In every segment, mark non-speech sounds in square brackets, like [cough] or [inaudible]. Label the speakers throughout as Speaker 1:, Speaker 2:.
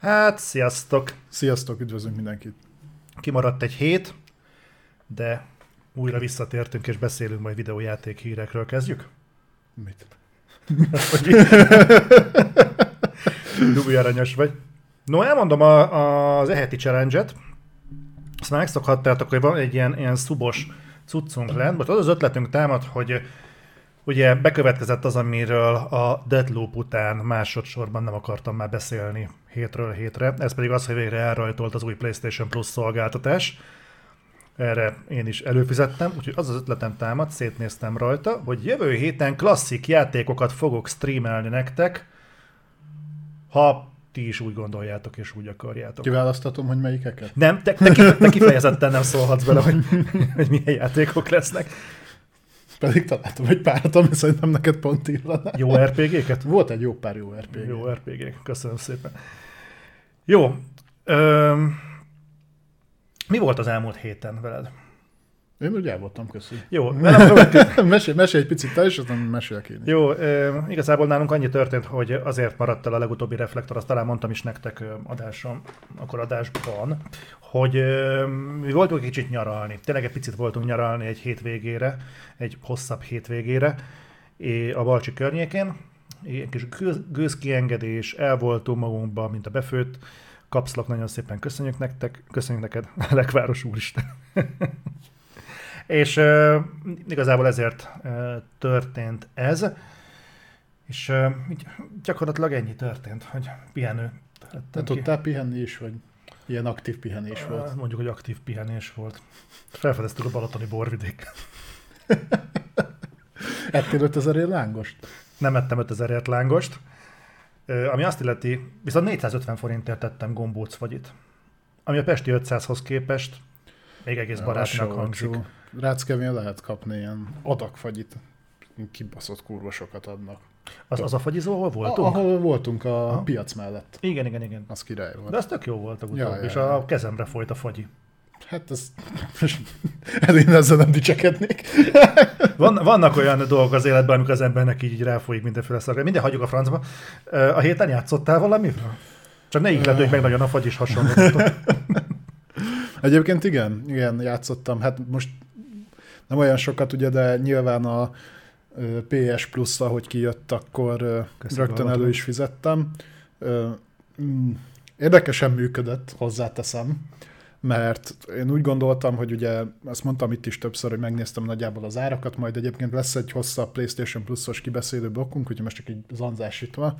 Speaker 1: Hát, sziasztok!
Speaker 2: Sziasztok, üdvözlünk mindenkit!
Speaker 1: Kimaradt egy hét, de újra visszatértünk és beszélünk majd videójáték hírekről. Kezdjük?
Speaker 2: Mit? [laughs]
Speaker 1: Dubi aranyos vagy. No, elmondom a, az eheti challenge-et. Azt már megszokhattátok, hogy van egy ilyen, ilyen szubos cuccunk lent. Most az az ötletünk támad, hogy ugye bekövetkezett az, amiről a Deadloop után másodszorban nem akartam már beszélni hétről hétre. Ez pedig az, hogy végre elrajtolt az új PlayStation Plus szolgáltatás. Erre én is előfizettem, úgyhogy az az ötletem támad, szétnéztem rajta, hogy jövő héten klasszik játékokat fogok streamelni nektek, ha ti is úgy gondoljátok és úgy akarjátok.
Speaker 2: Kiválasztatom, hogy melyikeket?
Speaker 1: Nem, te, te, te kifejezetten nem szólhatsz bele, hogy, hogy milyen játékok lesznek.
Speaker 2: Pedig találtam egy párat, ami szerintem neked pont illene.
Speaker 1: Jó RPG-ket?
Speaker 2: Volt egy jó pár jó RPG.
Speaker 1: Jó RPG, köszönöm szépen. Jó. Öm, mi volt az elmúlt héten veled?
Speaker 2: Én ugye el voltam, köszi.
Speaker 1: Jó, [laughs]
Speaker 2: mesélj, mesélj egy picit te is, aztán mesélek én.
Speaker 1: Jó, ö, igazából nálunk annyi történt, hogy azért maradt el a legutóbbi reflektor, azt talán mondtam is nektek adásom, akkor adásban, hogy ö, mi voltunk egy kicsit nyaralni. Tényleg egy picit voltunk nyaralni egy hétvégére, egy hosszabb hétvégére a Balcsi környékén. Egy kis gőz, gőzkiengedés, el voltunk magunkba, mint a befőtt. Kapszlak, nagyon szépen köszönjük nektek, köszönjük neked, [laughs] Lekváros úristen. És uh, igazából ezért uh, történt ez, és uh, gyakorlatilag ennyi történt, hogy pihenő. Ki.
Speaker 2: tudtál pihenni is, vagy ilyen aktív pihenés volt?
Speaker 1: Mondjuk, hogy aktív pihenés volt. Felfedeztük a balatoni borvidék. [laughs]
Speaker 2: Ettél 5000 ér lángost?
Speaker 1: Nem ettem 5000 ért lángost, ami azt illeti, viszont 450 forintért tettem gombóc fagyit. Ami a Pesti 500-hoz képest még egész barátnak hangzik.
Speaker 2: olcsó. Ráckevén lehet kapni ilyen adagfagyit. Kibaszott kurva sokat adnak.
Speaker 1: Az, az a fagyizó, ahol
Speaker 2: A,
Speaker 1: voltunk?
Speaker 2: ahol voltunk a
Speaker 1: Aha.
Speaker 2: piac mellett.
Speaker 1: Igen, igen, igen.
Speaker 2: Az király volt.
Speaker 1: De az tök jó volt a
Speaker 2: Ja, ja,
Speaker 1: és a kezemre folyt a fagyi.
Speaker 2: Hát ez... [laughs] én ezzel nem dicsekednék. [laughs]
Speaker 1: Van, vannak olyan dolgok az életben, amikor az embernek így, így ráfolyik mindenféle szarra. Minden hagyjuk a francba. A héten játszottál valamiről? Csak ne ihletők meg nagyon a fagy is hasonló. [laughs]
Speaker 2: Egyébként igen, igen, játszottam. Hát most nem olyan sokat ugye, de nyilván a PS plus hogy kijött, akkor
Speaker 1: Köszi,
Speaker 2: rögtön elő is fizettem. Mm, Érdekesen működött, hozzáteszem, mert én úgy gondoltam, hogy ugye, azt mondtam itt is többször, hogy megnéztem nagyjából az árakat, majd egyébként lesz egy hosszabb PlayStation Plus-os kibeszélő blokkunk, úgyhogy most csak így zanzásítva,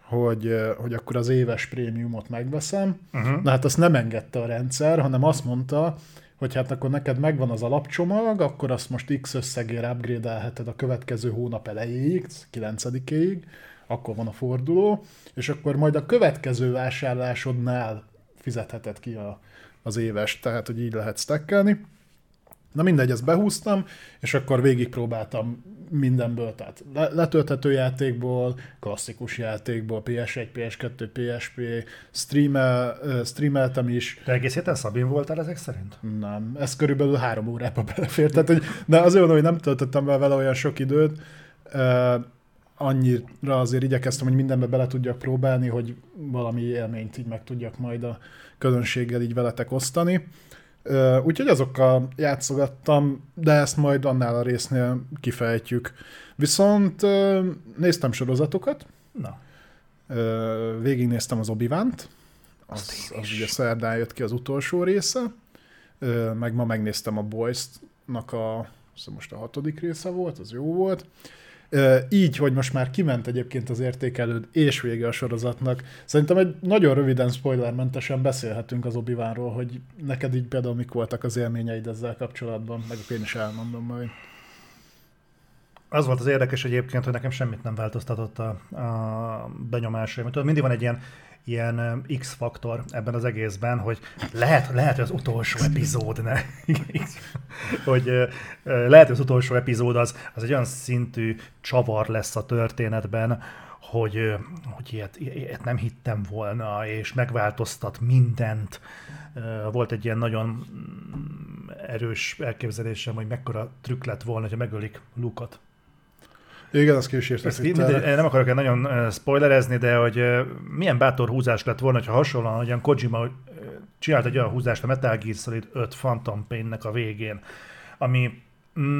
Speaker 2: hogy, hogy akkor az éves prémiumot megveszem,
Speaker 1: Uh-huh.
Speaker 2: Na hát azt nem engedte a rendszer, hanem azt mondta, hogy hát akkor neked megvan az alapcsomag, akkor azt most X összegére upgrade a következő hónap elejéig, 9-ig, akkor van a forduló, és akkor majd a következő vásárlásodnál fizetheted ki a, az éves, tehát hogy így lehet stackelni. Na mindegy, ezt behúztam, és akkor végigpróbáltam mindenből, tehát le- letölthető játékból, klasszikus játékból, PS1, PS2, PSP, streamel, streameltem is,
Speaker 1: Te egész héten Szabin voltál ezek szerint?
Speaker 2: nem, ez körülbelül három órába [laughs] belefér. Tehát, hogy, de azért mondom, hogy nem töltöttem be vele olyan sok időt. Annyira azért igyekeztem, hogy mindenbe bele tudjak próbálni, hogy valami élményt így meg tudjak majd a közönséggel így veletek osztani. Úgyhogy azokkal játszogattam, de ezt majd annál a résznél kifejtjük. Viszont néztem sorozatokat,
Speaker 1: Na,
Speaker 2: végignéztem az obi az, az
Speaker 1: is.
Speaker 2: ugye szerdán jött ki az utolsó része, meg ma megnéztem a Boys-nak a, most a hatodik része volt, az jó volt. Így, hogy most már kiment egyébként az értékelőd és vége a sorozatnak, szerintem egy nagyon röviden spoilermentesen beszélhetünk az obi hogy neked így például mik voltak az élményeid ezzel kapcsolatban, meg én is elmondom majd.
Speaker 1: Az volt az érdekes egyébként, hogy nekem semmit nem változtatott a, a benyomásaim. Tudod, mindig van egy ilyen, ilyen X-faktor ebben az egészben, hogy lehet, lehet hogy az utolsó epizód, ne? hogy lehet, hogy az utolsó epizód az, az egy olyan szintű csavar lesz a történetben, hogy, hogy ilyet, ilyet nem hittem volna, és megváltoztat mindent. Volt egy ilyen nagyon mm, erős elképzelésem, hogy mekkora trükk lett volna, ha megölik Lukat.
Speaker 2: Igen, azt kísértek.
Speaker 1: Ezt így, nem akarok nagyon spoilerezni, de hogy milyen bátor húzás lett volna, ha hasonlóan, hogyan Kojima csinált egy olyan húzást a Metal Gear Solid 5 Phantom Pain-nek a végén, ami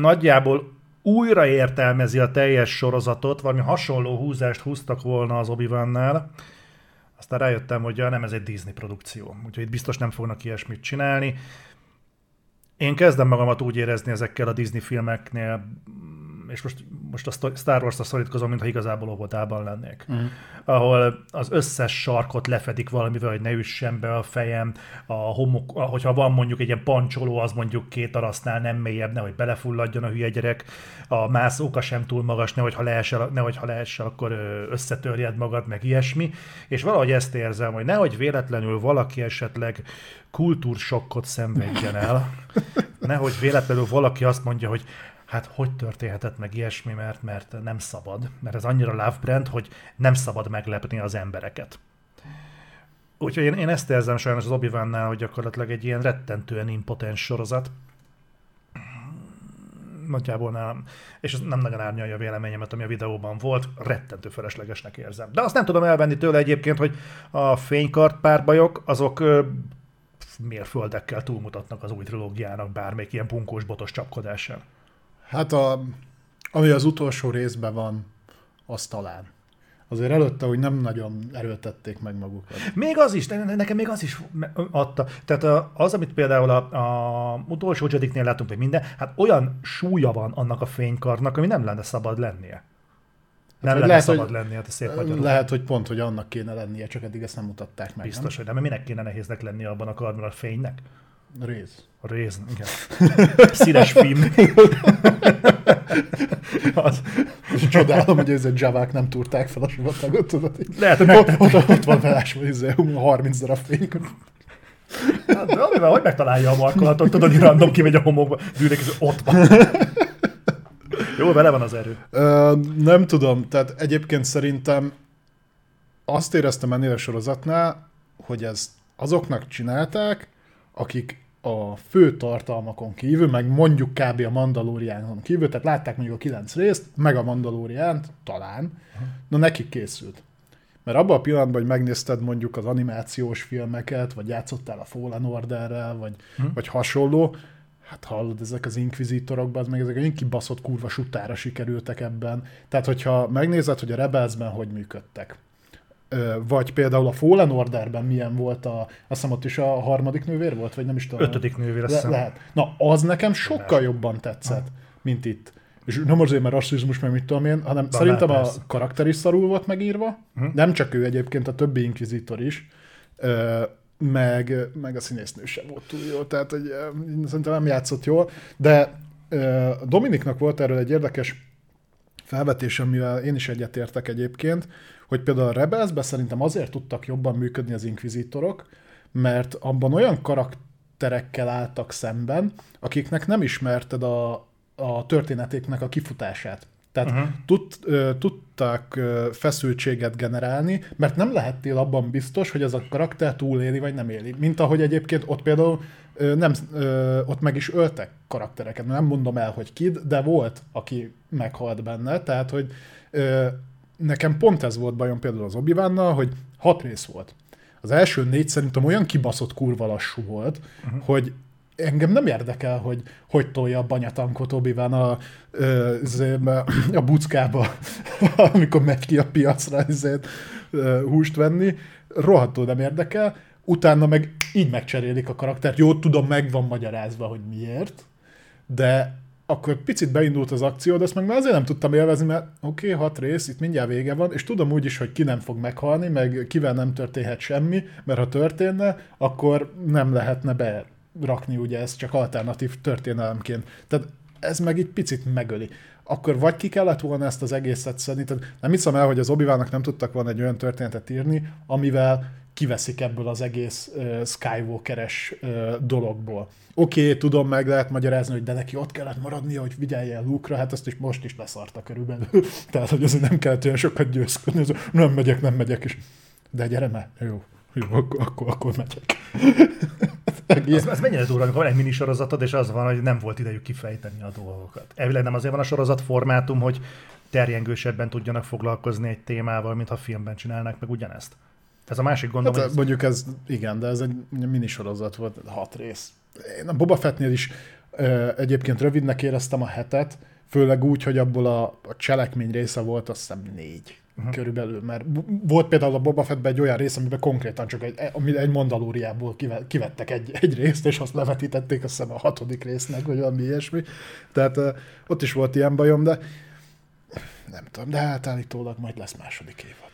Speaker 1: nagyjából újra értelmezi a teljes sorozatot, valami hasonló húzást húztak volna az obi aztán rájöttem, hogy ja, nem ez egy Disney produkció, úgyhogy itt biztos nem fognak ilyesmit csinálni. Én kezdem magamat úgy érezni ezekkel a Disney filmeknél, és most, most a Star Wars-ra szorítkozom, mintha igazából óvodában lennék. Uh-huh. Ahol az összes sarkot lefedik valamivel, hogy ne üssen be a fejem, a homok, hogyha van mondjuk egy ilyen pancsoló, az mondjuk két arasznál nem mélyebb, nehogy belefulladjon a hülye gyerek, a mászóka sem túl magas, nehogy ha leesel, nehogy ha leesel, akkor összetörjed magad, meg ilyesmi, és valahogy ezt érzem, hogy nehogy véletlenül valaki esetleg kultúrsokkot szenvedjen el, [laughs] nehogy véletlenül valaki azt mondja, hogy hát hogy történhetett meg ilyesmi, mert, mert nem szabad. Mert ez annyira love brand, hogy nem szabad meglepni az embereket. Úgyhogy én, én ezt érzem sajnos az obi hogy gyakorlatilag egy ilyen rettentően impotens sorozat. Nagyjából nem, és ez nem nagyon árnyalja a véleményemet, ami a videóban volt, rettentő feleslegesnek érzem. De azt nem tudom elvenni tőle egyébként, hogy a fénykart párbajok, azok mérföldekkel túlmutatnak az új trilógiának bármelyik ilyen bunkós botos csapkodásán.
Speaker 2: Hát a, ami az utolsó részben van, az talán. Azért előtte, hogy nem nagyon erőltették meg magukat.
Speaker 1: Még az is, nekem még az is adta. Tehát az, amit például a, a utolsó Jediknél látunk, hogy minden, hát olyan súlya van annak a fénykarnak, ami nem lenne szabad lennie. Nem lenne lehet, szabad hogy, lennie, hát szép
Speaker 2: magyarul. Lehet, hogy pont, hogy annak kéne lennie, csak eddig ezt nem mutatták meg.
Speaker 1: Biztos, nem? hogy nem, mert minek kéne nehéznek lennie abban a karban a fénynek?
Speaker 2: Réz.
Speaker 1: Réz, igen. [laughs] Színes film. [laughs]
Speaker 2: az. És csodálom, hogy ez a javák nem túrták fel a sivatagot, tudod.
Speaker 1: Lehet, hogy
Speaker 2: ott, ott, ott van felásva, hogy 30 darab fény.
Speaker 1: Hát, de amivel, hogy megtalálja a markolatot, tudod, hogy random kimegy a homokba, dűlik, és ott van. Jó, vele van az erő.
Speaker 2: Ö, nem tudom, tehát egyébként szerintem azt éreztem ennél a sorozatnál, hogy ez azoknak csinálták, akik a fő tartalmakon kívül, meg mondjuk kb. a Mandalóriánon kívül, tehát látták mondjuk a kilenc részt, meg a Mandalóriánt, talán, na nekik készült. Mert abban a pillanatban, hogy megnézted mondjuk az animációs filmeket, vagy játszottál a Fallen Orderrel, vagy, hm. vagy hasonló, hát hallod, ezek az inkvizitorokban, az meg ezek egy kibaszott kurva sutára sikerültek ebben. Tehát, hogyha megnézed, hogy a Rebelsben hogy működtek, vagy például a Fallen Orderben milyen volt a, azt hiszem ott is a harmadik nővér volt, vagy nem is tudom.
Speaker 1: Ötödik nővér, Le,
Speaker 2: lehet. Na, az nekem sokkal lehet. jobban tetszett, mint itt. És nem azért, mert rasszizmus, meg mit tudom én, hanem De szerintem a karakter is szarul volt megírva, hm. nem csak ő egyébként, a többi inkvizitor is, meg, meg a színésznő sem volt túl jó, tehát hogy szerintem nem játszott jól, de Dominiknak volt erről egy érdekes felvetés, amivel én is egyetértek egyébként, hogy például a Rebelsbe szerintem azért tudtak jobban működni az inkvizitorok, mert abban olyan karakterekkel álltak szemben, akiknek nem ismerted a, a történetéknek a kifutását. Tehát uh-huh. tud, uh, tudtak uh, feszültséget generálni, mert nem lehettél abban biztos, hogy ez a karakter túléli, vagy nem éli. Mint ahogy egyébként ott például nem, ott meg is öltek karaktereket. Nem mondom el, hogy kid, de volt, aki meghalt benne. Tehát, hogy nekem pont ez volt bajom például az obi hogy hat rész volt. Az első négy szerintem olyan kibaszott kurva lassú volt, uh-huh. hogy engem nem érdekel, hogy hogy tolja a banyatankot obi a, a buckába, [laughs] amikor megy ki a piacra ezért, húst venni. Rohadtul nem érdekel. Utána meg így megcserélik a karaktert. Jó, tudom, meg van magyarázva, hogy miért, de akkor picit beindult az akció, de ezt meg már azért nem tudtam élvezni, mert oké, okay, hat rész, itt mindjárt vége van, és tudom úgy is, hogy ki nem fog meghalni, meg kivel nem történhet semmi, mert ha történne, akkor nem lehetne berakni ugye ezt csak alternatív történelemként. Tehát ez meg egy picit megöli. Akkor vagy ki kellett volna ezt az egészet szedni, tehát nem hiszem el, hogy az obi nem tudtak volna egy olyan történetet írni, amivel kiveszik ebből az egész uh, Skywalkeres uh, dologból. Oké, okay, tudom, meg lehet magyarázni, hogy de neki ott kellett maradnia, hogy vigyeljen Luke-ra, hát ezt is most is leszarta körülbelül. [laughs] Tehát, hogy azért nem kellett olyan sokat győzködni, nem megyek, nem megyek is. De gyere már, jó, Jó, akkor, akkor, akkor megyek. [laughs]
Speaker 1: Az, az mennyire durva, amikor van egy minisorozatod, és az van, hogy nem volt idejük kifejteni a dolgokat. Elvileg nem azért van a sorozat formátum, hogy terjengősebben tudjanak foglalkozni egy témával, mintha filmben csinálnak meg ugyanezt. Ez a másik gondom.
Speaker 2: Hát,
Speaker 1: ez-
Speaker 2: mondjuk ez, igen, de ez egy minisorozat volt, hat rész. Én a Boba Fettnél is ö, egyébként rövidnek éreztem a hetet, főleg úgy, hogy abból a, a cselekmény része volt, azt hiszem négy uh-huh. körülbelül, mert volt például a Boba Fettben egy olyan rész, amiben konkrétan csak egy, egy mandalóriából kive- kivettek egy, egy részt, és azt levetítették azt hiszem a hatodik résznek, vagy valami ilyesmi. Tehát ö, ott is volt ilyen bajom, de nem tudom, de hát állítólag majd lesz második évad.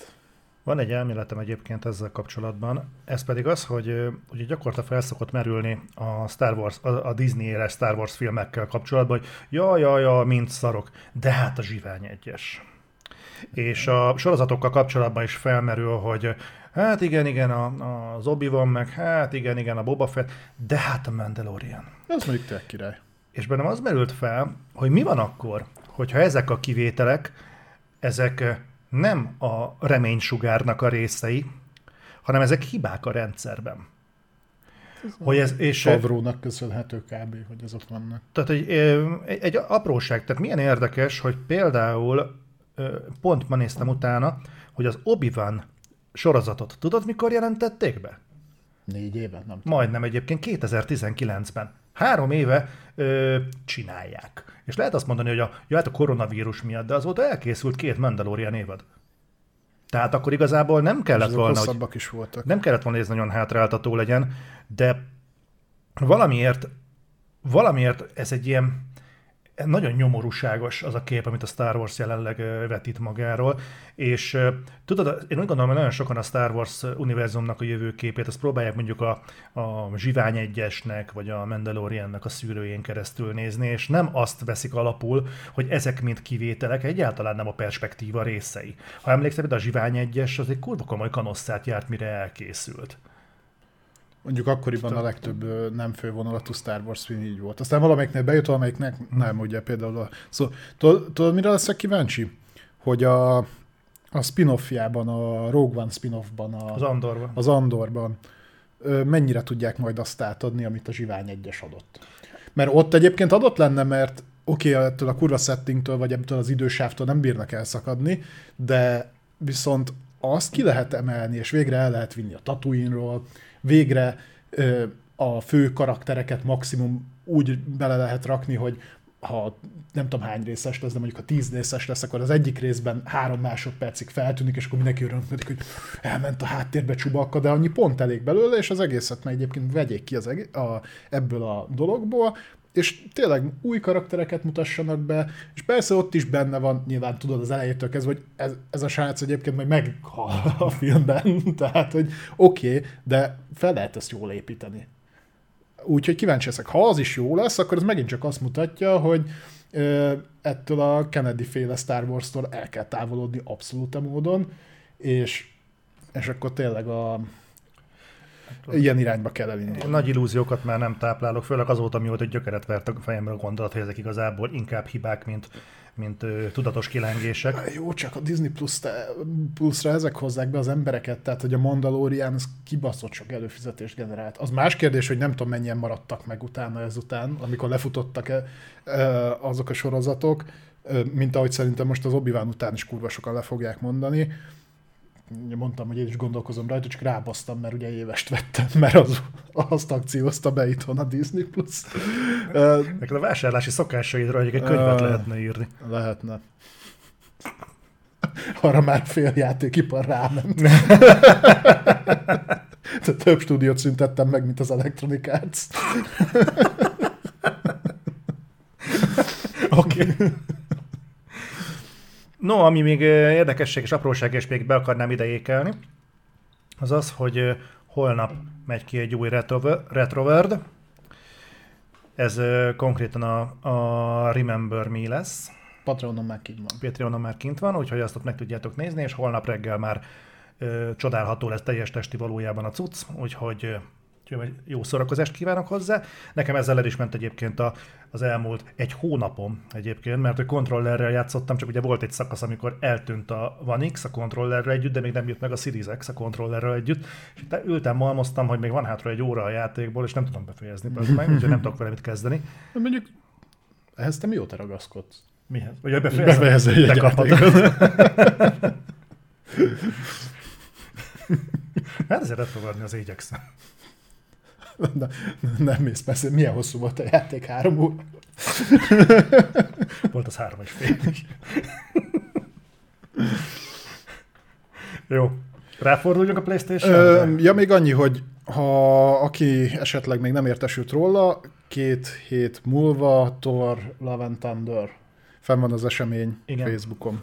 Speaker 1: Van egy elméletem egyébként ezzel kapcsolatban, ez pedig az, hogy ugye gyakorta felszokott merülni a Star Wars, a, a Disney éles Star Wars filmekkel kapcsolatban, hogy ja, ja, ja, mint szarok, de hát a zsivány egyes. És a sorozatokkal kapcsolatban is felmerül, hogy hát igen, igen, a, az obi van meg, hát igen, igen, a Boba Fett, de hát a Mandalorian.
Speaker 2: Ez mondjuk tényleg király.
Speaker 1: És bennem az merült fel, hogy mi van akkor, hogyha ezek a kivételek, ezek nem a reménysugárnak a részei, hanem ezek hibák a rendszerben. Hogy ez, és,
Speaker 2: Favrónak köszönhető kb., hogy ez ott vannak.
Speaker 1: tehát egy, egy, egy apróság, tehát milyen érdekes, hogy például pont ma néztem utána, hogy az Obi-Wan sorozatot tudod, mikor jelentették be?
Speaker 2: Négy éve, nem tudom.
Speaker 1: Majdnem egyébként 2019-ben. Három éve ö, csinálják. És lehet azt mondani, hogy a, ja, hát a koronavírus miatt, de azóta elkészült két Mandalorian évad. Tehát akkor igazából nem kellett volna, hogy
Speaker 2: is voltak.
Speaker 1: nem kellett volna, hogy ez nagyon hátráltató legyen, de valamiért, valamiért ez egy ilyen nagyon nyomorúságos az a kép, amit a Star Wars jelenleg vetít magáról, és tudod, én úgy gondolom, hogy nagyon sokan a Star Wars univerzumnak a jövőképét, azt próbálják mondjuk a, a Zsivány egyesnek, vagy a Mandaloriannak a szűrőjén keresztül nézni, és nem azt veszik alapul, hogy ezek mind kivételek, egyáltalán nem a perspektíva részei. Ha emlékszel, de a Zsivány egyes az egy kurva komoly kanosszát járt, mire elkészült.
Speaker 2: Mondjuk akkoriban a legtöbb nem fővonalatú Star Wars film így volt. Aztán valamelyiknél bejött, valamelyiknek nem, ugye például a... Szóval, tudod, tudod, mire leszek kíváncsi? Hogy a, a spin-offjában, a Rogue One spin-offban, a,
Speaker 1: Az Andorban.
Speaker 2: az Andorban mennyire tudják majd azt átadni, amit a Zsivány egyes adott. Mert ott egyébként adott lenne, mert oké, okay, ettől a kurva settingtől, vagy ebből az idősávtól nem bírnak elszakadni, de viszont azt ki lehet emelni, és végre el lehet vinni a Tatooine-ról, végre ö, a fő karaktereket maximum úgy bele lehet rakni, hogy ha nem tudom hány részes lesz, de mondjuk ha tíz részes lesz, akkor az egyik részben három másodpercig feltűnik, és akkor mindenki örömködik, hogy elment a háttérbe csubakka, de annyi pont elég belőle, és az egészet meg egyébként vegyék ki az egész, a, ebből a dologból, és tényleg új karaktereket mutassanak be, és persze ott is benne van, nyilván tudod az elejétől kezdve, hogy ez, ez a srác egyébként majd meghal [laughs] a filmben, [laughs] tehát, hogy oké, okay, de fel lehet ezt jól építeni. Úgyhogy kíváncsi leszek. Ha az is jó lesz, akkor ez megint csak azt mutatja, hogy ö, ettől a Kennedy féle Star Wars-tól el kell távolodni abszolút módon, és, és akkor tényleg a, ilyen irányba kell elindulni.
Speaker 1: Nagy illúziókat már nem táplálok, főleg azóta, mióta egy gyökeret vert a fejemre a gondolat, hogy ezek igazából inkább hibák, mint, mint ö, tudatos kilengések.
Speaker 2: Jó, csak a Disney Plus Plus-ra ezek hozzák be az embereket, tehát hogy a Mandalorian az kibaszott sok előfizetést generált. Az más kérdés, hogy nem tudom mennyien maradtak meg utána ezután, amikor lefutottak -e, azok a sorozatok, mint ahogy szerintem most az obi után is kurva sokan le fogják mondani. Mondtam, hogy én is gondolkozom rajta, csak rábasztam, mert ugye évest vettem, mert az, azt akciózta be itthon a Disney Plus.
Speaker 1: Neked a vásárlási szokásaidra egy könyvet lehetne írni.
Speaker 2: Lehetne. Arra már fél játékipar ráment. Több stúdiót szüntettem meg, mint az Electronic Arts.
Speaker 1: Oké. Okay. No, ami még érdekesség és apróság, és még be akarnám ide ékelni, az az, hogy holnap megy ki egy új retro- Retroverd. Ez konkrétan a, a Remember Me lesz.
Speaker 2: Patreonon már kint van.
Speaker 1: Patreonon már kint van, úgyhogy azt ott meg tudjátok nézni, és holnap reggel már ö, csodálható lesz teljes testi valójában a cucc, úgyhogy Úgyhogy jó szórakozást kívánok hozzá. Nekem ezzel el is ment egyébként a, az elmúlt egy hónapom egyébként, mert a kontrollerrel játszottam, csak ugye volt egy szakasz, amikor eltűnt a One X a kontrollerrel együtt, de még nem jött meg a Series X a kontrollerrel együtt, és itt ültem, malmoztam, hogy még van hátra egy óra a játékból, és nem tudom befejezni, meg, úgyhogy nem tudok vele mit kezdeni.
Speaker 2: Mondjuk ehhez te mióta ragaszkodsz?
Speaker 1: Mihez? Vagy befejezem?
Speaker 2: Befejezem egy játékot. [laughs]
Speaker 1: Hát ezért lehet fogadni, az igyekszem.
Speaker 2: Na, nem mész persze, milyen hosszú volt a játék? Három óra? [laughs]
Speaker 1: Volt az három és fél is. [laughs] Jó. Ráforduljunk a playstation
Speaker 2: Ö, ja, még annyi, hogy ha aki esetleg még nem értesült róla, két hét múlva Thor Love and Thunder fenn van az esemény
Speaker 1: Igen.
Speaker 2: Facebookon,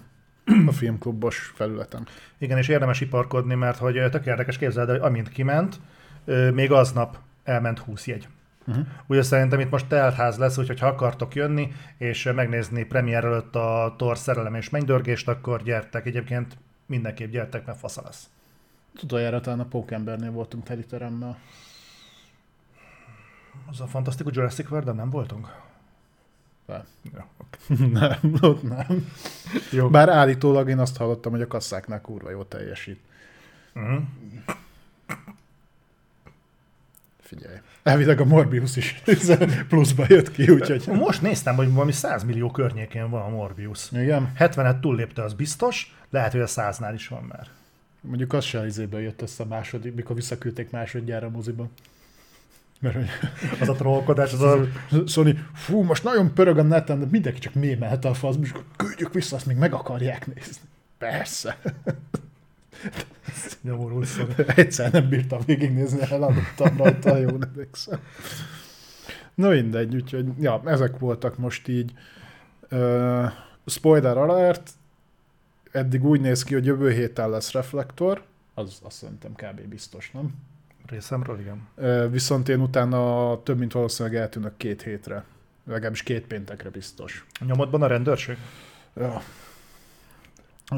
Speaker 2: a filmklubos felületen.
Speaker 1: Igen, és érdemes iparkodni, mert hogy tök érdekes képzeld, el, hogy amint kiment, még aznap elment 20 jegy.
Speaker 2: Uh-huh.
Speaker 1: Ugye szerintem itt most teltház lesz, úgyhogy ha akartok jönni, és megnézni premier előtt a Thor szerelem és mennydörgést, akkor gyertek. Egyébként mindenképp gyertek, mert fasza lesz.
Speaker 2: Utoljára talán a Pókembernél voltunk teliteremmel.
Speaker 1: Az a fantasztikus Jurassic world nem voltunk?
Speaker 2: De.
Speaker 1: Ja, okay. [laughs]
Speaker 2: nem, ott nem.
Speaker 1: Jó.
Speaker 2: Bár állítólag én azt hallottam, hogy a kasszáknál kurva jól teljesít.
Speaker 1: Uh-huh.
Speaker 2: Figyelj. Elvileg a Morbius is [laughs] pluszba jött ki, úgyhogy...
Speaker 1: Most néztem, hogy valami 100 millió környékén van a Morbius.
Speaker 2: Igen,
Speaker 1: 70-et túllépte, az biztos, lehet, hogy a 100-nál is van már.
Speaker 2: mondjuk az se izéből jött össze a második, mikor visszaküldték másodjára a moziba. Mert hogy
Speaker 1: Az a trollkodás, az a...
Speaker 2: Sony, fú, most nagyon pörög a neten, de mindenki csak mémelte a faszba, és akkor küldjük vissza, azt még meg akarják nézni. Persze.
Speaker 1: Nyomorult szó.
Speaker 2: Egyszer nem bírtam végignézni, eladottam rajta, jó emlékszem. No mindegy, úgyhogy ja, ezek voltak most így. Uh, spoiler alert, eddig úgy néz ki, hogy jövő héten lesz reflektor, az azt szerintem kb. biztos, nem?
Speaker 1: Részemről, igen.
Speaker 2: Uh, viszont én utána több mint valószínűleg eltűnök két hétre. Legalábbis két péntekre biztos.
Speaker 1: A nyomodban a rendőrség?
Speaker 2: Ja.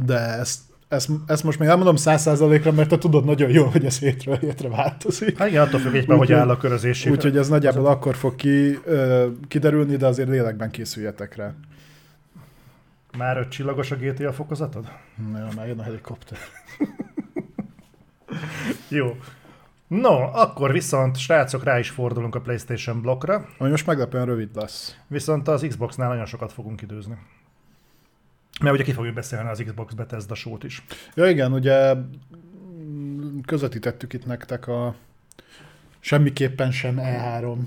Speaker 2: De ezt, ezt, ezt most még elmondom száz százalékra, mert te tudod nagyon jól, hogy ez hétről hétre változik.
Speaker 1: Hát igen, attól függ egyben, hogy áll a körözési.
Speaker 2: Úgyhogy ez nagyjából akkor fog ki, ö, kiderülni, de azért lélekben készüljetek rá.
Speaker 1: Már öt csillagos a GTA fokozatod?
Speaker 2: Na, már jön a helikopter. [laughs]
Speaker 1: Jó. No, akkor viszont srácok rá is fordulunk a PlayStation blokkra,
Speaker 2: Ami most meglepően rövid lesz.
Speaker 1: viszont az Xboxnál nagyon sokat fogunk időzni. Mert ugye ki fogjuk beszélni az Xbox Bethesda sót is.
Speaker 2: Ja igen, ugye közvetítettük itt nektek a semmiképpen sem E3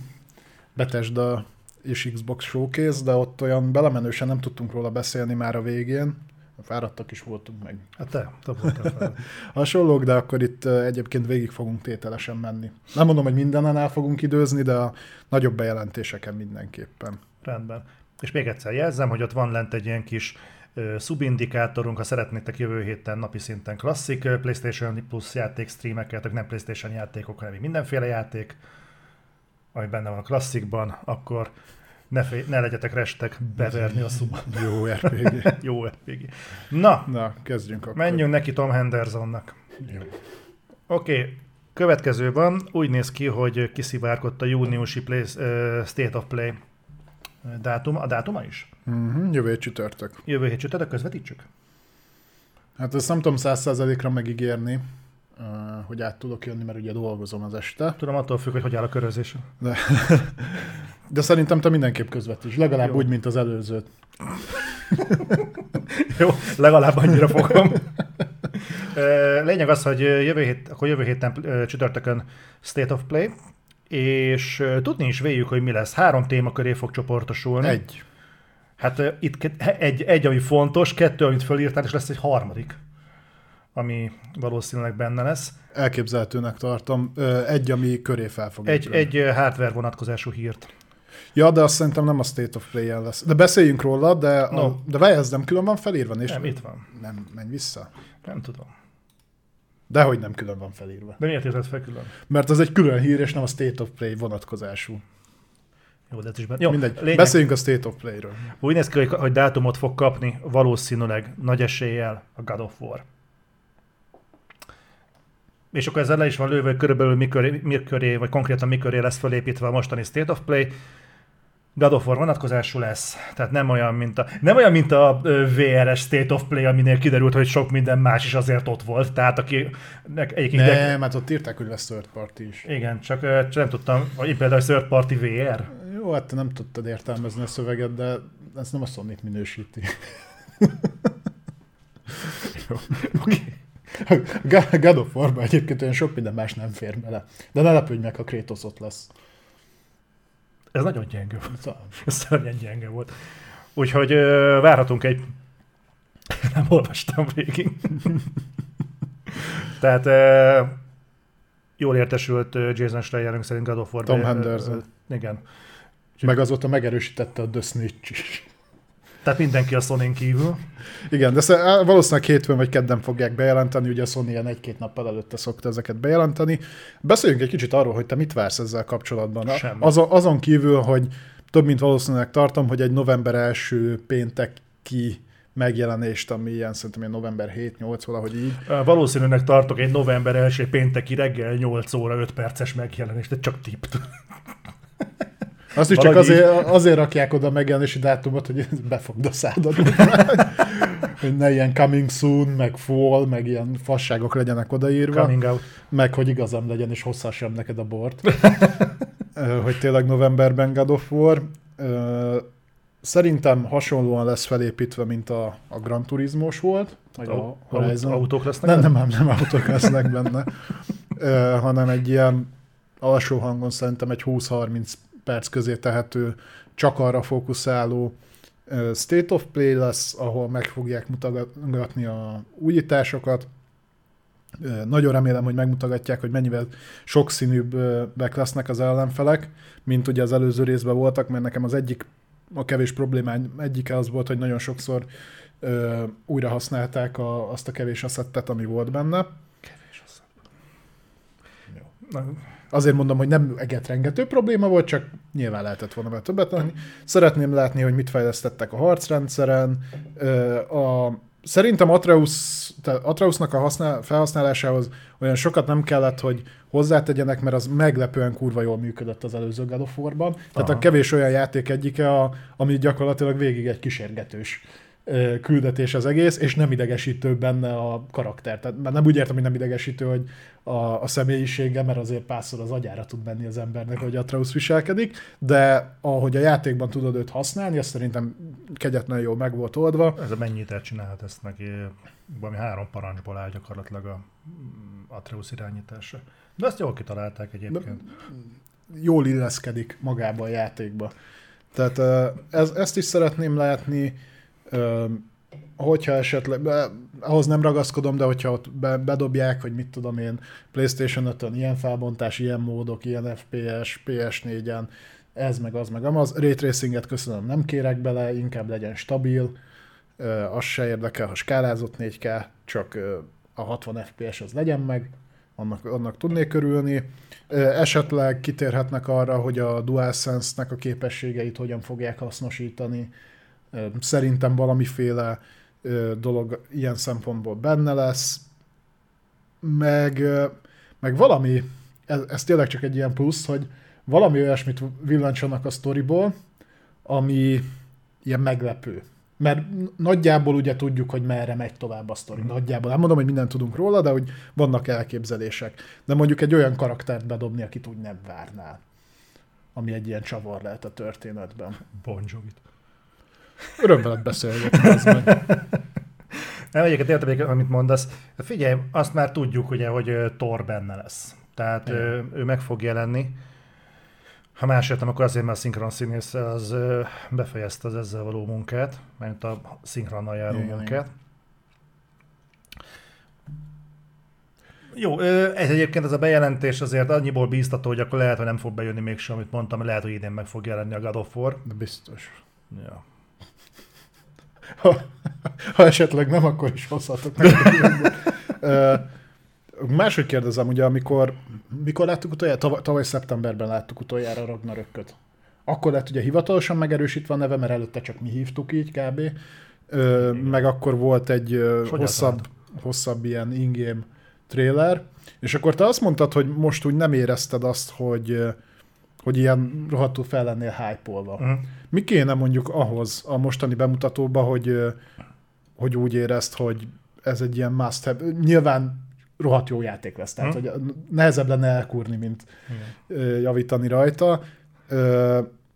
Speaker 2: Bethesda és Xbox showcase, de ott olyan belemenősen nem tudtunk róla beszélni már a végén. Fáradtak is voltunk meg.
Speaker 1: Hát te, te voltál. [laughs]
Speaker 2: Hasonlók, de akkor itt egyébként végig fogunk tételesen menni. Nem mondom, hogy mindenen el fogunk időzni, de a nagyobb bejelentéseken mindenképpen.
Speaker 1: Rendben. És még egyszer jelzem, hogy ott van lent egy ilyen kis szubindikátorunk, ha szeretnétek jövő héten napi szinten klasszik PlayStation Plus játék streameket, nem PlayStation játékok, hanem mindenféle játék, ami benne van a klasszikban, akkor ne, fél, ne legyetek restek beverni a szubat. [laughs]
Speaker 2: Jó RPG. [laughs]
Speaker 1: Jó RPG. Na,
Speaker 2: Na, kezdjünk akkor.
Speaker 1: menjünk neki Tom Hendersonnak.
Speaker 2: Jó.
Speaker 1: Oké, okay. következő van. Úgy néz ki, hogy kiszivárgott a júniusi play, uh, State of Play dátum. A dátuma is?
Speaker 2: Uh-huh, jövő hét csütörtök.
Speaker 1: Jövő hét csütörtök, közvetítsük?
Speaker 2: Hát ezt nem tudom száz százalékra megígérni, hogy át tudok jönni, mert ugye dolgozom az este.
Speaker 1: Tudom, attól függ, hogy hogy áll a körözés.
Speaker 2: De, [laughs] de szerintem te mindenképp közvetíts, legalább
Speaker 1: Jó.
Speaker 2: úgy, mint az előzőt.
Speaker 1: Jó, legalább annyira fogom. Lényeg az, hogy jövő, hét, akkor jövő héten csütörtökön State of Play, és tudni is véljük, hogy mi lesz. Három téma köré fog csoportosulni.
Speaker 2: Egy.
Speaker 1: Hát itt egy, egy, ami fontos, kettő, amit fölírtál, és lesz egy harmadik, ami valószínűleg benne lesz.
Speaker 2: Elképzelhetőnek tartom. Egy, ami köré fel fog
Speaker 1: Egy, egy hardware vonatkozású hírt.
Speaker 2: Ja, de azt szerintem nem a State of Play-en lesz. De beszéljünk róla, de,
Speaker 1: No.
Speaker 2: a, de várj, ez nem külön van felírva? És
Speaker 1: Nem, itt van.
Speaker 2: Nem, menj vissza.
Speaker 1: Nem tudom.
Speaker 2: Dehogy nem külön van felírva.
Speaker 1: De miért írtad fel külön?
Speaker 2: Mert az egy külön hír, és nem a State of Play vonatkozású.
Speaker 1: Jó, de ez is benne.
Speaker 2: Jó, Mindegy.
Speaker 1: lényeg,
Speaker 2: Beszéljünk a State of Play-ről.
Speaker 1: úgy néz ki, hogy, hogy dátumot fog kapni valószínűleg nagy eséllyel a God of War. és akkor ezzel le is van lőve, hogy körülbelül mikor, miköré, vagy konkrétan miköré lesz felépítve a mostani State of Play. God of War vonatkozású lesz, tehát nem olyan, mint a, nem olyan, mint a VRS State of Play, aminél kiderült, hogy sok minden más is azért ott volt, tehát aki
Speaker 2: egyébként... Nem, mert ott írták, hogy lesz third party is.
Speaker 1: Igen, csak, csak nem tudtam, hogy például third party VR.
Speaker 2: Jó, hát te nem tudtad értelmezni a szöveget, de ez nem a sony minősíti. Jó, oké. Okay. God of War-ban egyébként olyan sok minden más nem fér bele. De ne lepődj meg, ha Kratos ott lesz.
Speaker 1: Ez nagyon gyenge volt. Szóval. Ez szörnyen gyenge volt. Úgyhogy ö, várhatunk egy... [laughs] Nem olvastam végig. [laughs] Tehát ö, jól értesült Jason Schleierünk szerint God of War.
Speaker 2: Tom Henderson.
Speaker 1: Igen.
Speaker 2: Meg azóta megerősítette a The Snitch is.
Speaker 1: Tehát mindenki a sony kívül.
Speaker 2: Igen, de valószínűleg hétfőn vagy kedden fogják bejelenteni, ugye a Sony ilyen egy-két nappal előtte szokta ezeket bejelenteni. Beszéljünk egy kicsit arról, hogy te mit vársz ezzel kapcsolatban.
Speaker 1: Semmi.
Speaker 2: Azon, azon kívül, hogy több mint valószínűleg tartom, hogy egy november első pénteki megjelenést, ami ilyen szerintem ilyen november 7-8, valahogy így.
Speaker 1: Valószínűleg tartok egy november első pénteki reggel 8 óra 5 perces megjelenést, de csak tipt.
Speaker 2: Azt is csak azért, azért rakják oda megjelenési dátumot, hogy [laughs] befogd a szádat. hogy ne ilyen coming soon, meg fall, meg ilyen fasságok legyenek odaírva.
Speaker 1: Coming out.
Speaker 2: Meg hogy igazam legyen, és hosszassam neked a bort. [laughs] hogy tényleg novemberben God of War. Szerintem hasonlóan lesz felépítve, mint a, a Gran Turismos volt.
Speaker 1: Vagy a Horizon. Autók lesznek?
Speaker 2: Nem, nem, nem, nem autók lesznek benne. hanem egy ilyen alsó hangon szerintem egy 20-30 perc közé tehető, csak arra fókuszáló State of Play lesz, ahol meg fogják mutatni a újításokat. Nagyon remélem, hogy megmutatják, hogy mennyivel sokszínűbbek lesznek az ellenfelek, mint ugye az előző részben voltak, mert nekem az egyik, a kevés problémány egyike az volt, hogy nagyon sokszor ö, újra használták a, azt a kevés asszettet, ami volt benne.
Speaker 1: Kevés asszett.
Speaker 2: Jó. Azért mondom, hogy nem egetrengető probléma volt, csak nyilván lehetett volna be többet tenni. Szeretném látni, hogy mit fejlesztettek a harcrendszeren. A, szerintem Atreus, Atreusnak a használ, felhasználásához olyan sokat nem kellett, hogy hozzátegyenek, mert az meglepően kurva jól működött az előző God. Tehát Aha. a kevés olyan játék egyike, a, ami gyakorlatilag végig egy kísérgetős küldetés az egész, és nem idegesítő benne a karakter. Tehát nem úgy értem, hogy nem idegesítő, hogy a, a személyisége, mert azért párszor az agyára tud menni az embernek, hogy Atreus viselkedik, de ahogy a játékban tudod őt használni, azt szerintem kegyetlen jól meg volt oldva.
Speaker 1: Ez a mennyit csinálhat ezt neki, valami három parancsból áll gyakorlatilag a Atreus irányítása. De ezt jól kitalálták egyébként. De
Speaker 2: jól illeszkedik magába a játékba. Tehát ez, ezt is szeretném látni, hogyha esetleg, be, ahhoz nem ragaszkodom, de hogyha ott be, bedobják, hogy mit tudom én, PlayStation 5-ön ilyen felbontás, ilyen módok, ilyen FPS, PS4-en, ez meg az meg amaz. Ray Tracinget köszönöm, nem kérek bele, inkább legyen stabil, az se érdekel, ha skálázott 4K, csak a 60 FPS az legyen meg, annak, annak tudnék körülni. Esetleg kitérhetnek arra, hogy a DualSense-nek a képességeit hogyan fogják hasznosítani, Szerintem valamiféle dolog ilyen szempontból benne lesz, meg, meg valami, ez, ez tényleg csak egy ilyen plusz, hogy valami olyasmit villancsanak a sztoriból, ami ilyen meglepő. Mert nagyjából ugye tudjuk, hogy merre megy tovább a sztori. Nagyjából. Nem mondom, hogy mindent tudunk róla, de hogy vannak elképzelések. De mondjuk egy olyan karaktert bedobni, akit úgy nem várnál. Ami egy ilyen csavar lehet a történetben.
Speaker 1: Bon Jovi-t.
Speaker 2: Öröm veled beszélgetni, [laughs]
Speaker 1: Nem, egyébként értem, amit mondasz. Figyelj, azt már tudjuk, ugye, hogy Thor benne lesz. Tehát ő, ő meg fog jelenni. Ha más értem, akkor azért, mert a szinkron színész az befejezte az ezzel való munkát, mert a szinkronnal járó igen, munkát. Igen. Jó, ez egyébként ez a bejelentés azért annyiból bíztató, hogy akkor lehet, hogy nem fog bejönni mégsem, amit mondtam, lehet, hogy idén meg fog jelenni a God of War.
Speaker 2: De biztos.
Speaker 1: Ja
Speaker 2: ha, ha esetleg nem, akkor is hozhatok meg. Máshogy kérdezem, ugye amikor mikor láttuk utoljára? Tavaly, tavaly szeptemberben láttuk utoljára Ragnarökköt. Akkor lett ugye hivatalosan megerősítve a neve, mert előtte csak mi hívtuk így kb. Ö, meg akkor volt egy hosszabb, hosszabb ilyen ingame trailer, és akkor te azt mondtad, hogy most úgy nem érezted azt, hogy, hogy ilyen rohadtul fel lennél hype-olva. Uh-huh. Mi kéne mondjuk ahhoz a mostani bemutatóba, hogy, hogy úgy érezt, hogy ez egy ilyen must have. Nyilván rohadt jó játék lesz, tehát uh-huh. hogy nehezebb lenne elkúrni, mint uh-huh. javítani rajta.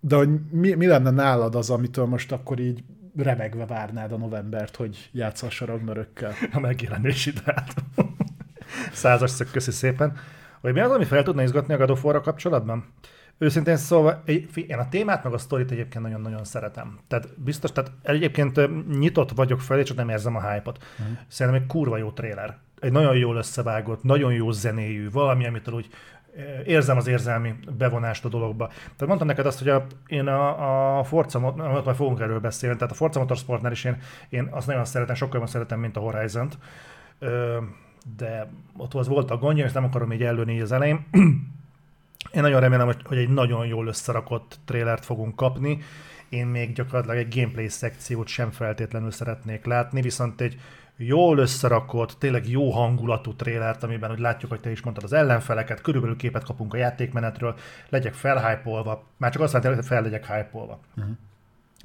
Speaker 2: De hogy mi, mi lenne nálad az, amitől most akkor így remegve várnád a novembert, hogy játszass a Ragnarökkel?
Speaker 1: A megjelenési dátum. Százas szök, köszi szépen. Hogy mi az, ami fel tudna izgatni a God kapcsolatban? Őszintén szóval, én a témát meg a sztorit egyébként nagyon-nagyon szeretem. Tehát biztos, tehát egyébként nyitott vagyok fel, és csak nem érzem a hype-ot. Uh-huh. Szerintem egy kurva jó tréler. Egy nagyon jól összevágott, nagyon jó zenéjű, valami, amitől úgy érzem az érzelmi bevonást a dologba. Tehát mondtam neked azt, hogy a, én a, a Forza, majd fogunk erről beszélni, tehát a Forza Motorsportnál is én, én azt nagyon szeretem, sokkal jobban szeretem, mint a Horizon-t, de ott az volt a gondja, és nem akarom így előni az elején. Én nagyon remélem, hogy, egy nagyon jól összerakott trélert fogunk kapni. Én még gyakorlatilag egy gameplay szekciót sem feltétlenül szeretnék látni, viszont egy jól összerakott, tényleg jó hangulatú trélert, amiben hogy látjuk, hogy te is mondtad az ellenfeleket, körülbelül képet kapunk a játékmenetről, legyek felhypolva, már csak azt jelenti, hogy fel legyek hypolva. Uh-huh.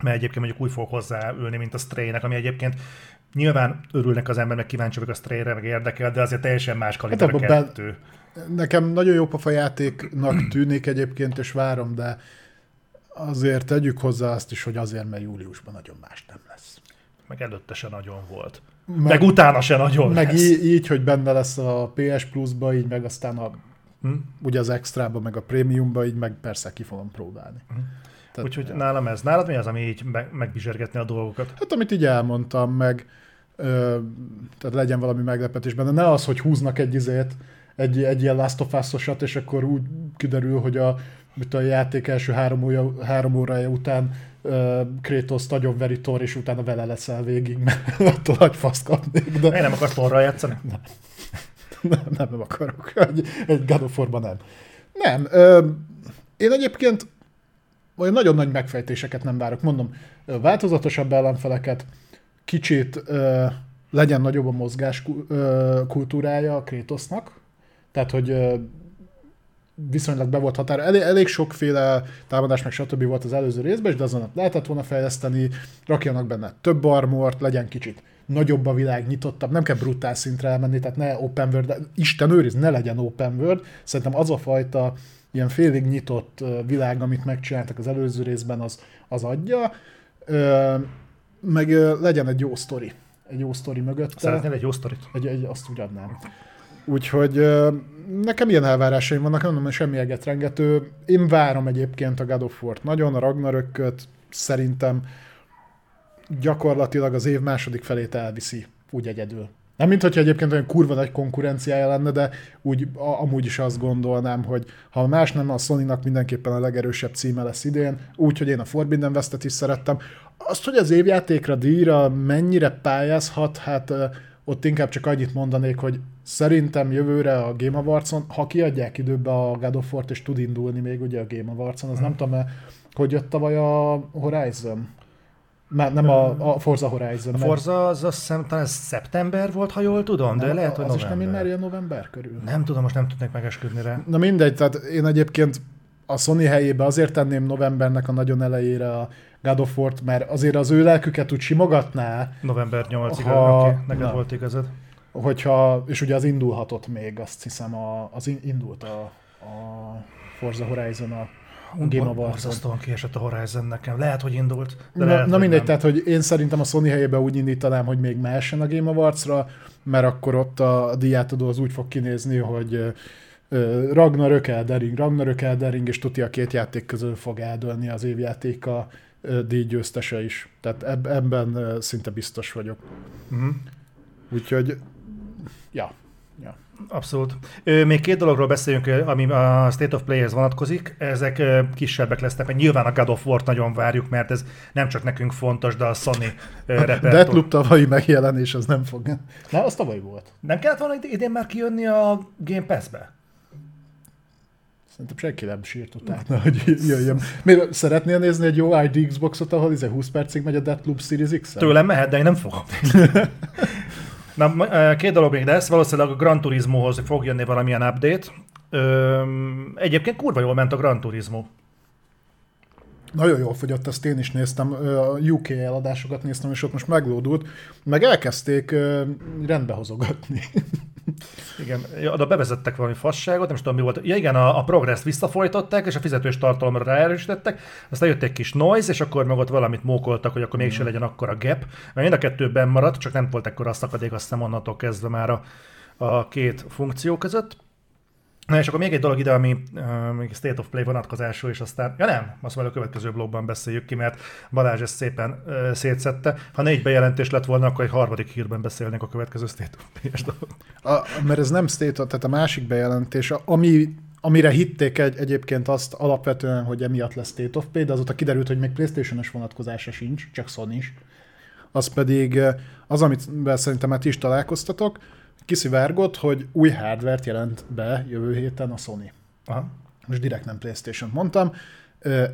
Speaker 1: Mert egyébként mondjuk úgy fog hozzáülni, mint a stray ami egyébként nyilván örülnek az ember, meg kíváncsi a stray meg érdekel, de azért teljesen más kaliber hát kettő.
Speaker 2: Nekem nagyon jó pofa játéknak [clears throat] tűnik egyébként, és várom, de azért tegyük hozzá azt is, hogy azért, mert júliusban nagyon más nem lesz.
Speaker 1: Meg előtte se nagyon volt. Meg, meg utána se nagyon
Speaker 2: Meg lesz. Így, így, hogy benne lesz a PS Plus-ba, így meg aztán a, hm? ugye az extrába, meg a prémiumba, így meg persze ki fogom próbálni. Hm.
Speaker 1: Tehát, Úgyhogy nálam ez. Nálad mi az, ami így meg, megbizsergetni a dolgokat?
Speaker 2: Hát amit így elmondtam, meg ö, tehát legyen valami meglepetés benne. Ne az, hogy húznak egy izét, egy, egy ilyen Last of Us-osat, és akkor úgy kiderül, hogy a, mit a játék első három, óra, három órája után uh, Kratos nagyon veri Thor, és utána vele leszel végig, [laughs] mert attól nagy faszt kapnék.
Speaker 1: De... Én nem akarsz Thorral játszani?
Speaker 2: Nem. [laughs] nem, nem, nem akarok. Egy, egy God of War-ban nem. Nem. Ö, én egyébként olyan nagyon nagy megfejtéseket nem várok. Mondom, változatosabb ellenfeleket, kicsit ö, legyen nagyobb a mozgás kultúrája a Kratosnak, tehát, hogy viszonylag be volt határa. Elég, elég sokféle támadás, meg stb. volt az előző részben, de azon lehetett volna fejleszteni, rakjanak benne több armort, legyen kicsit nagyobb a világ, nyitottabb, nem kell brutál szintre elmenni, tehát ne open world, de Isten őriz, ne legyen open world. Szerintem az a fajta ilyen félig nyitott világ, amit megcsináltak az előző részben, az, az adja. Meg legyen egy jó sztori. Egy jó sztori mögött.
Speaker 1: Szeretnél egy jó sztorit?
Speaker 2: Egy, egy, azt úgy adnám. Úgyhogy nekem ilyen elvárásaim vannak, nem mondom, semmi egetrengető. Én várom egyébként a God of War-t nagyon, a Ragnarököt szerintem gyakorlatilag az év második felét elviszi úgy egyedül. Nem mint hogyha egyébként olyan kurva nagy konkurenciája lenne, de úgy a, amúgy is azt gondolnám, hogy ha más nem, a sony mindenképpen a legerősebb címe lesz idén, úgyhogy én a Forbidden West-et is szerettem. Azt, hogy az évjátékra, díjra mennyire pályázhat, hát ott inkább csak annyit mondanék, hogy szerintem jövőre a Game Awards-on, ha kiadják időbe a God of War-t, és tud indulni még ugye a Game Awards-on, az hmm. nem tudom, hogy jött tavaly a Horizon? Már nem a, a Forza Horizon.
Speaker 1: A Forza az azt hiszem talán szeptember volt, ha jól tudom, nem, de lehet, hogy
Speaker 2: az november. is nem már ilyen november körül.
Speaker 1: Nem tudom, most nem tudnék megesküdni rá.
Speaker 2: Na mindegy, tehát én egyébként a Sony helyébe azért tenném novembernek a nagyon elejére a God of War-t, mert azért az ő lelküket úgy simogatná.
Speaker 1: November 8-ig, ha... okay, neked na, volt igazad.
Speaker 2: Hogyha, és ugye az indulhatott még, azt hiszem, a, az indult a, a Forza Horizon a Game.
Speaker 1: Borzasztóan kiesett a Horizon nekem. Lehet, hogy indult,
Speaker 2: de na, lehet, na mindegy, nem. tehát hogy én szerintem a Sony helyében úgy indítanám, hogy még mehessen a Game Awards-ra, mert akkor ott a diátadó az úgy fog kinézni, hogy Ragnarök Eldering, Ragnarök Eldering, és tuti a két játék közül fog eldőlni az évjátéka díjgyőztese is. Tehát ebben szinte biztos vagyok. Uh-huh. Úgyhogy, ja, ja.
Speaker 1: Abszolút. Még két dologról beszéljünk, ami a State of Players vonatkozik. Ezek kisebbek lesznek, mert nyilván a God of War-t nagyon várjuk, mert ez nem csak nekünk fontos, de a Sony [laughs] repertor.
Speaker 2: Deathloop tavalyi megjelenés, az nem fog.
Speaker 1: Na, az tavaly volt. Nem kellett volna idén már kijönni a Game Pass-be?
Speaker 2: Szerintem senki nem sírt utána, [laughs] hogy jöjjön. Miért szeretnél nézni egy jó ID Xboxot, ahol 20 izé percig megy a Deathloop Series X?
Speaker 1: Tőlem mehet, de én nem fogom. [laughs] Na, két dolog még lesz, valószínűleg a Gran Turismohoz fog jönni valamilyen update. Ö, egyébként kurva jól ment a Gran Turismo.
Speaker 2: Nagyon jól fogyott, ezt én is néztem, a UK eladásokat néztem, és ott most meglódult, meg elkezdték rendbehozogatni. [laughs]
Speaker 1: Igen, oda bevezettek valami fasságot, nem is tudom mi volt. Ja igen, a, a progress visszafolytották, és a fizetős tartalomra ráerősítettek, aztán jött egy kis noise, és akkor meg ott valamit mókoltak, hogy akkor mégsem legyen akkor a gap. Mert mind a kettőben maradt, csak nem volt ekkor a szakadék, azt hiszem onnantól kezdve már a, a két funkció között. Na és akkor még egy dolog ide, ami uh, State of Play vonatkozású, és aztán, ja nem, azt majd a következő blogban beszéljük ki, mert Balázs ezt szépen uh, szétszette. Ha négy bejelentés lett volna, akkor egy harmadik hírben beszélnénk a következő State of Play-es
Speaker 2: Mert ez nem State of, tehát a másik bejelentés, ami amire hitték egy, egyébként azt alapvetően, hogy emiatt lesz State of Play, de azóta kiderült, hogy még Playstation-es vonatkozása sincs, csak Sony is. Az pedig az, amit szerintem már is találkoztatok, kiszivárgott, hogy új hardvert jelent be jövő héten a Sony. Aha. Most direkt nem Playstation mondtam.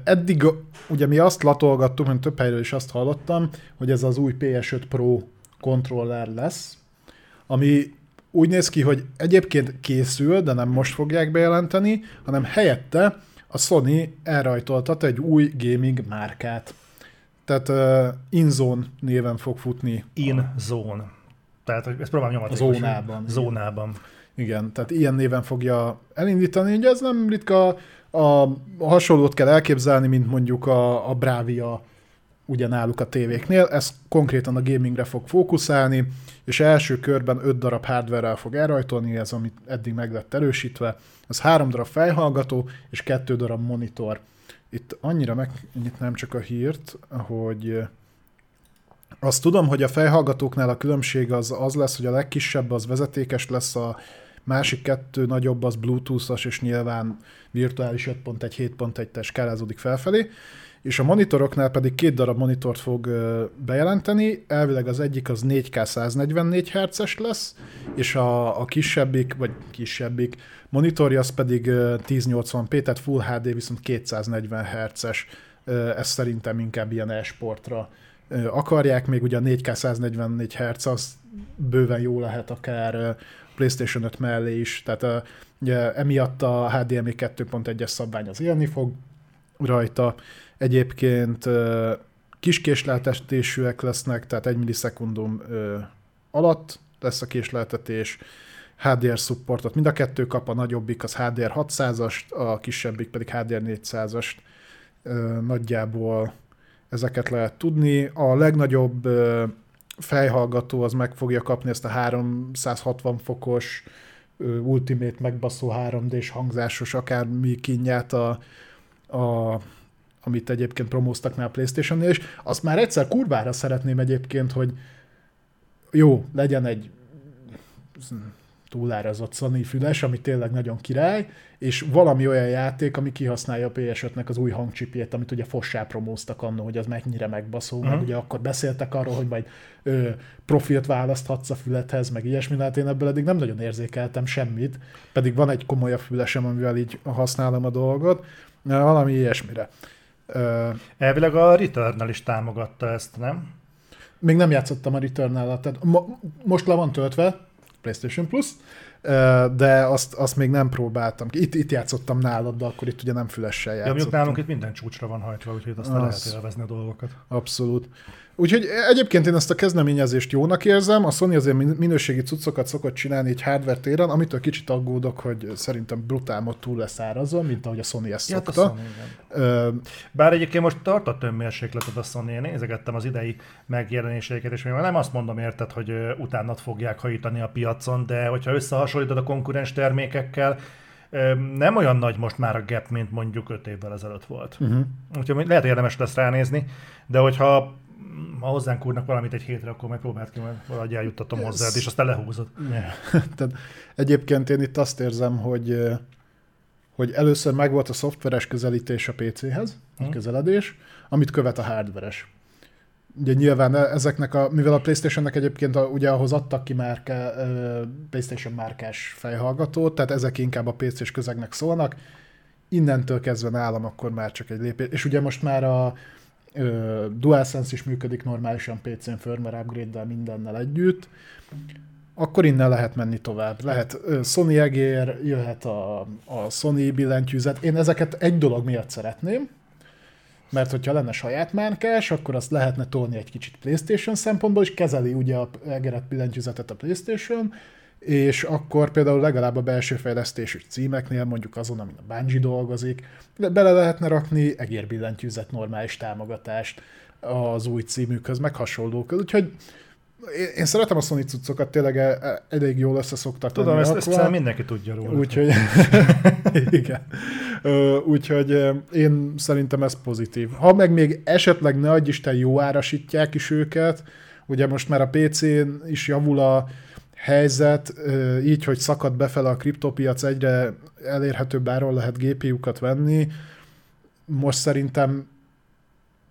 Speaker 2: Eddig ugye mi azt latolgattuk, mert több helyről is azt hallottam, hogy ez az új PS5 Pro kontroller lesz, ami úgy néz ki, hogy egyébként készül, de nem most fogják bejelenteni, hanem helyette a Sony elrajtoltat egy új gaming márkát. Tehát uh, InZone néven fog futni.
Speaker 1: InZone. Tehát, hogy ezt próbálom nyomatni.
Speaker 2: Zónában.
Speaker 1: Zónában.
Speaker 2: Igen, tehát ilyen néven fogja elindítani. Ugye ez nem ritka, a hasonlót kell elképzelni, mint mondjuk a, a Bravia ugyanáluk a tévéknél. Ez konkrétan a gamingre fog fókuszálni, és első körben 5 darab hardware fog elrajtolni, ez amit eddig meg lett erősítve. Ez három darab fejhallgató és kettő darab monitor. Itt annyira megnyitnám csak a hírt, hogy azt tudom, hogy a fejhallgatóknál a különbség az, az lesz, hogy a legkisebb az vezetékes lesz, a másik kettő nagyobb az bluetooth-os, és nyilván virtuális 5.1, 7.1-tel skálázódik felfelé, és a monitoroknál pedig két darab monitort fog bejelenteni, elvileg az egyik az 4K 144 Hz-es lesz, és a, a kisebbik, vagy kisebbik monitorja az pedig 1080p, tehát Full HD viszont 240 Hz-es, ez szerintem inkább ilyen e-sportra akarják, még ugye a 4K 144 Hz az bőven jó lehet akár PlayStation 5 mellé is, tehát ugye, emiatt a HDMI 2.1-es szabvány az élni fog rajta. Egyébként kis késleltetésűek lesznek, tehát 1 millisekundum alatt lesz a késleltetés, HDR supportot mind a kettő kap, a nagyobbik az HDR 600-ast, a kisebbik pedig HDR 400-ast. Nagyjából ezeket lehet tudni. A legnagyobb fejhallgató az meg fogja kapni ezt a 360 fokos Ultimate megbaszó 3D-s hangzásos akármi kinyát a, a amit egyébként promóztak már a Playstation-nél, és azt már egyszer kurvára szeretném egyébként, hogy jó, legyen egy túlárazott Sony füles, ami tényleg nagyon király, és valami olyan játék, ami kihasználja a PS5-nek az új hangcsipjét, amit ugye fossá promóztak annó, hogy az mennyire megbaszó, uh-huh. meg mhm. ugye akkor beszéltek arról, hogy majd ö, profilt választhatsz a fülethez, meg ilyesmi, hát én ebből eddig nem nagyon érzékeltem semmit, pedig van egy komolyabb fülesem, amivel így használom a dolgot, valami ilyesmire.
Speaker 1: Ö, Elvileg a Returnal is támogatta ezt, nem?
Speaker 2: Még nem játszottam a Returnal-at, tehát mo- most le van töltve, PlayStation Plus, de azt, azt még nem próbáltam. Itt, itt játszottam nálad, de akkor itt ugye nem fülessel játszottam.
Speaker 1: Ja, nálunk itt minden csúcsra van hajtva, úgyhogy aztán az... lehet élvezni a dolgokat.
Speaker 2: Abszolút. Úgyhogy egyébként én ezt a kezdeményezést jónak érzem, a Sony azért minőségi cuccokat szokott csinálni egy hardware téren, amitől kicsit aggódok, hogy szerintem brutál mod túl lesz árazva, mint ahogy a Sony ezt ja, szokta. A Sony,
Speaker 1: Ö... Bár egyébként most tartott önmérsékletet a Sony, én nézegettem az idei megjelenéseiket, és még nem azt mondom érted, hogy utánat fogják hajítani a piacon, de hogyha összehasonlítod a konkurens termékekkel, nem olyan nagy most már a gap, mint mondjuk 5 évvel ezelőtt volt. Uh-huh. Úgyhogy lehet érdemes lesz ránézni, de hogyha ha hozzánk úrnak valamit egy hétre, akkor majd próbált ki, majd valahogy eljuttatom Ez... hozzád, és aztán lehúzod. [laughs]
Speaker 2: Tehát egyébként én itt azt érzem, hogy hogy először megvolt a szoftveres közelítés a PC-hez, a hmm. közeledés, amit követ a hardveres. Ugye nyilván e- ezeknek a, mivel a Playstation-nek egyébként a, ugye ahhoz adtak ki márka, Playstation márkás fejhallgatót, tehát ezek inkább a PC-s közegnek szólnak, innentől kezdve nálam akkor már csak egy lépés. És ugye most már a, DualSense is működik normálisan PC-n firmware upgrade-del mindennel együtt. akkor innen lehet menni tovább. Lehet ö, Sony egér, jöhet a, a Sony billentyűzet. Én ezeket egy dolog miatt szeretném, mert hogyha lenne saját márkás, akkor azt lehetne tolni egy kicsit PlayStation szempontból, és kezeli ugye a egeret billentyűzetet a PlayStation, és akkor például legalább a belső fejlesztésű címeknél, mondjuk azon, amin a Bungie dolgozik, de bele lehetne rakni egérbillentyűzet normális támogatást az új címükhöz, meg hasonlók. Úgyhogy én, szeretem a Sony cuccokat, tényleg e- e- elég jól összeszoktak
Speaker 1: Tudom, ezt, ezt szerintem mindenki tudja róla.
Speaker 2: Úgyhogy, [laughs] igen. Úgyhogy én szerintem ez pozitív. Ha meg még esetleg ne adj Isten jó árasítják is őket, ugye most már a PC-n is javul a helyzet, így, hogy szakad befele a kriptopiac, egyre elérhetőbb áron lehet GPU-kat venni, most szerintem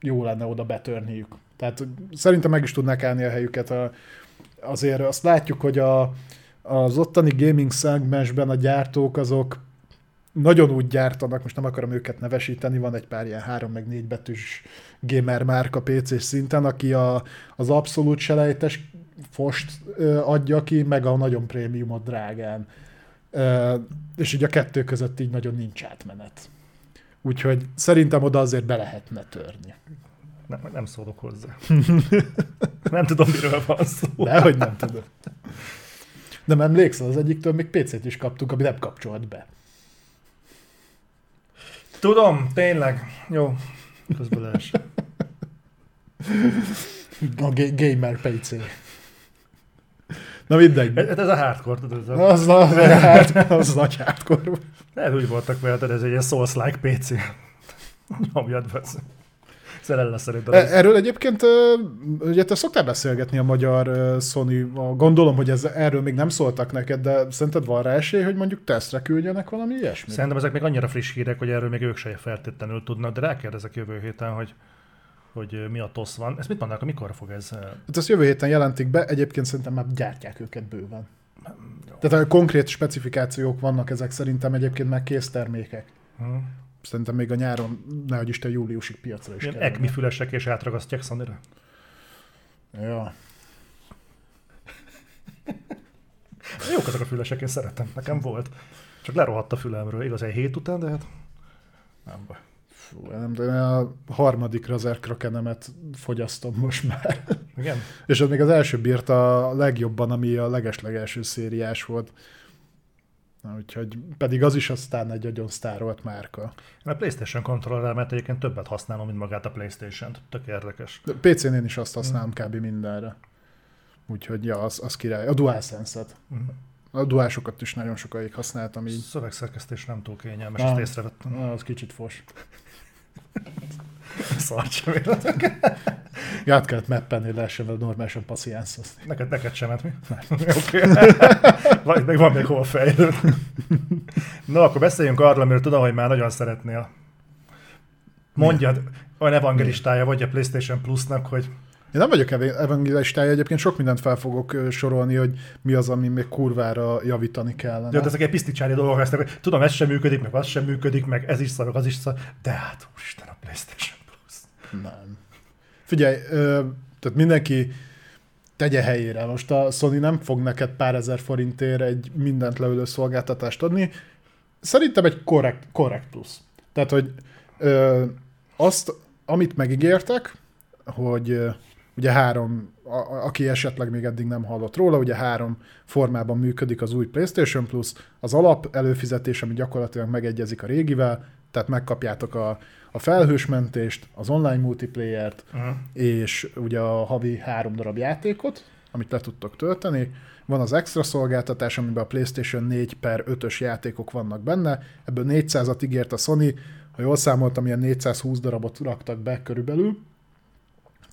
Speaker 2: jó lenne oda betörniük. Tehát szerintem meg is tudnák állni a helyüket. A, azért azt látjuk, hogy a, az ottani gaming szegmensben a gyártók azok nagyon úgy gyártanak, most nem akarom őket nevesíteni, van egy pár ilyen három meg négy betűs gamer márka PC szinten, aki a, az abszolút selejtes fost adja ki, meg a nagyon prémiumot drágán. És így a kettő között így nagyon nincs átmenet. Úgyhogy szerintem oda azért be lehetne törni.
Speaker 1: Nem, nem szólok hozzá. [laughs] nem tudom, miről van szó.
Speaker 2: Dehogy nem tudom. Nem emlékszel, az egyiktől még PC-t is kaptunk, ami nem kapcsolt be.
Speaker 1: Tudom, tényleg. Jó. Közben lees.
Speaker 2: A ga- gamer PC. Na mindegy.
Speaker 1: Ez, ez a hardcore, tudod, ez a...
Speaker 2: Az, az, az, az nagy hardcore.
Speaker 1: Lehet úgy voltak vele, de ez egy ilyen Souls-like PC. Nyomjad be. Szerel lesz szerintem.
Speaker 2: E- Erről egyébként, ugye te szoktál beszélgetni a magyar sony gondolom, hogy ez, erről még nem szóltak neked, de szerinted van rá esély, hogy mondjuk tesztre küldjenek valami ilyesmit?
Speaker 1: Szerintem ezek még annyira friss hírek, hogy erről még ők se feltétlenül tudnak, de rákérdezek jövő héten, hogy, hogy mi a TOSZ van. Ezt mit mondanak, mikor fog ez?
Speaker 2: Hát ezt jövő héten jelentik be, egyébként szerintem már gyártják őket bőven. Tehát a konkrét specifikációk vannak ezek szerintem egyébként már kész termékek.
Speaker 1: hm,
Speaker 2: Szerintem még a nyáron, nehogy Isten júliusig piacra is
Speaker 1: Ilyen ekmi fülesek és átragasztják Sonyra?
Speaker 2: Ja. [laughs]
Speaker 1: Jók azok a fülesek, én szeretem. Nekem volt. Csak lerohadt a fülemről. Igaz, egy hét után, de hát nem baj.
Speaker 2: Fú, nem, de a harmadik Razer Krakenemet fogyasztom most már.
Speaker 1: Igen?
Speaker 2: És az még az első bírta a legjobban, ami a legeslegelső szériás volt. Na, úgyhogy pedig az is aztán egy nagyon sztárolt márka.
Speaker 1: Én a PlayStation kontrollerrel, mert egyébként többet használom, mint magát a PlayStation-t. Tök érdekes.
Speaker 2: De PC-n én is azt használom kb. mindenre. Úgyhogy ja, az, az király. A DualSense-et.
Speaker 1: Mhm.
Speaker 2: A duásokat is nagyon sokáig használtam így.
Speaker 1: Szövegszerkesztés nem túl kényelmes,
Speaker 2: Ah.
Speaker 1: ezt észrevettem.
Speaker 2: Ah, Az kicsit fos.
Speaker 1: Szart sem érletek.
Speaker 2: Ja, át kellett mappelni, hogy lehessen vele normálisan passziánszozni.
Speaker 1: Neked, neked sem, hát mi? [laughs] Oké. Még van még hol fejlődni. No, akkor beszéljünk arról, amiről tudom, hogy már nagyon szeretnél. Mondjad, olyan evangelistája vagy a PlayStation Plusnak, hogy
Speaker 2: Én nem vagyok ev- evangelistája, egyébként sok mindent fel fogok sorolni, hogy mi az, ami még kurvára javítani kellene.
Speaker 1: de ezek egy piszticsári dolgok lesznek, tudom, ez sem működik, meg az sem működik, meg ez is szar, meg az is szar, de hát úristen a PlayStation Plus.
Speaker 2: Nem. Figyelj, ö, tehát mindenki tegye helyére. Most a Sony nem fog neked pár ezer forintért egy mindent leülő szolgáltatást adni. Szerintem egy korrekt, korrekt plusz. Tehát, hogy ö, azt, amit megígértek, hogy ugye három, a, a- aki esetleg még eddig nem hallott róla, ugye három formában működik az új PlayStation Plus, az alap előfizetés, ami gyakorlatilag megegyezik a régivel, tehát megkapjátok a, a felhősmentést, az online multiplayer-t,
Speaker 1: Uh-huh.
Speaker 2: és ugye a havi három darab játékot, amit le tudtok tölteni. Van az extra szolgáltatás, amiben a PlayStation 4 per 5-ös játékok vannak benne, ebből 400-at ígért a Sony, ha jól számoltam, ilyen 420 darabot raktak be körülbelül,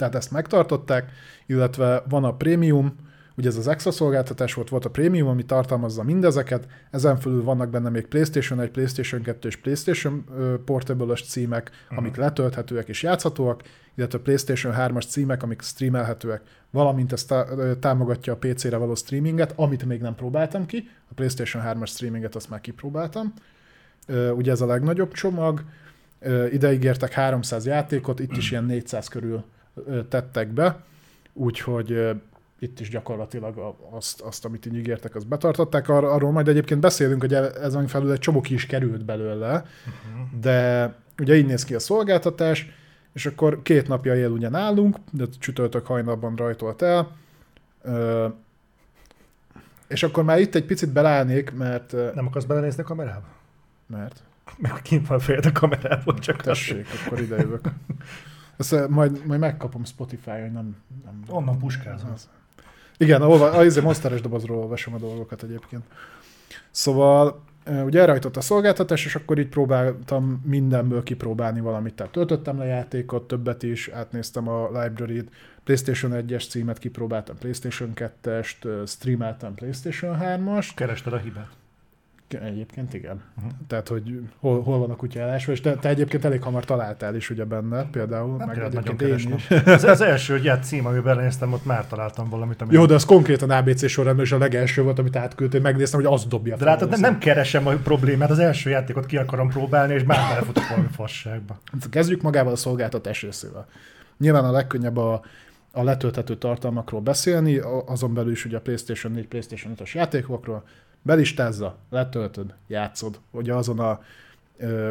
Speaker 2: tehát ezt megtartották, illetve van a Premium, ugye ez az extra szolgáltatás volt, volt a Premium, ami tartalmazza mindezeket, ezen felül vannak benne még PlayStation 1, PlayStation 2 és PlayStation ö, Portable-ös címek, uh-huh. amik letölthetőek és játszhatóak, illetve PlayStation 3-as címek, amik streamelhetőek, valamint ez tá- ö, támogatja a PC-re való streaminget, amit még nem próbáltam ki, a PlayStation 3-as streaminget azt már kipróbáltam, ugye ez a legnagyobb csomag, ide ígértek 300 játékot, itt is [clears throat] ilyen 400 körül tettek be, úgyhogy itt is gyakorlatilag azt, azt amit így ígértek, azt betartották. Ar- arról majd egyébként beszélünk, hogy e- ezen felül egy csomó ki is került belőle,
Speaker 1: Uh-huh.
Speaker 2: de ugye így néz ki a szolgáltatás, és akkor két napja él ugye nálunk, de csütörtök hajnalban rajtolt el, és akkor már itt egy picit belállnék, mert...
Speaker 1: Nem akarsz belenézni a kamerába?
Speaker 2: Mert?
Speaker 1: Meg kint van a kamerából, csak
Speaker 2: Tessék, akkor ide jövök. [laughs] Ezt ö, majd, majd megkapom Spotify-on, nem... nem
Speaker 1: Onnan puskázom.
Speaker 2: Az- Igen, olva, az izé monsteres dobozról olvasom a dolgokat egyébként. Szóval ö, ugye elrajtott a szolgáltatás, és akkor így próbáltam mindenből kipróbálni valamit. Tehát töltöttem le játékot, többet is, átnéztem a library-t, PlayStation 1-es címet kipróbáltam, PlayStation 2-est, ö, streameltem PlayStation 3-ast,
Speaker 1: Kerested a hibát.
Speaker 2: Egyébként igen.
Speaker 1: Uh-huh.
Speaker 2: Tehát, hogy hol, hol van a kutya elásva, és te, te egyébként elég hamar találtál is ugye benne, például,
Speaker 1: Nem
Speaker 2: meg egyébként én is. [laughs]
Speaker 1: Az, az első gyárt cím, amiben belenéztem, ott már találtam valamit. Ami
Speaker 2: Jó, de az konkrétan ABC során és a legelső volt, amit átküldtél, megnéztem, hogy az dobja
Speaker 1: De látod, nem, nem keresem a problémát, az első játékot ki akarom próbálni, és már belefutok valami fasságba.
Speaker 2: Kezdjük magával a szolgáltatás részével. Nyilván a legkönnyebb a, a letölthető tartalmakról beszélni, azon belül is ugye a PlayStation 4, PlayStation 5-ös játékokról. Belistázza, letöltöd, játszod, ugye azon a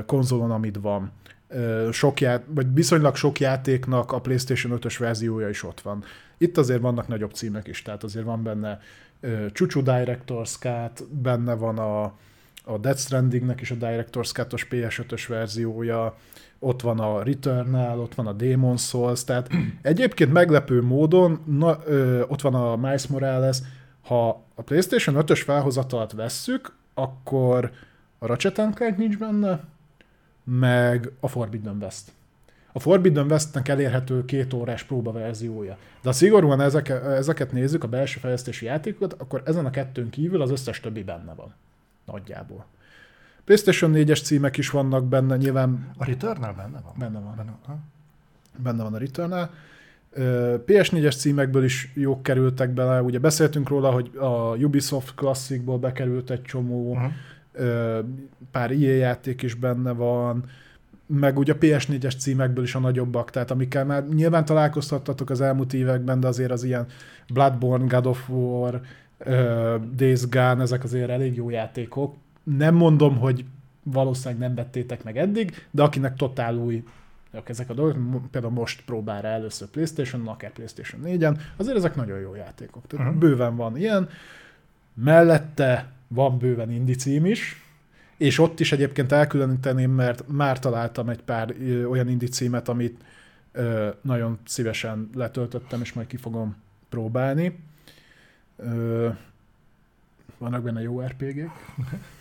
Speaker 2: konzolon, amit van. Sok ját, vagy viszonylag sok játéknak a PlayStation 5-ös verziója is ott van. Itt azért vannak nagyobb címek is, tehát azért van benne Chuchu Director's Cut, benne van a, a Death Strandingnek is a Director's Cut-os PS5-ös verziója, ott van a Returnal, ott van a Demon Souls, tehát [clears throat] egyébként meglepő módon na, ö, ott van a Miles Morales, ha a PlayStation 5-ös felhozatalt vesszük, akkor a Ratchet Clank nincs benne, meg a Forbidden West. A Forbidden Westnek elérhető két órás próbaverziója. De ha szigorúan ezek, ezeket nézzük, a belső fejlesztési játékokat, akkor ezen a kettőn kívül az összes többi benne van. Nagyjából. PlayStation 4-es címek is vannak benne, nyilván
Speaker 1: A Returnal benne van?
Speaker 2: Benne van.
Speaker 1: Benne, ha?
Speaker 2: benne van a Returnal. Ö, PS4-es címekből is jók kerültek bele, ugye beszéltünk róla, hogy a Ubisoft Classicból bekerült egy csomó,
Speaker 1: Uh-huh.
Speaker 2: pár ilyen játék is benne van, meg ugye a PS4-es címekből is a nagyobbak, tehát amikkel már nyilván találkoztattatok az elmúlt években, de azért az ilyen Bloodborne, God of War, Days Gone, ezek azért elég jó játékok. Nem mondom, hogy valószínűleg nem vettétek meg eddig, de akinek totál új ezek a dolgok, például most próbál rá először Playstation, akár Playstation 4-en, azért ezek nagyon jó játékok. Tehát
Speaker 1: Mhm.
Speaker 2: bőven van ilyen. Mellette van bőven indie cím is, és ott is egyébként elkülöníteném, mert már találtam egy pár olyan címet, amit ö, nagyon szívesen letöltöttem, és majd ki fogom próbálni. Ö, vannak benne jó RPG-k. [laughs]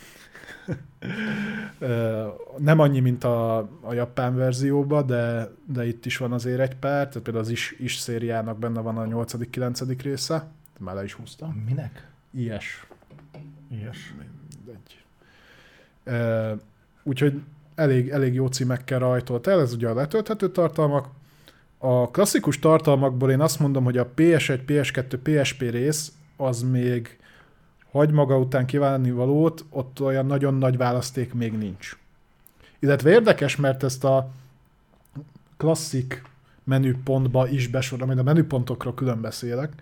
Speaker 2: [laughs] Nem annyi, mint a, a japán verzióban, de, de itt is van azért egy pár, tehát például az is, is szériának benne van a 8.-9. része, már le is húztam.
Speaker 1: Minek?
Speaker 2: Ilyes.
Speaker 1: Ilyes.
Speaker 2: Mindegy. Úgyhogy elég, elég jó címekkel rajtolt el, ez ugye a letölthető tartalmak. A klasszikus tartalmakból én azt mondom, hogy a PS1, PS2, PSP rész az még hagy maga után kívánni valót, ott olyan nagyon nagy választék még nincs. Illetve érdekes, mert ezt a klasszik menüpontba is besorol, majd a menüpontokról külön beszélek,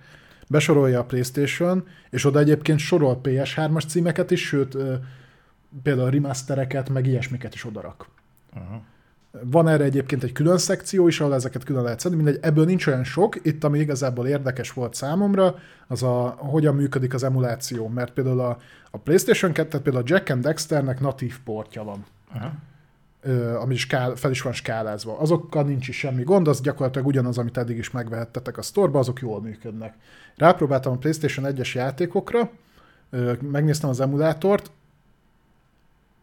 Speaker 2: besorolja a PlayStation, és oda egyébként sorol PS3-as címeket is, sőt, például remastereket, meg ilyesmiket is odarak.
Speaker 1: Uh-huh.
Speaker 2: Van erre egyébként egy külön szekció is, ahol ezeket külön lehet szedni, mindegy, ebből nincs olyan sok, itt ami igazából érdekes volt számomra, az a, hogyan működik az emuláció, mert például a, a PlayStation 2, például a Jack and Dexternek natív portja van. Ö, ami skál, fel is van skálázva. Azokkal nincs is semmi gond, az gyakorlatilag ugyanaz, amit eddig is megvehettetek a sztorba, azok jól működnek. Rápróbáltam a PlayStation 1-es játékokra, megnéztem az emulátort,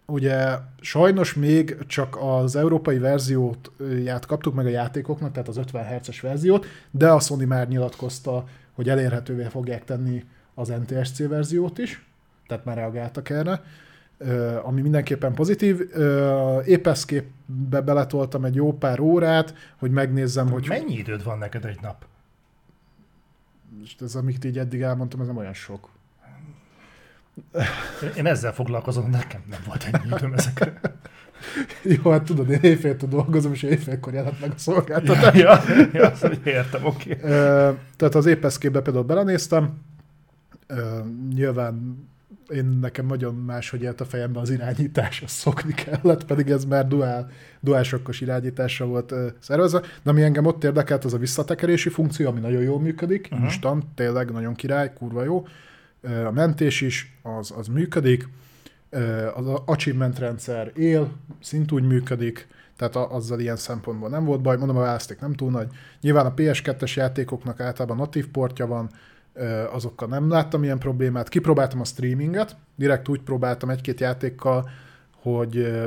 Speaker 2: ugye sajnos még csak az európai verziót ját kaptuk meg a játékoknak, tehát az 50 Hz-es verziót, de a Sony már nyilatkozta, hogy elérhetővé fogják tenni az NTSC verziót is, tehát már reagáltak erre ami mindenképpen pozitív. Épp ezt képbe beletoltam egy jó pár órát, hogy megnézzem, hogy
Speaker 1: Mennyi időd van neked egy nap?
Speaker 2: Most ez, amit így eddig elmondtam, ez nem olyan sok.
Speaker 1: Én ezzel foglalkozom, nekem nem volt ennyi időm ezekre. [laughs]
Speaker 2: Jó, hát tudod, én éjféltől dolgozom, és éjfélkor jelent meg a szolgáltatás.
Speaker 1: ja, ja, ja, értem, oké. Okay.
Speaker 2: Tehát az épeszkébe például belenéztem, nyilván én nekem nagyon máshogy élt a fejemben az irányítás, azt szokni kellett, pedig ez már duál, duál sokkos irányításra volt uh, szervezve. De ami engem ott érdekelt, az a visszatekerési funkció, ami nagyon jól működik, uh-huh. instant, tényleg nagyon király, kurva jó. Uh, a mentés is, az, az működik. Az achievement rendszer él, szintúgy működik, tehát a, azzal ilyen szempontból nem volt baj, mondom, a választék nem túl nagy. Nyilván a PS2-es játékoknak általában natív portja van, azokkal nem láttam ilyen problémát. Kipróbáltam a streaminget, direkt úgy próbáltam egy-két játékkal, hogy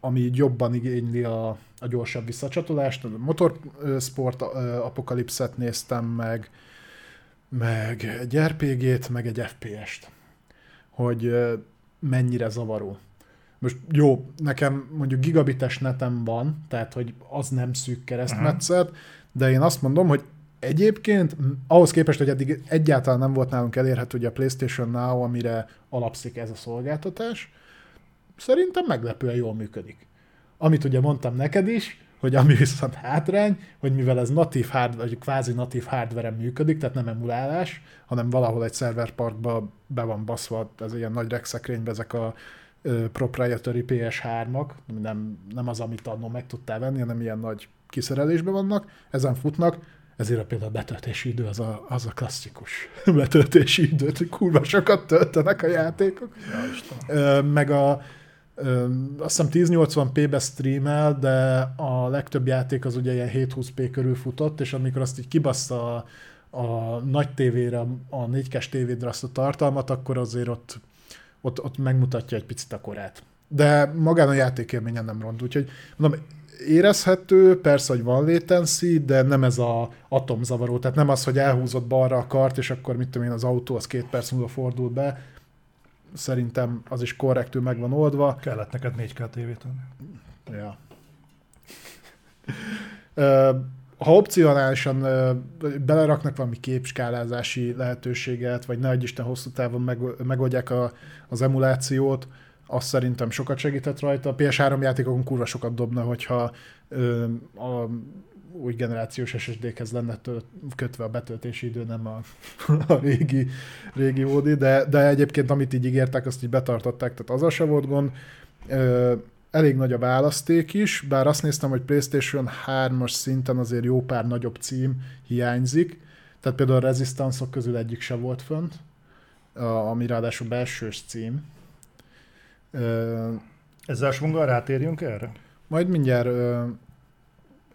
Speaker 2: ami jobban igényli a, a gyorsabb visszacsatolást. A Motorsport Apokalipszet néztem meg, meg egy RPG-t, meg egy FPS-t. Hogy mennyire zavaró. Most jó, nekem mondjuk gigabites netem van, tehát hogy az nem szűk keresztmetszet, de én azt mondom, hogy Egyébként ahhoz képest, hogy eddig egyáltalán nem volt nálunk elérhető ugye a PlayStation Now, amire alapszik ez a szolgáltatás, szerintem meglepően jól működik. Amit ugye mondtam neked is, hogy ami viszont hátrány, hogy mivel ez natív hardware, vagy kvázi natív hardware működik, tehát nem emulálás, hanem valahol egy szerverparkba be van baszva, ez ilyen nagy regszekrénybe ezek a proprietary PS3-ak, nem, nem az, amit annól meg tudtál venni, hanem ilyen nagy kiszerelésben vannak, ezen futnak, ezért a például a betöltési idő az a, az a klasszikus [laughs] betöltési időt, hogy kurva sokat töltenek a játékok. Ja, meg a azt hiszem 1080p-be streamel, de a legtöbb játék az ugye ilyen 720p körül futott, és amikor azt így kibassza a, a nagy tévére, a 4K tévédre azt a tartalmat, akkor azért ott, ott, ott megmutatja egy picit a korát. De magán a játékélményen nem ront, úgyhogy mondom, érezhető, persze, hogy van latency, de nem ez a atomzavaró, tehát nem az, hogy elhúzott balra a kart, és akkor mit tudom én, az autó az két perc múlva fordul be. Szerintem az is korrektül meg van oldva.
Speaker 1: Kellett neked 4K tévét
Speaker 2: Ja. ha opcionálisan beleraknak valami képskálázási lehetőséget, vagy ne Isten hosszú távon megoldják a, az emulációt, azt szerintem sokat segített rajta. A PS3 játékokon kurva sokat dobna, hogyha ö, a új generációs SSD-hez lenne tölt, kötve a betöltési idő, nem a, [laughs] a régi, régi ódi, de, de egyébként amit így ígértek, azt így betartották, tehát az se volt gond. Ö, elég nagy a választék is, bár azt néztem, hogy PlayStation 3-as szinten azért jó pár nagyobb cím hiányzik, tehát például a resistance közül egyik se volt fönt, ami ráadásul belsős cím,
Speaker 1: ezzel a rátérjünk erre?
Speaker 2: Majd mindjárt ö,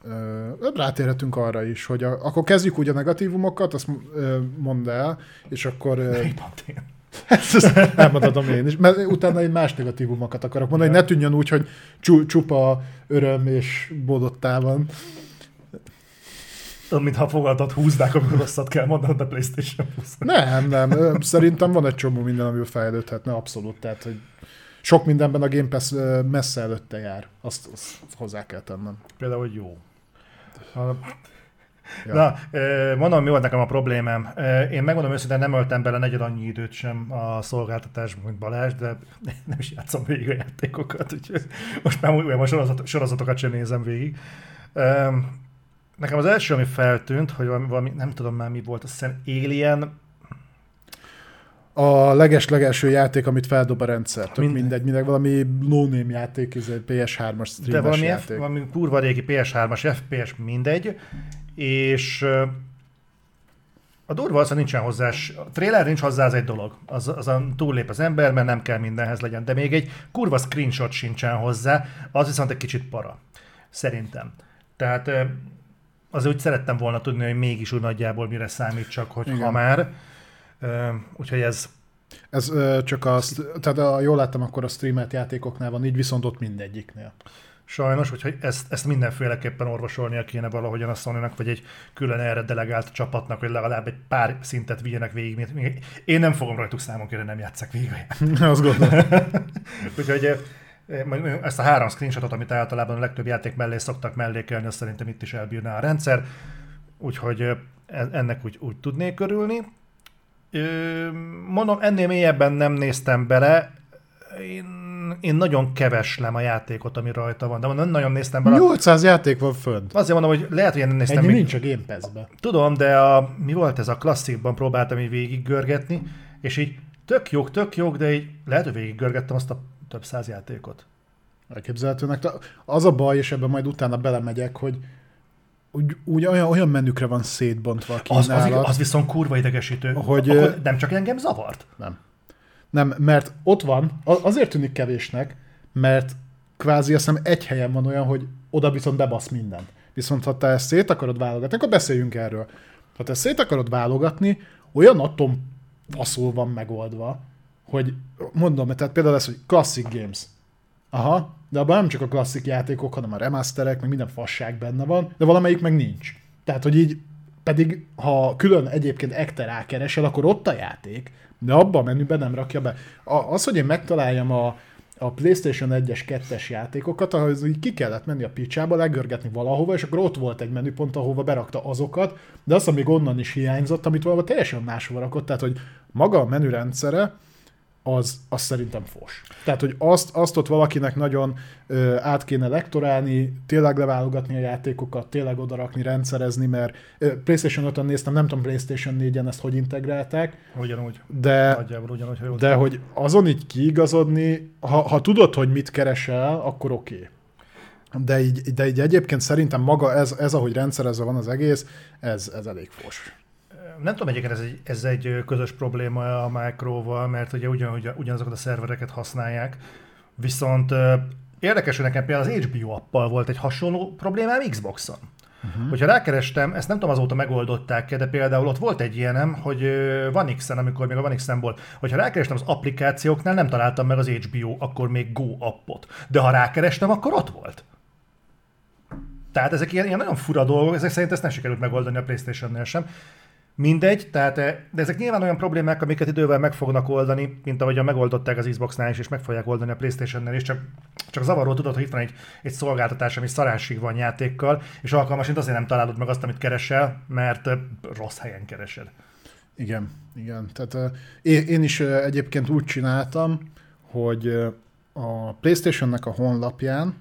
Speaker 2: ö, rátérhetünk arra is, hogy a, akkor kezdjük úgy a negatívumokat, azt ö, mondd el, és akkor... Ö, ezt, elmondhatom [laughs] én is, mert utána egy más negatívumokat akarok mondani, hogy ne tűnjön úgy, hogy csupa öröm és boldottá van.
Speaker 1: Mintha fogaltat húznák, amikor rosszat kell mondanod a Playstation
Speaker 2: plus Nem, nem. Szerintem van egy csomó minden, amivel fejlődhetne, abszolút. Tehát, hogy sok mindenben a Game Pass messze előtte jár. Azt, azt hozzá kell tennem.
Speaker 1: Például, hogy jó. Ja. Na, mondom, mi volt nekem a problémám. Én megmondom őszintén, nem öltem bele negyed annyi időt sem a szolgáltatásban, mint Balázs, de [laughs] nem is játszom végig a játékokat, úgyhogy most már újra a sorozat, sorozatokat sem nézem végig. Nekem az első, ami feltűnt, hogy valami, valami nem tudom már mi volt, azt hiszem Alien
Speaker 2: a leges-legelső játék, amit feldob a rendszer. Tök Mind... mindegy, mindegy, valami no-name játék, ez egy PS3-as streames
Speaker 1: De valami,
Speaker 2: játék.
Speaker 1: F, valami kurva régi PS3-as, FPS, mindegy, és a durva az, hogy nincsen hozzá, a trailer nincs hozzá, az egy dolog. Az, az a túllép az ember, mert nem kell mindenhez legyen. De még egy kurva screenshot sincsen hozzá, az viszont egy kicsit para. Szerintem. Tehát az úgy szerettem volna tudni, hogy mégis úgy nagyjából mire számít, csak hogy Igen. ha már Úgyhogy ez...
Speaker 2: Ez csak azt, tehát a, jól láttam, akkor a streamelt játékoknál van, így viszont ott mindegyiknél.
Speaker 1: Sajnos, úgyhogy ezt, ezt mindenféleképpen orvosolnia kéne valahogyan a sony vagy egy külön erre delegált csapatnak, hogy legalább egy pár szintet vigyenek végig. Én nem fogom rajtuk számon kérni, nem játszak végig. [laughs]
Speaker 2: Azt gondolom. [laughs]
Speaker 1: úgyhogy ezt a három screenshotot, amit általában a legtöbb játék mellé szoktak mellékelni, azt szerintem itt is elbírná a rendszer. Úgyhogy e, ennek úgy, úgy tudnék mondom, ennél mélyebben nem néztem bele. Én én, nagyon keveslem a játékot, ami rajta van, de nem nagyon néztem bele.
Speaker 2: 800 játék van fönt.
Speaker 1: Azért mondom, hogy lehet, hogy én nem néztem
Speaker 2: Ennyi
Speaker 1: még-
Speaker 2: nincs a Game Pass-be.
Speaker 1: Tudom, de a, mi volt ez a klasszikban próbáltam így végiggörgetni, és így tök jók, tök jók, de így lehet, hogy végiggörgettem azt a több száz játékot.
Speaker 2: Elképzelhetőnek. Az a baj, és ebben majd utána belemegyek, hogy úgy, úgy olyan, olyan menükre van szétbontva a
Speaker 1: Az, az, az viszont kurva idegesítő.
Speaker 2: Hogy,
Speaker 1: Akkor nem csak engem zavart?
Speaker 2: Nem. Nem, mert ott van, azért tűnik kevésnek, mert kvázi azt hiszem egy helyen van olyan, hogy oda viszont bebasz mindent. Viszont ha te ezt szét akarod válogatni, akkor beszéljünk erről. Ha te szét akarod válogatni, olyan atom faszul van megoldva, hogy mondom, tehát például ez, hogy Classic Games. Aha, de abban nem csak a klasszik játékok, hanem a remasterek, meg minden fasság benne van, de valamelyik meg nincs. Tehát, hogy így pedig, ha külön egyébként ekte rákeresel, akkor ott a játék, de abban a menüben nem rakja be. A, az, hogy én megtaláljam a, a PlayStation 1-es, 2-es játékokat, ahhoz így ki kellett menni a picsába, legörgetni valahova, és akkor ott volt egy menüpont, ahova berakta azokat, de azt, még onnan is hiányzott, amit valahol teljesen máshova rakott, tehát, hogy maga a menürendszere, az, az szerintem fos. Tehát, hogy azt, azt ott valakinek nagyon ö, át kéne lektorálni, tényleg leválogatni a játékokat, tényleg odarakni, rendszerezni, mert ö, PlayStation 5-ön néztem, nem tudom PlayStation 4-en ezt hogy integrálták,
Speaker 1: Ugyanúgy.
Speaker 2: de,
Speaker 1: Nagyjából ugyanúgy, ha jól
Speaker 2: de hogy azon így kiigazodni, ha, ha tudod, hogy mit keresel, akkor oké. Okay. De így, de így egyébként szerintem maga ez, ez, ahogy rendszerezve van az egész, ez, ez elég fos.
Speaker 1: Nem tudom, egyébként ez egy, ez egy közös probléma a Microval, mert ugye ugyanúgy, ugyanazokat a szervereket használják, viszont érdekes, hogy nekem például az HBO appal volt egy hasonló problémám Xboxon. Uh-huh. Hogyha rákerestem, ezt nem tudom azóta megoldották de például ott volt egy ilyenem, hogy van X-en, amikor még a van X-en volt, hogyha rákerestem az applikációknál, nem találtam meg az HBO, akkor még Go appot. De ha rákerestem, akkor ott volt. Tehát ezek ilyen, ilyen nagyon fura dolgok, ezek szerint ezt nem sikerült megoldani a Playstation-nél sem. Mindegy, tehát, eh, de ezek nyilván olyan problémák, amiket idővel meg fognak oldani, mint ahogy megoldották az Xbox-nál is, és meg fogják oldani a Playstation-nél is, csak, csak zavaró tudod, hogy itt van egy, egy szolgáltatás, ami szarásig van játékkal, és alkalmasint azért nem találod meg azt, amit keresel, mert eh, rossz helyen keresed.
Speaker 2: Igen, igen. Tehát uh, én, én is egyébként úgy csináltam, hogy a PlayStation-nek a honlapján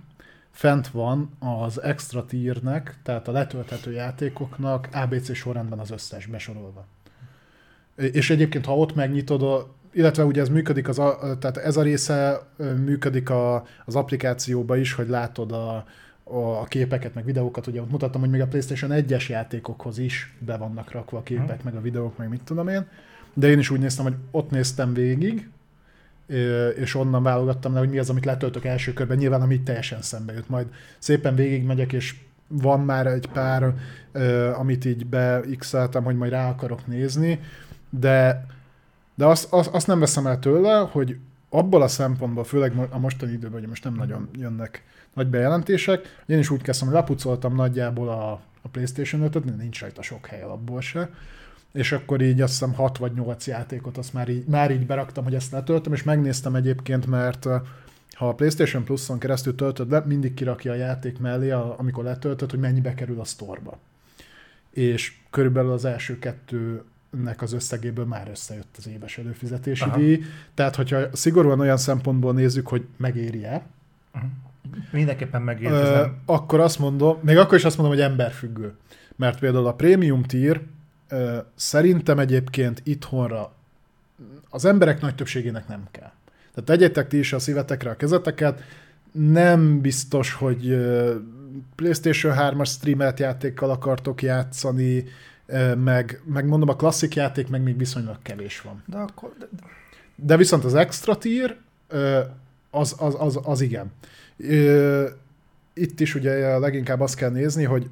Speaker 2: fent van az extra tiernek, tehát a letölthető játékoknak ABC sorrendben az összes besorolva. És egyébként, ha ott megnyitod, a, illetve ugye ez működik, az a, tehát ez a része működik a, az applikációba is, hogy látod a, a, képeket, meg videókat, ugye ott mutattam, hogy még a PlayStation 1-es játékokhoz is be vannak rakva a képek, meg a videók, meg mit tudom én. De én is úgy néztem, hogy ott néztem végig, és onnan válogattam le, hogy mi az, amit letöltök első körben, nyilván ami így teljesen szembe jött. Majd szépen végigmegyek, és van már egy pár, amit így beixeltem, hogy majd rá akarok nézni, de, de azt, azt, azt nem veszem el tőle, hogy abból a szempontból, főleg a mostani időben, hogy most nem nagyon jönnek nagy bejelentések, én is úgy kezdtem, hogy lepucoltam nagyjából a, a PlayStation 5-öt, nincs rajta sok hely alapból se, és akkor így azt hiszem 6 vagy 8 játékot azt már így, már így beraktam, hogy ezt letöltöm, és megnéztem egyébként, mert ha a PlayStation Plus-on keresztül töltöd le, mindig kirakja a játék mellé, a, amikor letöltöd, hogy mennyibe kerül a sztorba. És körülbelül az első kettőnek az összegéből már összejött az éves előfizetési
Speaker 1: Aha.
Speaker 2: díj. Tehát, hogyha szigorúan olyan szempontból nézzük, hogy megéri-e,
Speaker 1: Mindenképpen
Speaker 2: Ö,
Speaker 1: megérkezem.
Speaker 2: akkor azt mondom, még akkor is azt mondom, hogy emberfüggő. Mert például a prémium tier szerintem egyébként itthonra az emberek nagy többségének nem kell. Tehát tegyetek ti is a szívetekre a kezeteket, nem biztos, hogy PlayStation 3-as streamelt játékkal akartok játszani, meg, meg mondom, a klasszik játék meg még viszonylag kevés van.
Speaker 1: De akkor, de,
Speaker 2: viszont az extra tier, az, az, az, az igen. Itt is ugye leginkább azt kell nézni, hogy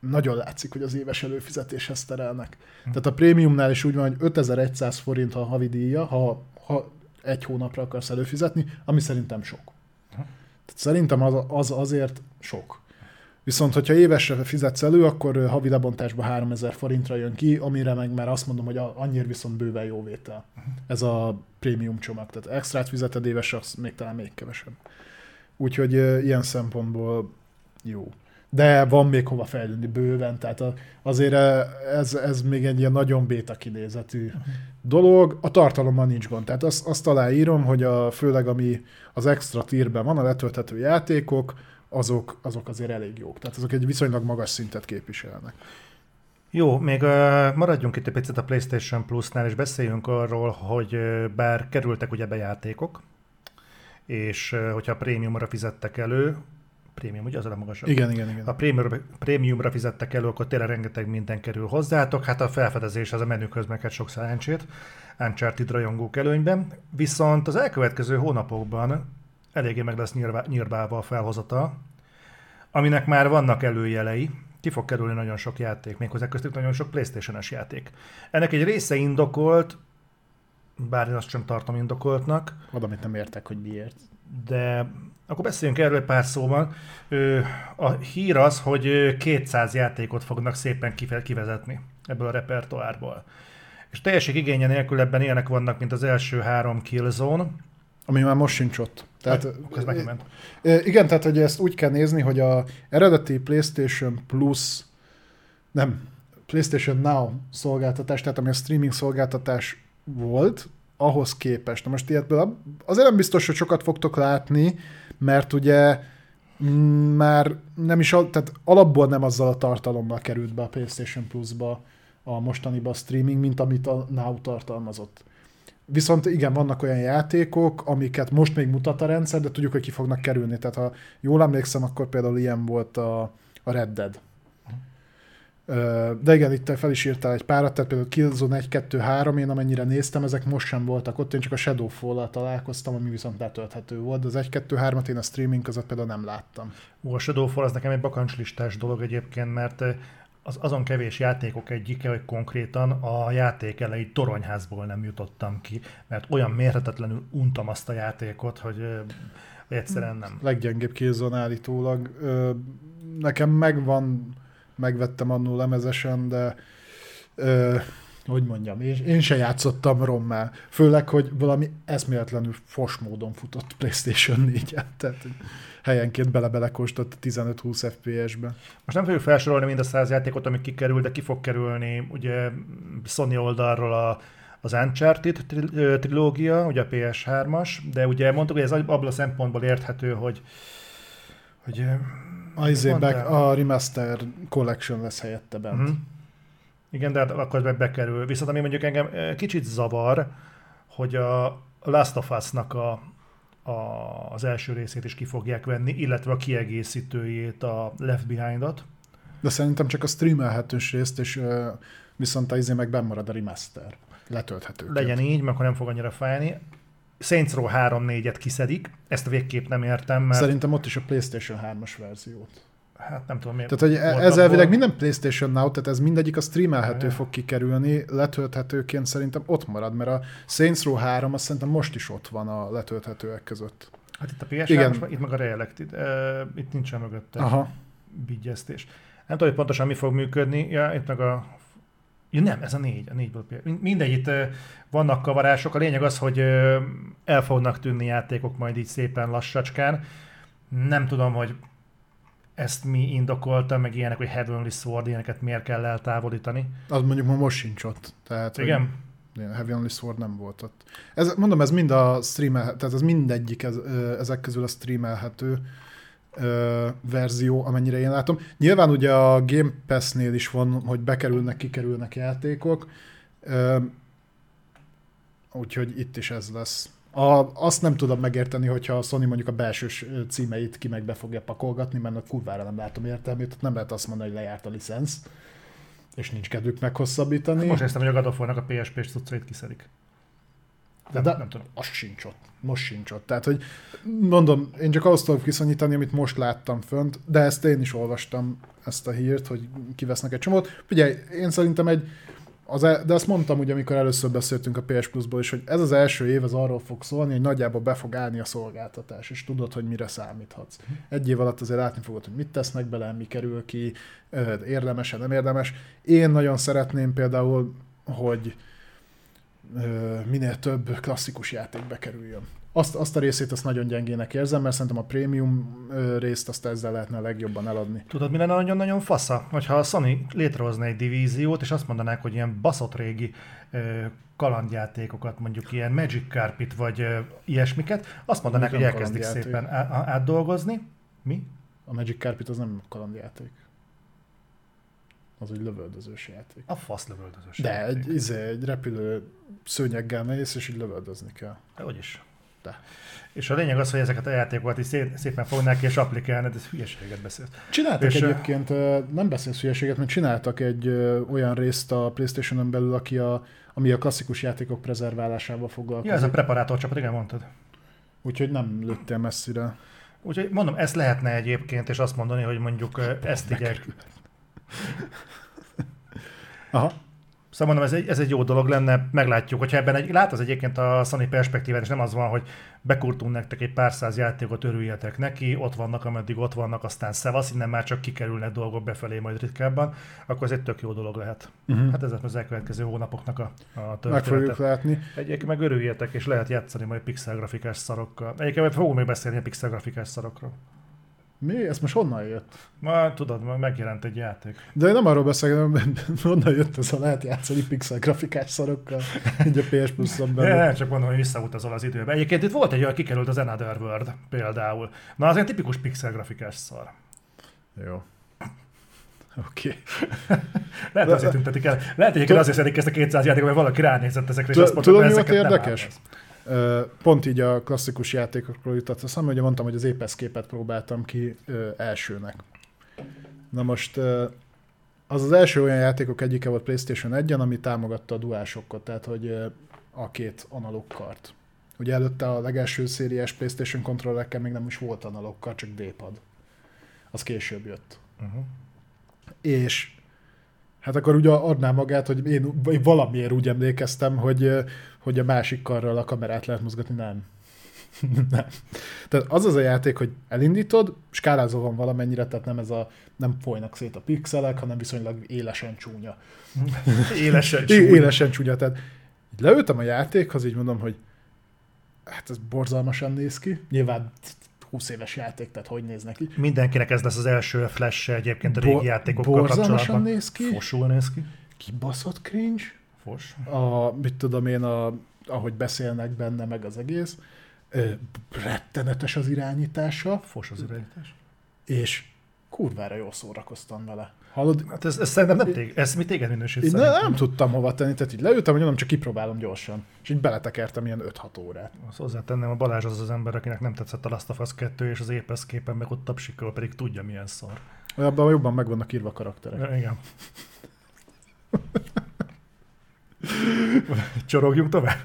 Speaker 2: nagyon látszik, hogy az éves előfizetéshez terelnek. Tehát a prémiumnál is úgy van, hogy 5100 forint a havi díja, ha, ha egy hónapra akarsz előfizetni, ami szerintem sok. Tehát szerintem az, az azért sok. Viszont, hogyha évesre fizetsz elő, akkor havi lebontásban 3000 forintra jön ki, amire meg már azt mondom, hogy annyira viszont bőven jó vétel. Ez a prémium csomag. Tehát extrát fizeted évesre, az még talán még kevesebb. Úgyhogy ilyen szempontból jó. De van még hova fejlődni bőven, tehát a, azért ez, ez még egy ilyen nagyon béta kinézetű dolog, a tartalommal nincs gond, tehát azt, azt aláírom, hogy a, főleg ami az extra tírben van, a letölthető játékok, azok, azok azért elég jók, tehát azok egy viszonylag magas szintet képviselnek.
Speaker 1: Jó, még uh, maradjunk itt egy picit a PlayStation Plus-nál, és beszéljünk arról, hogy bár kerültek ugye bejátékok, és uh, hogyha prémiumra fizettek elő, prémium, ugye az a magasabb?
Speaker 2: Igen, igen, igen.
Speaker 1: Ha prémiumra, prémiumra fizettek elő, akkor tényleg rengeteg minden kerül hozzátok. Hát a felfedezés az a menükhöz meg hát sok szerencsét. Uncharted rajongók előnyben. Viszont az elkövetkező hónapokban eléggé meg lesz nyírbá, nyírbálva a felhozata, aminek már vannak előjelei, ki fog kerülni nagyon sok játék, méghozzá köztük nagyon sok Playstation-es játék. Ennek egy része indokolt, bár én azt sem tartom indokoltnak.
Speaker 2: Oda, amit nem értek, hogy miért.
Speaker 1: De akkor beszéljünk erről pár szóban. A hír az, hogy 200 játékot fognak szépen kivezetni ebből a repertoárból. És teljesség igénye nélkül ebben ilyenek vannak, mint az első három Killzone,
Speaker 2: ami már most sincs ott. Tehát, ez megment. Igen, tehát hogy ezt úgy kell nézni, hogy a eredeti PlayStation Plus, nem, PlayStation Now szolgáltatás, tehát ami a streaming szolgáltatás volt, ahhoz képest. Na most ilyet azért nem biztos, hogy sokat fogtok látni, mert ugye mm, már nem is, tehát alapból nem azzal a tartalommal került be a PlayStation Plus-ba a mostaniba a streaming, mint amit a Now tartalmazott. Viszont igen, vannak olyan játékok, amiket most még mutat a rendszer, de tudjuk, hogy ki fognak kerülni. Tehát ha jól emlékszem, akkor például ilyen volt a, a Red Dead. De igen, itt fel is írtál egy párat, tehát például Killzone 1, 2, 3, én amennyire néztem, ezek most sem voltak ott, én csak a Shadowfall-al találkoztam, ami viszont letölthető volt, de az 1, 2, 3-at én a streaming között például nem láttam.
Speaker 1: Ó, a Shadowfall az nekem egy bakancslistás dolog egyébként, mert az azon kevés játékok egyike, hogy konkrétan a játék elejé toronyházból nem jutottam ki, mert olyan mérhetetlenül untam azt a játékot, hogy, hogy egyszerűen nem.
Speaker 2: Leggyengébb kézon állítólag. Nekem megvan, megvettem annó lemezesen, de hogy mondjam, én, én se játszottam rommel. Főleg, hogy valami eszméletlenül fos módon futott PlayStation 4-en. Tehát helyenként bele-bele kóstott 15-20 FPS-ben.
Speaker 1: Most nem fogjuk felsorolni mind a száz játékot, ami kikerül, de ki fog kerülni ugye Sony oldalról a, az Uncharted trilógia, ugye a PS3-as, de ugye mondtuk, hogy ez abból a szempontból érthető, hogy hogy
Speaker 2: a, izé back, a Remaster Collection lesz helyette bent. Uh-huh.
Speaker 1: Igen, de hát akkor bekerül. Viszont ami mondjuk engem kicsit zavar, hogy a Last of Us-nak a, a, az első részét is ki fogják venni, illetve a kiegészítőjét, a Left Behind-ot.
Speaker 2: De szerintem csak a streamelhetős részt, és uh, viszont a izé meg marad a remaster. Letölthető.
Speaker 1: Legyen így, mert akkor nem fog annyira fájni. Saints Row 3-4-et kiszedik, ezt végképp nem értem, mert...
Speaker 2: Szerintem ott is a PlayStation 3-as verziót.
Speaker 1: Hát nem tudom miért.
Speaker 2: Tehát, hogy ez elvileg minden PlayStation Now, tehát ez mindegyik a streamelhető ja. fog kikerülni, letölthetőként szerintem ott marad, mert a Saints Row 3 azt szerintem most is ott van a letölthetőek között.
Speaker 1: Hát itt a ps Igen. Most, itt meg a Realect, itt, uh, itt nincsen mögötte Aha. bigyeztés. Nem tudom, hogy pontosan mi fog működni, ja, itt meg a Ja, nem, ez a négy, a négyből Mindegy, itt vannak kavarások. A lényeg az, hogy el fognak tűnni játékok majd így szépen lassacskán. Nem tudom, hogy ezt mi indokolta, meg ilyenek, hogy Heavenly Sword, ilyeneket miért kell eltávolítani.
Speaker 2: Az mondjuk ma most sincs ott. Tehát,
Speaker 1: Igen?
Speaker 2: Hogy, Heavenly Sword nem volt ott. Ez, mondom, ez mind a streamel, tehát ez mindegyik ez, ezek közül a streamelhető ö, verzió, amennyire én látom. Nyilván ugye a Game Pass-nél is van, hogy bekerülnek, kikerülnek játékok, úgyhogy itt is ez lesz. A, azt nem tudom megérteni, hogyha a Sony mondjuk a belső címeit ki meg be fogja pakolgatni, mert a kurvára nem látom értelmét, nem lehet azt mondani, hogy lejárt a licensz, és nincs kedvük meghosszabbítani.
Speaker 1: Most hogy a God a PSP-s cuccait kiszedik.
Speaker 2: Nem, de nem tudom. Az sincs ott. Most sincs ott. Tehát, hogy mondom, én csak azt tudok viszonyítani, amit most láttam fönt, de ezt én is olvastam, ezt a hírt, hogy kivesznek egy csomót. Ugye, én szerintem egy az, e- de azt mondtam ugye, amikor először beszéltünk a PS Plus-ból is, hogy ez az első év az arról fog szólni, hogy nagyjából be fog állni a szolgáltatás, és tudod, hogy mire számíthatsz. Egy év alatt azért látni fogod, hogy mit tesznek bele, mi kerül ki, érdemes nem érdemes. Én nagyon szeretném például, hogy minél több klasszikus játék bekerüljön. azt, azt a részét azt nagyon gyengének érzem, mert szerintem a prémium részt azt ezzel lehetne a legjobban eladni.
Speaker 1: Tudod, mi lenne nagyon-nagyon fasza? Hogyha a Sony létrehozna egy divíziót, és azt mondanák, hogy ilyen baszott régi kalandjátékokat, mondjuk ilyen Magic Carpet, vagy ilyesmiket, azt mondanák,
Speaker 2: Nem
Speaker 1: hogy elkezdik szépen átdolgozni. Mi?
Speaker 2: A Magic Carpet az nem kalandjáték. Az egy lövöldözős játék.
Speaker 1: A fasz lövöldözős.
Speaker 2: De
Speaker 1: játék.
Speaker 2: egy, izé, egy repülő szőnyeggel mész, és így lövöldözni kell.
Speaker 1: Hogy is.
Speaker 2: De.
Speaker 1: És a lényeg az, hogy ezeket a játékokat is szét, szépen fognák és de ez hülyeséget beszélsz.
Speaker 2: Csináltak
Speaker 1: És,
Speaker 2: egyébként, nem beszélsz hülyeséget, mert csináltak egy olyan részt a Playstation-on belül, aki a, ami a klasszikus játékok prezerválásával foglalkozik.
Speaker 1: Ja, ez a preparátor csapat, igen, mondtad.
Speaker 2: Úgyhogy nem lőttél messzire.
Speaker 1: Úgyhogy mondom, ezt lehetne egyébként, és azt mondani, hogy mondjuk ezt így el- [laughs]
Speaker 2: Aha.
Speaker 1: Szóval mondom, ez egy, ez egy jó dolog lenne, meglátjuk. Hogyha ebben egy, lát az egyébként a Sony perspektívát, és nem az van, hogy bekurtunk nektek egy pár száz játékot, örüljetek neki, ott vannak, ameddig ott vannak, aztán szevasz, innen már csak kikerülnek dolgok befelé majd ritkábban, akkor ez egy tök jó dolog lehet.
Speaker 2: Uh-huh.
Speaker 1: Hát ez az elkövetkező hónapoknak a, a
Speaker 2: Meg
Speaker 1: története.
Speaker 2: fogjuk látni.
Speaker 1: Egyébként meg örüljetek, és lehet játszani majd pixel grafikás szarokkal. Egyébként fogunk még beszélni a pixel grafikás szarokról.
Speaker 2: Mi? Ez most honnan jött?
Speaker 1: Ma tudod, megjelent egy játék.
Speaker 2: De én nem arról beszélek, hanem [laughs] honnan jött ez a lehet játszani pixel grafikás szarokkal, így a PS Plus-on
Speaker 1: De
Speaker 2: belül.
Speaker 1: nem csak mondom, hogy visszautazol az időbe. Egyébként itt volt egy olyan, kikerült az Another World például. Na, az egy tipikus pixel grafikás szar.
Speaker 2: Jó. Oké. [laughs]
Speaker 1: Lehet,
Speaker 2: De-
Speaker 1: azért tüntetik el. Lehet, hogy azért szedik ezt a 200 játékot, mert valaki ránézett ezekre, és azt mondta,
Speaker 2: tudod, mi volt érdekes? Pont így a klasszikus játékokról jutott eszembe, ugye mondtam, hogy az Apex képet próbáltam ki elsőnek. Na most az az első olyan játékok egyike volt PlayStation 1-en, ami támogatta a DualShockot, tehát hogy a két analóg kart. Ugye előtte a legelső szériás PlayStation kontrollerekkel még nem is volt analóg kart, csak D-pad. Az később jött.
Speaker 1: Uh-huh.
Speaker 2: És hát akkor ugye adná magát, hogy én vagy valamiért úgy emlékeztem, hogy, hogy a másik karral a kamerát lehet mozgatni, nem. [laughs] nem. Tehát az az a játék, hogy elindítod, skálázó van valamennyire, tehát nem ez a, nem folynak szét a pixelek, hanem viszonylag élesen csúnya. [laughs]
Speaker 1: Élesen csúnya.
Speaker 2: élesen csúnya, tehát leültem a játékhoz, így mondom, hogy hát ez borzalmasan néz ki. Nyilván 20 éves játék, tehát hogy néz neki.
Speaker 1: Mindenkinek ez lesz az első flash egyébként a régi
Speaker 2: Bo-
Speaker 1: játékokkal kapcsolatban.
Speaker 2: néz ki.
Speaker 1: Fosul néz ki.
Speaker 2: Kibaszott cringe.
Speaker 1: Fos.
Speaker 2: a, mit tudom én, a, ahogy beszélnek benne, meg az egész. Ö, rettenetes az irányítása,
Speaker 1: Fos az irányítás.
Speaker 2: és kurvára jól szórakoztam vele. Hallod?
Speaker 1: Hát ez, ez szerintem nem téged, ez mi téged minősít
Speaker 2: Én
Speaker 1: szerintem.
Speaker 2: nem tudtam hova tenni, tehát így leültem, hogy mondom, csak kipróbálom gyorsan. És így beletekertem ilyen 5-6 órát.
Speaker 1: Azt hozzátenném, a Balázs az az ember, akinek nem tetszett a Last of Us 2, és az Apex képen meg ott tapsikol, pedig tudja milyen szar.
Speaker 2: Abban jobban meg vannak írva a karakterek.
Speaker 1: Ja, igen. Csorogjunk tovább?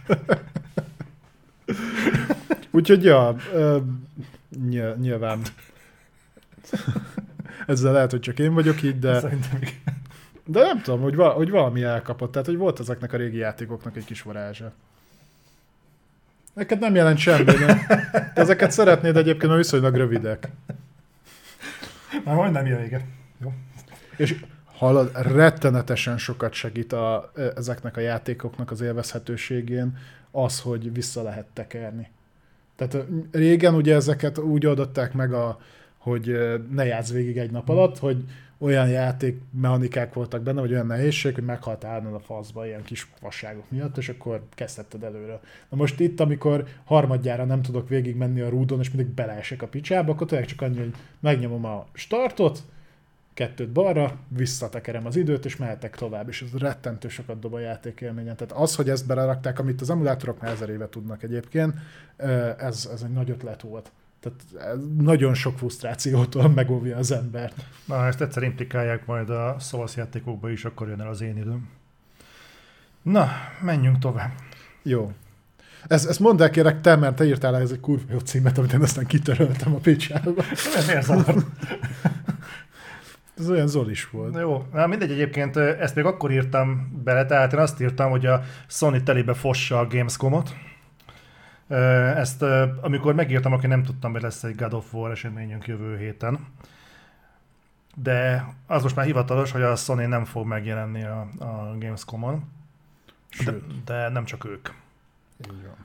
Speaker 2: Úgyhogy ja, nyilván. Ezzel lehet, hogy csak én vagyok így, de,
Speaker 1: Szerintem igen.
Speaker 2: de nem tudom, hogy, va, hogy valami elkapott. Tehát, hogy volt ezeknek a régi játékoknak egy kis varázsa. Neked nem jelent semmi, de te ezeket szeretnéd egyébként, mert viszonylag rövidek.
Speaker 1: Már majdnem ilyen, igen. Jó.
Speaker 2: És hallod, rettenetesen sokat segít a, ezeknek a játékoknak az élvezhetőségén az, hogy vissza lehet tekerni. Tehát régen ugye ezeket úgy oldották meg, a, hogy ne játsz végig egy nap alatt, hogy olyan játék mechanikák voltak benne, vagy olyan nehézség, hogy meghalt állnod a faszba ilyen kis fasságok miatt, és akkor kezdhetted előre. Na most itt, amikor harmadjára nem tudok végig menni a rúdon, és mindig beleesek a picsába, akkor tényleg csak annyi, hogy megnyomom a startot, kettőt balra, visszatekerem az időt, és mehetek tovább, és ez rettentő sokat dob a játékélményen. Tehát az, hogy ezt belerakták, amit az emulátorok már ezer éve tudnak egyébként, ez, ez egy nagy ötlet volt. Tehát ez nagyon sok frusztrációtól megóvja az embert.
Speaker 1: Na, ezt egyszer implikálják majd a Souls játékokba is, akkor jön el az én időm. Na, menjünk tovább.
Speaker 2: Jó. Ezt, ezt mondd el kérek te, mert te írtál ez egy kurva jó címet, amit én aztán kitöröltem a picsába.
Speaker 1: Ez miért zavar?
Speaker 2: Ez olyan Zolis volt.
Speaker 1: Jó, na mindegy egyébként, ezt még akkor írtam bele, tehát én azt írtam, hogy a Sony telébe fossa a Gamescomot. Ezt amikor megírtam, akkor nem tudtam, hogy lesz egy God of War eseményünk jövő héten. De az most már hivatalos, hogy a Sony nem fog megjelenni a, a Gamescomon. De, de nem csak ők.
Speaker 2: így van.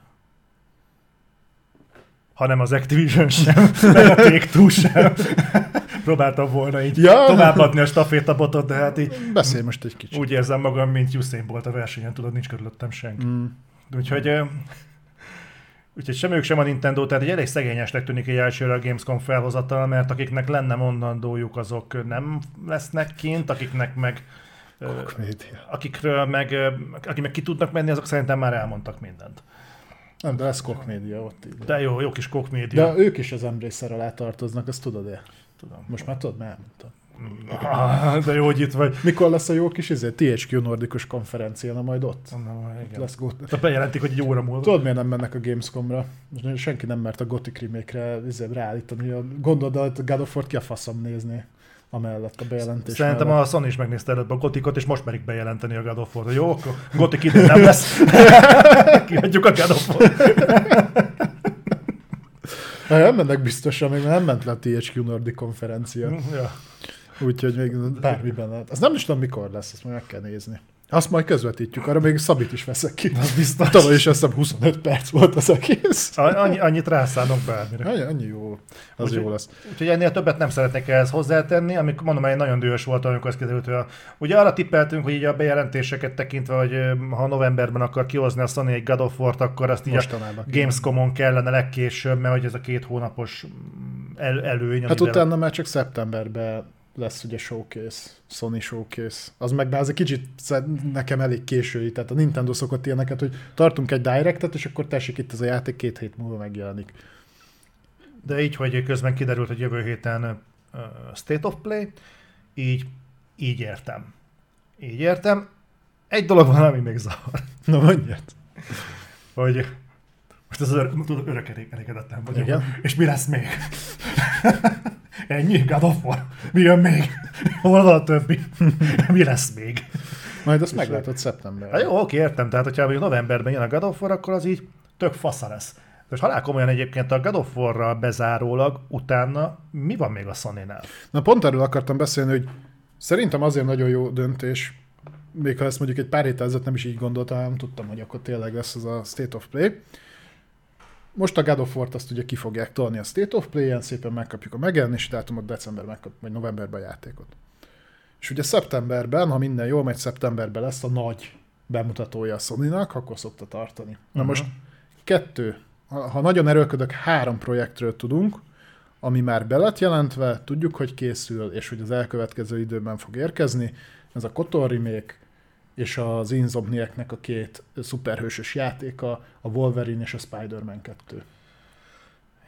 Speaker 1: hanem az Activision sem, [laughs] meg a Take-Two sem. [laughs] Próbáltam volna így
Speaker 2: Ja.
Speaker 1: továbbadni a stafétabotot, de hát így
Speaker 2: Beszélj most egy kicsit.
Speaker 1: úgy érzem magam, mint Usain Bolt a versenyen, tudod, nincs körülöttem senki.
Speaker 2: Mm.
Speaker 1: Úgyhogy, úgyhogy sem ők, sem a Nintendo, tehát egy elég szegényesnek tűnik egy elsőre a Gamescom felhozatal, mert akiknek lenne mondandójuk, azok nem lesznek kint, akiknek meg ö,
Speaker 2: Média.
Speaker 1: akikről meg, akik meg ki tudnak menni, azok szerintem már elmondtak mindent.
Speaker 2: Nem, de ez Koch Média ott így.
Speaker 1: De jó, jó kis kokmédia.
Speaker 2: De ők is az Embracer alá tartoznak, azt tudod-e?
Speaker 1: Tudom.
Speaker 2: Most már tudod, mert elmondtam.
Speaker 1: Ah, de jó, hogy itt vagy.
Speaker 2: Mikor lesz a jó kis izé, THQ nordikus konferencia, na majd ott?
Speaker 1: Na, igen.
Speaker 2: Lesz go-
Speaker 1: Tehát bejelentik, hogy egy óra múlva.
Speaker 2: Tudod, miért nem mennek a Gamescomra? Senki nem mert a Gothic remake-re izé, ráállítani. Gondolod, hogy a God of War ki a faszom nézni amellett a bejelentés
Speaker 1: Szerintem
Speaker 2: mellett.
Speaker 1: a Sony is megnézte előbb a Gotikot, és most merik bejelenteni a God of War-t. Jó, akkor Gotik idén nem lesz. [laughs] Kiadjuk a God of War.
Speaker 2: Ha nem mennek biztosan, még nem ment le a THQ Nordic konferencia.
Speaker 1: ja.
Speaker 2: Úgyhogy még bármiben lehet. Az nem is tudom, mikor lesz, azt majd meg kell nézni. Azt majd közvetítjük, arra még Szabit is veszek ki.
Speaker 1: Az biztos.
Speaker 2: Tavaly is azt hiszem 25 perc volt az egész.
Speaker 1: Annyi, annyit rászánok bármire.
Speaker 2: Annyi, annyi jó, az
Speaker 1: Úgyhogy-
Speaker 2: jó lesz.
Speaker 1: Úgyhogy ennél többet nem szeretnék ehhez hozzátenni, amikor mondom, hogy nagyon dühös volt, amikor az kiderült, hogy a, ugye arra tippeltünk, hogy így a bejelentéseket tekintve, hogy ha novemberben akar kihozni a Sony egy God of War-t, akkor azt így
Speaker 2: Mostanában.
Speaker 1: a Gamescom-on kellene legkésőbb, mert hogy ez a két hónapos mm, el, előny.
Speaker 2: Hát utána már csak szeptemberben lesz ugye showcase, Sony showcase. Az meg az egy kicsit nekem elég késői, tehát a Nintendo szokott ilyeneket, hogy tartunk egy directet, és akkor tessék itt ez a játék két hét múlva megjelenik.
Speaker 1: De így, hogy közben kiderült, hogy jövő héten uh, State of Play, így, így értem. Így értem. Egy dolog van, ami még zavar,
Speaker 2: Na mondjad.
Speaker 1: hogy most az tudod, örök elég, elégedetlen vagyok.
Speaker 2: Igen.
Speaker 1: És mi lesz még? [laughs] Ennyi? God of War? Mi jön még? [laughs] Hol van a többi? [laughs] mi lesz még?
Speaker 2: Majd azt meglátod szeptemberben.
Speaker 1: Hát jó, oké, értem. Tehát, hogyha mondjuk novemberben jön a God of War, akkor az így tök fasza lesz. Most halál komolyan egyébként a God of War-ral bezárólag utána mi van még a Sony-nál?
Speaker 2: Na pont erről akartam beszélni, hogy szerintem azért nagyon jó döntés, még ha ezt mondjuk egy pár héttel ezelőtt nem is így gondoltam, hanem tudtam, hogy akkor tényleg lesz az a State of Play. Most a God of War-t azt ugye ki fogják tolni a State of Play-en, szépen megkapjuk a megjelenési dátumot, decemberben megkap, vagy novemberben a játékot. És ugye szeptemberben, ha minden jól megy, szeptemberben lesz a nagy bemutatója a Sony-nak, akkor szokta tartani. Na
Speaker 1: Mhm.
Speaker 2: most kettő, ha ha nagyon erőlködök, három projektről tudunk, ami már be lett jelentve, tudjuk, hogy készül, és hogy az elkövetkező időben fog érkezni. Ez a Kotor remake, és az Insomniac-nek a két szuperhősös játéka, a Wolverine és a Spider-Man 2.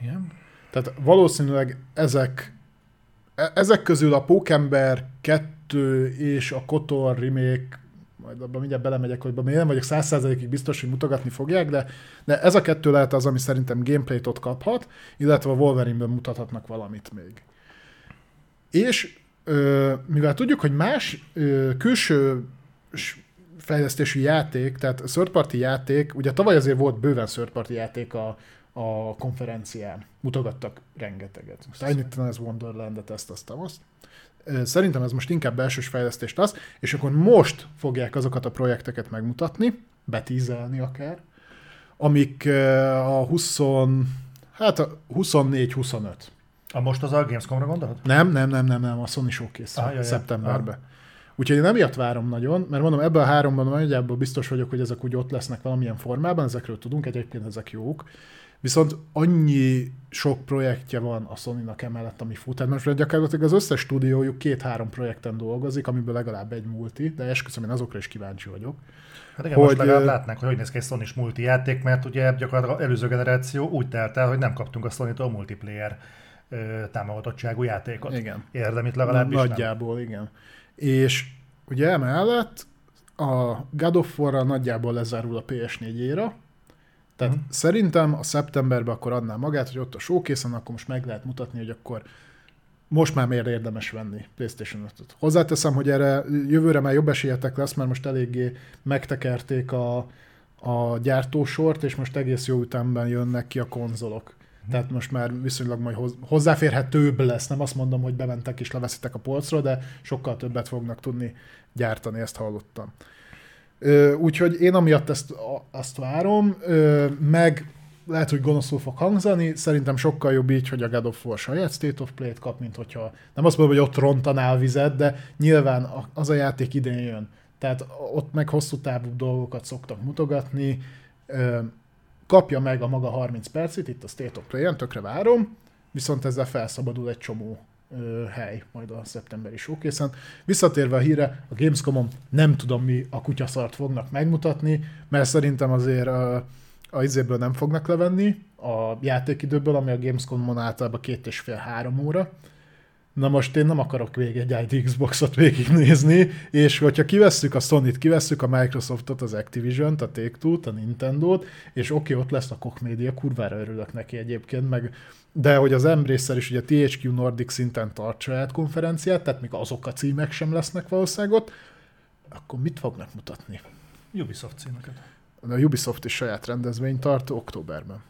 Speaker 1: Igen.
Speaker 2: Tehát valószínűleg ezek, e- ezek közül a Pókember 2 és a Kotor remake, majd abban mindjárt belemegyek, hogy még nem vagyok 100%-ig biztos, hogy mutogatni fogják, de, de ez a kettő lehet az, ami szerintem gameplayt ott kaphat, illetve a Wolverine-ben mutathatnak valamit még. És ö, mivel tudjuk, hogy más ö, külső fejlesztésű játék, tehát third party játék, ugye tavaly azért volt bőven third party játék a, a konferencián. Mutogattak rengeteget. Tiny Tina's Wonderland-et, ezt, azt, Szerintem ez most inkább belsős fejlesztés lesz, és akkor most fogják azokat a projekteket megmutatni, betízelni akár, amik a 20, hát a 24-25.
Speaker 1: A most az a Gamescom-ra gondolod?
Speaker 2: Nem, nem, nem, nem, nem, a Sony Showcase
Speaker 1: Ah,
Speaker 2: ah,
Speaker 1: jaj,
Speaker 2: szeptemberben. Úgyhogy én emiatt várom nagyon, mert mondom, ebben a háromban nagyjából biztos vagyok, hogy ezek úgy ott lesznek valamilyen formában, ezekről tudunk, egyébként ezek jók. Viszont annyi sok projektje van a Sony-nak emellett, ami fut. Tehát most gyakorlatilag az összes stúdiójuk két-három projekten dolgozik, amiből legalább egy multi, de esküszöm, én azokra is kíváncsi vagyok.
Speaker 1: Hát igen, hogy, most legalább látnánk, hogy hogy néz ki egy sony multi játék, mert ugye gyakorlatilag előző generáció úgy telt el, hogy nem kaptunk a Sony-tól multiplayer támogatottságú játékot.
Speaker 2: Igen.
Speaker 1: Érdemit legalábbis nem.
Speaker 2: Nagyjából, igen. És ugye emellett a God of war nagyjából lezárul a PS4 éra, tehát
Speaker 1: Mhm.
Speaker 2: uh-huh. szerintem a szeptemberben akkor adná magát, hogy ott a showcase akkor most meg lehet mutatni, hogy akkor most már miért érdemes venni PlayStation 5-öt. Hozzáteszem, hogy erre jövőre már jobb esélyetek lesz, mert most eléggé megtekerték a, a gyártósort, és most egész jó ütemben jönnek ki a konzolok. Tehát most már viszonylag majd hoz- hozzáférhetőbb lesz. Nem azt mondom, hogy bementek és leveszitek a polcról, de sokkal többet fognak tudni gyártani, ezt hallottam. Úgyhogy én amiatt ezt, azt várom, meg lehet, hogy gonoszul fog hangzani, szerintem sokkal jobb így, hogy a God of War saját State of Play-t kap, mint hogyha nem azt mondom, hogy ott rontanál vizet, de nyilván az a játék idén jön. Tehát ott meg hosszú távú dolgokat szoktak mutogatni, kapja meg a maga 30 percet, itt a State of Play-en, tökre várom, viszont ezzel felszabadul egy csomó ö, hely majd a szeptemberi showcase Visszatérve a híre, a Gamescom-on nem tudom mi a kutyaszart fognak megmutatni, mert szerintem azért a, a izéből nem fognak levenni a játékidőből, ami a Gamescom-on általában két és fél három óra. Na most én nem akarok végig egy ID Xboxot végignézni, és hogyha kivesszük a Sony-t, kivesszük a Microsoftot, az Activision-t, a Take-Two-t, a Nintendo-t, és oké, okay, ott lesz a Koch Media, kurvára örülök neki egyébként, meg de hogy az Embracer is ugye THQ Nordic szinten tart saját konferenciát, tehát még azok a címek sem lesznek valószínűleg ott, akkor mit fognak mutatni?
Speaker 1: Ubisoft címeket.
Speaker 2: A Ubisoft is saját rendezvényt tart októberben.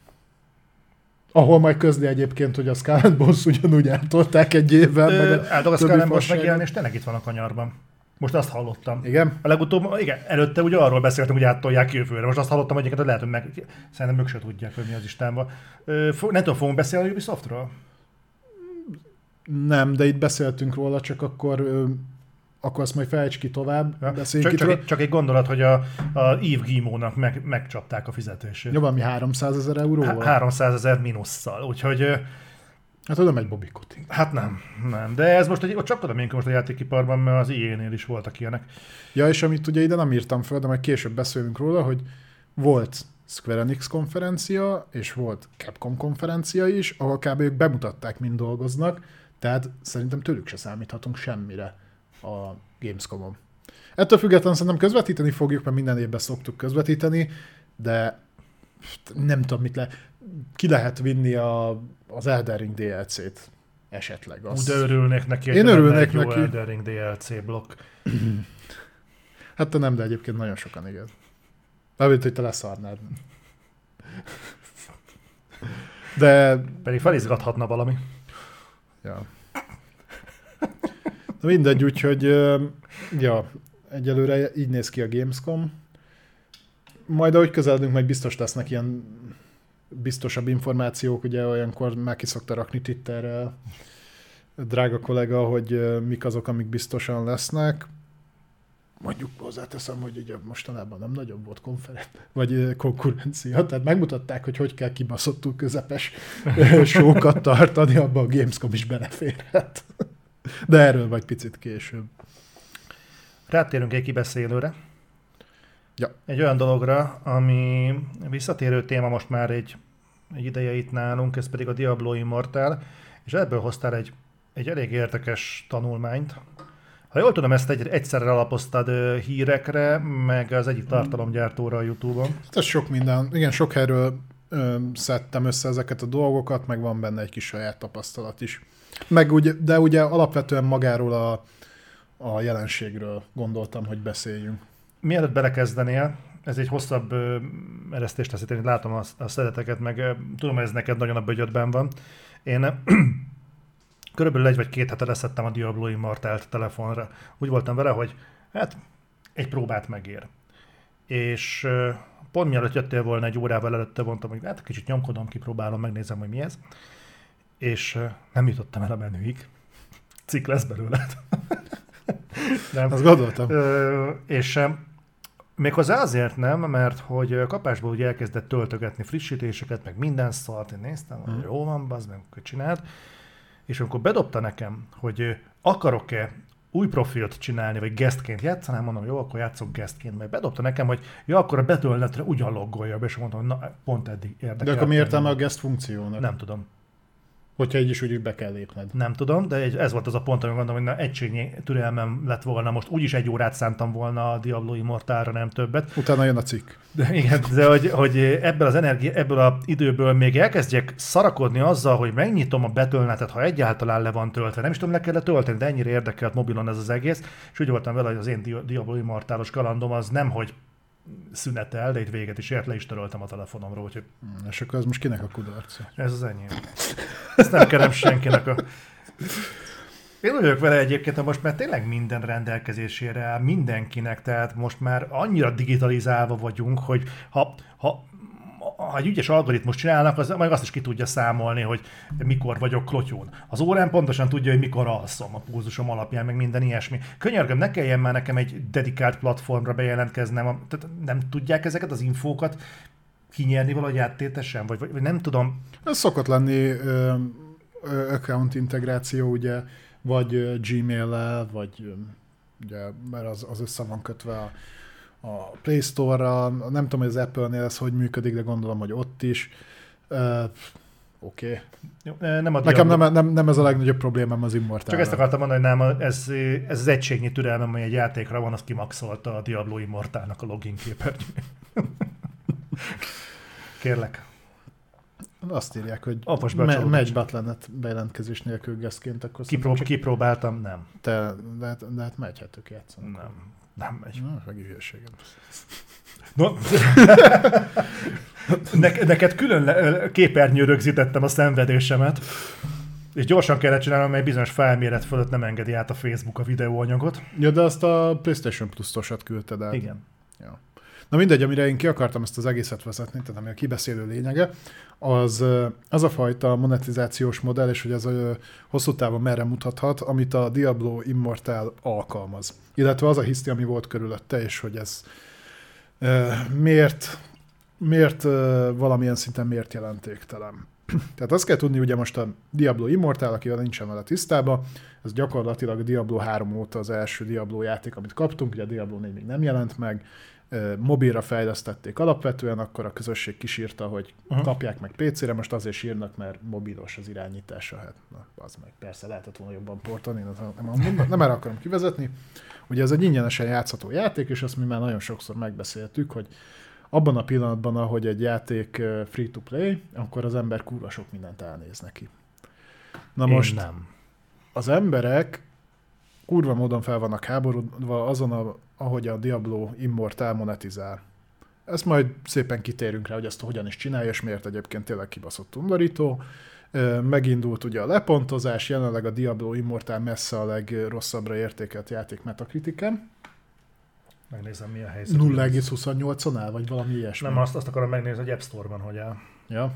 Speaker 2: Ahol majd közli egyébként, hogy a Skull Boss ugyanúgy eltolták egy évvel.
Speaker 1: Ö, meg a, a Skull Boss megjelenés és tényleg itt van a kanyarban. Most azt hallottam.
Speaker 2: Igen?
Speaker 1: A legutóbb, igen, előtte ugye arról beszéltünk, hogy áttolják jövőre. Most azt hallottam, hogy egyébként lehet, hogy meg, szerintem ők se tudják, hogy mi az Istenben. Nem tudom, fogunk beszélni a Ubisoftról?
Speaker 2: Nem, de itt beszéltünk róla, csak akkor akkor azt majd fejts ki tovább.
Speaker 1: Ja, csak, csak, egy, csak egy gondolat, hogy a, a Yves Gimónak meg, megcsapták a fizetését.
Speaker 2: Jó, valami 300 ezer euró?
Speaker 1: Há, 300 ezer minusszal, úgyhogy...
Speaker 2: Hát oda megy Bobby Kotick.
Speaker 1: Hát nem, nem. De ez most, egy, csak tudom én most a játékiparban, mert az IE-nél is voltak ilyenek.
Speaker 2: Ja, és amit ugye ide nem írtam fel, de majd később beszélünk róla, hogy volt Square Enix konferencia, és volt Capcom konferencia is, ahol kb. ők bemutatták, mind dolgoznak, tehát szerintem tőlük se számíthatunk semmire a Gamescom-on. Ettől függetlenül szerintem közvetíteni fogjuk, mert minden évben szoktuk közvetíteni, de nem tudom, mit le... Ki lehet vinni a, az Elden Ring DLC-t esetleg.
Speaker 1: Az... de örülnék neki,
Speaker 2: Én örülnék neki.
Speaker 1: Elden Ring DLC blokk. [clears throat]
Speaker 2: hát te nem, de egyébként nagyon sokan igen. Mármint, hogy te leszarnád. [laughs] De...
Speaker 1: Pedig felizgathatna valami.
Speaker 2: Ja. Na mindegy, úgyhogy ja, egyelőre így néz ki a Gamescom. Majd ahogy közeledünk, majd biztos lesznek ilyen biztosabb információk, ugye olyankor már ki szokta rakni Twitterre drága kollega, hogy mik azok, amik biztosan lesznek. Mondjuk hozzáteszem, hogy ugye mostanában nem nagyobb volt konferen- vagy konkurencia, tehát megmutatták, hogy hogy kell kibaszottul közepes [laughs] sókat tartani, abban a Gamescom is beleférhet. De erről vagy picit később.
Speaker 1: Rátérünk egy kibeszélőre.
Speaker 2: Ja.
Speaker 1: Egy olyan dologra, ami visszatérő téma most már egy, egy ideje itt nálunk, ez pedig a Diablo Immortal, és ebből hoztál egy, egy elég érdekes tanulmányt. Ha jól tudom, ezt egy, egyszerre alapoztad hírekre, meg az egyik tartalomgyártóra a Youtube-on.
Speaker 2: Hát ez sok minden, igen, sok helyről ö, szedtem össze ezeket a dolgokat, meg van benne egy kis saját tapasztalat is. Meg ugye, de ugye alapvetően magáról a, a jelenségről gondoltam, hogy beszéljünk.
Speaker 1: Mielőtt belekezdenél, ez egy hosszabb eresztést lesz, én látom a, a szereteket, meg tudom, hogy ez neked nagyon a bögyödben van. Én [clears throat] körülbelül egy vagy két hete leszettem a Diablo Immortalt telefonra. Úgy voltam vele, hogy hát egy próbát megér. És pont mielőtt jöttél volna egy órával előtte, mondtam, hogy hát kicsit nyomkodom, kipróbálom, megnézem, hogy mi ez és nem jutottam el a menüig. Cikk lesz belőle. [laughs]
Speaker 2: nem. Azt gondoltam.
Speaker 1: Ö, és méghozzá azért nem, mert hogy kapásból ugye elkezdett töltögetni frissítéseket, meg minden szart, én néztem, hogy hmm. jó van, bazd meg, csinált. És amikor bedobta nekem, hogy akarok-e új profilt csinálni, vagy guestként játszanám, mondom, jó, akkor játszok guestként, mert bedobta nekem, hogy ja, akkor a betölnetre ugyan loggolja be, és mondom, na, pont eddig érdekel.
Speaker 2: De akkor mi értelme a guest funkciónak?
Speaker 1: Nem tudom.
Speaker 2: Hogyha így is úgy be kell lépned.
Speaker 1: Nem tudom, de ez volt az a pont, amit gondolom, hogy na, egységnyi türelmem lett volna. Most úgyis egy órát szántam volna a Diablo Immortalra, nem többet.
Speaker 2: Utána jön a cikk.
Speaker 1: De igen, de hogy, hogy ebből az energia, ebből az időből még elkezdjek szarakodni azzal, hogy megnyitom a betölnetet, ha egyáltalán le van töltve. Nem is tudom, le kellett tölteni, de ennyire érdekelt mobilon ez az egész. És úgy voltam vele, hogy az én Diablo Immortalos kalandom az nem, hogy szünetel, de itt véget is ért, le is töröltem a telefonomról, úgyhogy...
Speaker 2: Hmm, és akkor ez most kinek a kudarca?
Speaker 1: Ez az enyém. Ezt nem kerem senkinek a... Én úgy vagyok vele egyébként, hogy most már tényleg minden rendelkezésére áll mindenkinek, tehát most már annyira digitalizálva vagyunk, hogy ha, ha ha egy ügyes algoritmus csinálnak, az majd azt is ki tudja számolni, hogy mikor vagyok klotyón. Az órán pontosan tudja, hogy mikor alszom a pulzusom alapján, meg minden ilyesmi. Könyörgöm, ne kelljen már nekem egy dedikált platformra bejelentkeznem. Tehát nem tudják ezeket az infókat kinyerni valahogy áttétesen? Vagy, vagy, nem tudom.
Speaker 2: Ez szokott lenni ö, account integráció, ugye, vagy Gmail-el, vagy ugye, mert az, az össze van kötve a, a Play Store-ra, nem tudom, hogy az Apple-nél ez hogy működik, de gondolom, hogy ott is. Uh, Oké. Okay. Nem Nekem nem, nem, nem, ez a legnagyobb problémám az Immortal.
Speaker 1: Csak ezt akartam mondani, hogy nem, ez, ez az egységnyi türelmem, ami egy játékra van, az kimaxolta a Diablo Immortálnak a login képernyő. [laughs] Kérlek.
Speaker 2: Azt írják, hogy Apos me- megy Battle.net bejelentkezés nélkül geszként, akkor
Speaker 1: csak... Kipróbáltam, nem.
Speaker 2: Te, de, hát- de hát megy, játszani.
Speaker 1: Nem, nem megy.
Speaker 2: Na, meg hülyeségem.
Speaker 1: No. [laughs] ne- neked külön le- képernyő rögzítettem a szenvedésemet, és gyorsan kellett csinálnom, mert bizonyos felméret fölött nem engedi át a Facebook a videóanyagot.
Speaker 2: Ja, de azt a PlayStation Plus-osat küldted el.
Speaker 1: Igen.
Speaker 2: Ja. Na mindegy, amire én ki akartam ezt az egészet vezetni, tehát ami a kibeszélő lényege, az az a fajta monetizációs modell, és hogy ez a hosszú távon merre mutathat, amit a Diablo Immortal alkalmaz. Illetve az a hiszti, ami volt körülötte, és hogy ez miért, miért valamilyen szinten miért jelentéktelen. [clears throat] Tehát azt kell tudni, ugye most a Diablo Immortal, aki nincsen vele tisztában, ez gyakorlatilag Diablo 3 óta az első Diablo játék, amit kaptunk, ugye a Diablo 4 még nem jelent meg, mobilra fejlesztették alapvetően, akkor a közösség kisírta, hogy uh-huh. kapják meg PC-re, most azért sírnak, mert mobilos az irányítása. Hát, na, az meg persze lehetett volna jobban portolni, nem, nem, nem erre akarom kivezetni. Ugye ez egy ingyenesen játszható játék, és azt mi már nagyon sokszor megbeszéltük, hogy abban a pillanatban, ahogy egy játék free-to-play, akkor az ember kurva sok mindent elnéz neki. Na Én most nem. az emberek kurva módon fel vannak háborodva azon, a, ahogy a Diablo Immortal monetizál. Ezt majd szépen kitérünk rá, hogy ezt hogyan is csinálja, és miért egyébként tényleg kibaszott undorító. Megindult ugye a lepontozás, jelenleg a Diablo Immortal messze a legrosszabbra értékelt játék Metacritiken.
Speaker 1: Megnézem, mi a helyzet.
Speaker 2: 0,28-on áll, vagy valami ilyesmi.
Speaker 1: Nem, azt, azt akarom megnézni, hogy App Store-ban hogy áll.
Speaker 2: Ja.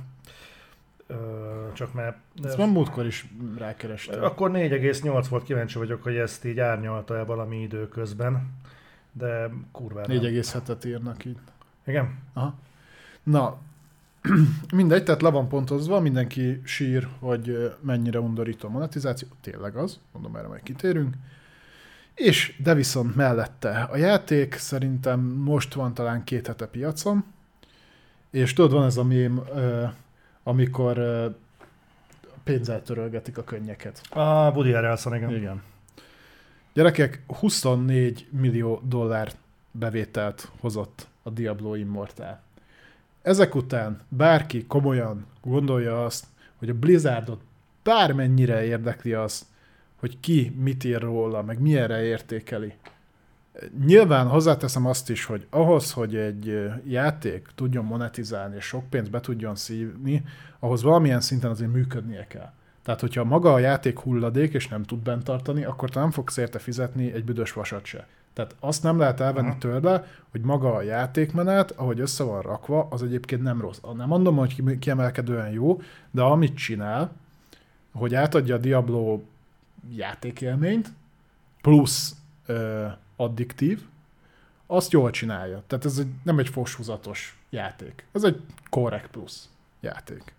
Speaker 1: Csak mert...
Speaker 2: Ezt van múltkor is rákerestem.
Speaker 1: Akkor 4,8 volt, kíváncsi vagyok, hogy ezt így árnyalta-e valami időközben, de kurvára
Speaker 2: 4,7-et írnak így.
Speaker 1: Igen?
Speaker 2: Aha. Na, [clears throat] mindegy, tehát le van pontozva, mindenki sír, hogy mennyire undorító a monetizáció, tényleg az, mondom erre majd kitérünk. És, de viszont mellette a játék szerintem most van talán két hete piacon, és tudod, van ez a mém, amikor pénzzel törölgetik a könnyeket.
Speaker 1: A Woody Harrelson, igen.
Speaker 2: Igen. Gyerekek, 24 millió dollár bevételt hozott a Diablo Immortal. Ezek után bárki komolyan gondolja azt, hogy a Blizzardot bármennyire érdekli az, hogy ki mit ír róla, meg milyenre értékeli. Nyilván hozzáteszem azt is, hogy ahhoz, hogy egy játék tudjon monetizálni és sok pénzt be tudjon szívni, ahhoz valamilyen szinten azért működnie kell. Tehát, hogyha maga a játék hulladék és nem tud bent tartani, akkor te nem fogsz érte fizetni egy büdös vasat se. Tehát azt nem lehet elvenni uh-huh. tőle, hogy maga a játékmenet, ahogy össze van rakva, az egyébként nem rossz. Nem mondom, hogy kiemelkedően jó, de amit csinál, hogy átadja a Diablo játékélményt, plusz ö, addiktív, azt jól csinálja. Tehát ez egy, nem egy foshúzatos játék. Ez egy korrekt plusz játék.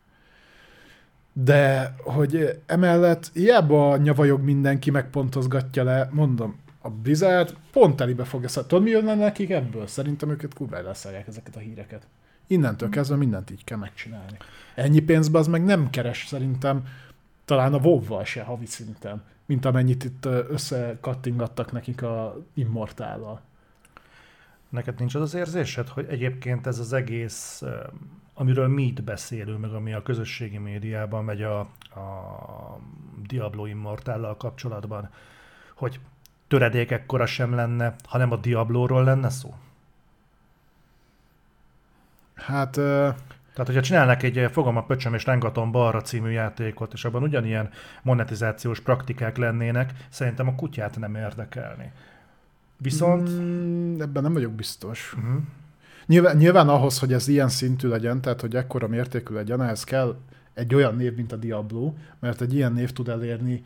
Speaker 2: De hogy emellett hiába nyavajog mindenki, megpontozgatja le, mondom, a Blizzard pont telibe fogja szedni. Tudod, mi jönne nekik ebből? Szerintem őket kurva leszállják ezeket a híreket. Innentől kezdve mindent így kell megcsinálni. Ennyi pénzbe az meg nem keres szerintem talán a wow se havi szinten, mint amennyit itt összekattingattak nekik a Immortállal.
Speaker 1: Neked nincs az az érzésed, hogy egyébként ez az egész, amiről mi itt beszélünk, meg ami a közösségi médiában megy a, a Diablo Immortállal kapcsolatban, hogy töredék ekkora sem lenne, hanem a Diablóról lenne szó?
Speaker 2: Hát...
Speaker 1: Tehát, hogyha csinálnak egy Fogom a pöcsöm és Rengatom balra című játékot, és abban ugyanilyen monetizációs praktikák lennének, szerintem a kutyát nem érdekelni. Viszont...
Speaker 2: Mm, ebben nem vagyok biztos. Uh-huh. Nyilván, nyilván ahhoz, hogy ez ilyen szintű legyen, tehát hogy ekkora mértékű legyen, ehhez kell egy olyan név, mint a Diablo, mert egy ilyen név tud elérni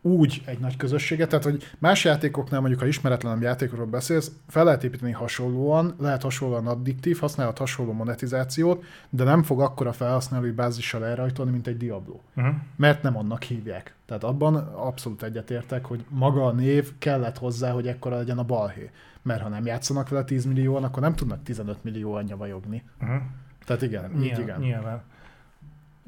Speaker 2: úgy egy nagy közösséget, tehát hogy más játékoknál, mondjuk ha ismeretlenem játékokról beszélsz, fel lehet építeni hasonlóan, lehet hasonlóan addiktív, használhat hasonló monetizációt, de nem fog akkora felhasználói bázissal elrajtolni, mint egy Diablo. Uh-huh. Mert nem annak hívják. Tehát abban abszolút egyetértek, hogy maga a név kellett hozzá, hogy ekkora legyen a balhé. Mert ha nem játszanak vele 10 millióan, akkor nem tudnak 15 millió anyja vajogni. Uh-huh. Tehát igen,
Speaker 1: nyilván,
Speaker 2: így igen.
Speaker 1: Nyilván.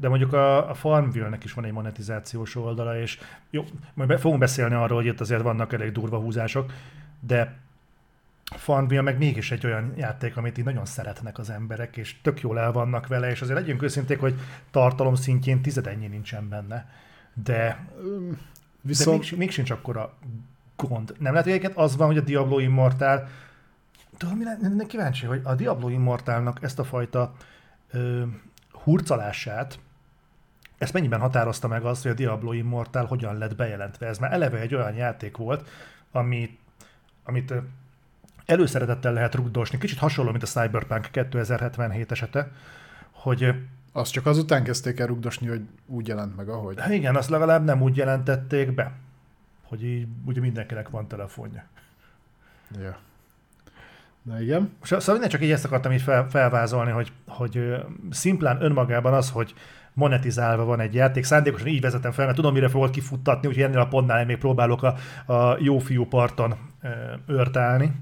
Speaker 1: De mondjuk a, a Farmville-nek is van egy monetizációs oldala, és jó, majd be, fogunk beszélni arról, hogy itt azért vannak elég durva húzások, de Farmville meg mégis egy olyan játék, amit így nagyon szeretnek az emberek, és tök jól el vannak vele, és azért legyünk őszinték, hogy tartalom szintjén tizedennyi nincsen benne. De, Viszont... de még, még sincs akkora gond. Nem lehet, hogy egyébként az van, hogy a Diablo Immortal, tudom, mi kíváncsi, hogy a Diablo Immortalnak ezt a fajta ö, hurcalását, ezt mennyiben határozta meg az, hogy a Diablo Immortal hogyan lett bejelentve? Ez már eleve egy olyan játék volt, ami, amit előszeretettel lehet rugdosni, kicsit hasonló, mint a Cyberpunk 2077 esete, hogy
Speaker 2: azt csak azután kezdték el rugdosni, hogy úgy jelent meg, ahogy.
Speaker 1: Hát igen, azt legalább nem úgy jelentették be, hogy így ugye mindenkinek van telefonja.
Speaker 2: Ja. Na igen.
Speaker 1: Szóval minden csak így ezt akartam így fel, felvázolni, hogy, hogy szimplán önmagában az, hogy monetizálva van egy játék. Szándékosan így vezetem fel, mert tudom, mire fogod kifuttatni, úgyhogy ennél a pontnál még próbálok a, a jó fiú parton ö, őrtálni.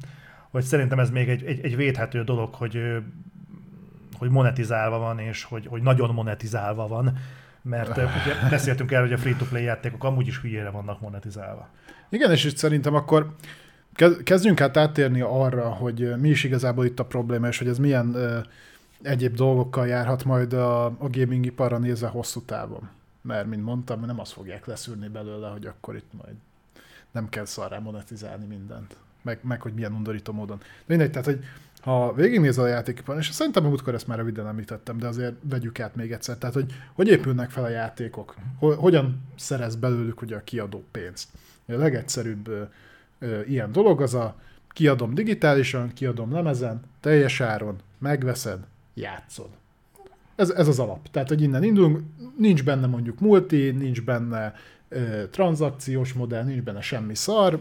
Speaker 1: Hogy szerintem ez még egy, egy, egy védhető dolog, hogy, hogy monetizálva van, és hogy, hogy nagyon monetizálva van. Mert ugye [laughs] beszéltünk el, hogy a free-to-play játékok amúgy is hülyére vannak monetizálva.
Speaker 2: Igen, és itt szerintem akkor kezdjünk át áttérni arra, hogy mi is igazából itt a probléma, és hogy ez milyen egyéb dolgokkal járhat majd a, a gaming iparra nézve hosszú távon. Mert, mint mondtam, nem azt fogják leszűrni belőle, hogy akkor itt majd nem kell szarrá monetizálni mindent. Meg, meg hogy milyen undorító módon. De mindegy, tehát, hogy ha végignézel a játékipar, és szerintem a múltkor ezt már röviden említettem, de azért vegyük át még egyszer. Tehát, hogy hogy épülnek fel a játékok? Hogyan szerez belőlük ugye a kiadó pénzt? A legegyszerűbb ö, ö, ilyen dolog az a kiadom digitálisan, kiadom lemezen, teljes áron, megveszed, játszod. Ez, ez az alap. Tehát, hogy innen indulunk, nincs benne mondjuk multi, nincs benne ö, tranzakciós modell, nincs benne semmi szar,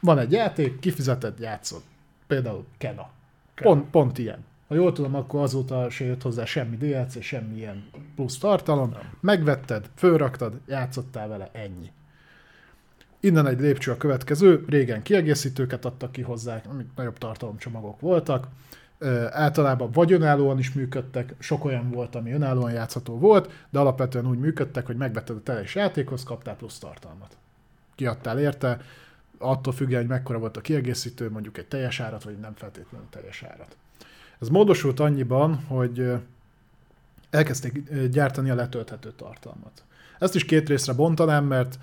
Speaker 2: van egy játék, kifizeted, játszod. Például Kena. Pont, pont ilyen. Ha jól tudom, akkor azóta se jött hozzá semmi DLC, semmi ilyen plusz tartalom. Megvetted, fölraktad, játszottál vele, ennyi. Innen egy lépcső a következő, régen kiegészítőket adtak ki hozzá, amik nagyobb tartalomcsomagok voltak általában vagy önállóan is működtek, sok olyan volt, ami önállóan játszható volt, de alapvetően úgy működtek, hogy megvetted a teljes játékhoz, kaptál plusz tartalmat. Kiadtál érte, attól függően, hogy mekkora volt a kiegészítő, mondjuk egy teljes árat, vagy nem feltétlenül teljes árat. Ez módosult annyiban, hogy elkezdték gyártani a letölthető tartalmat. Ezt is két részre bontanám, mert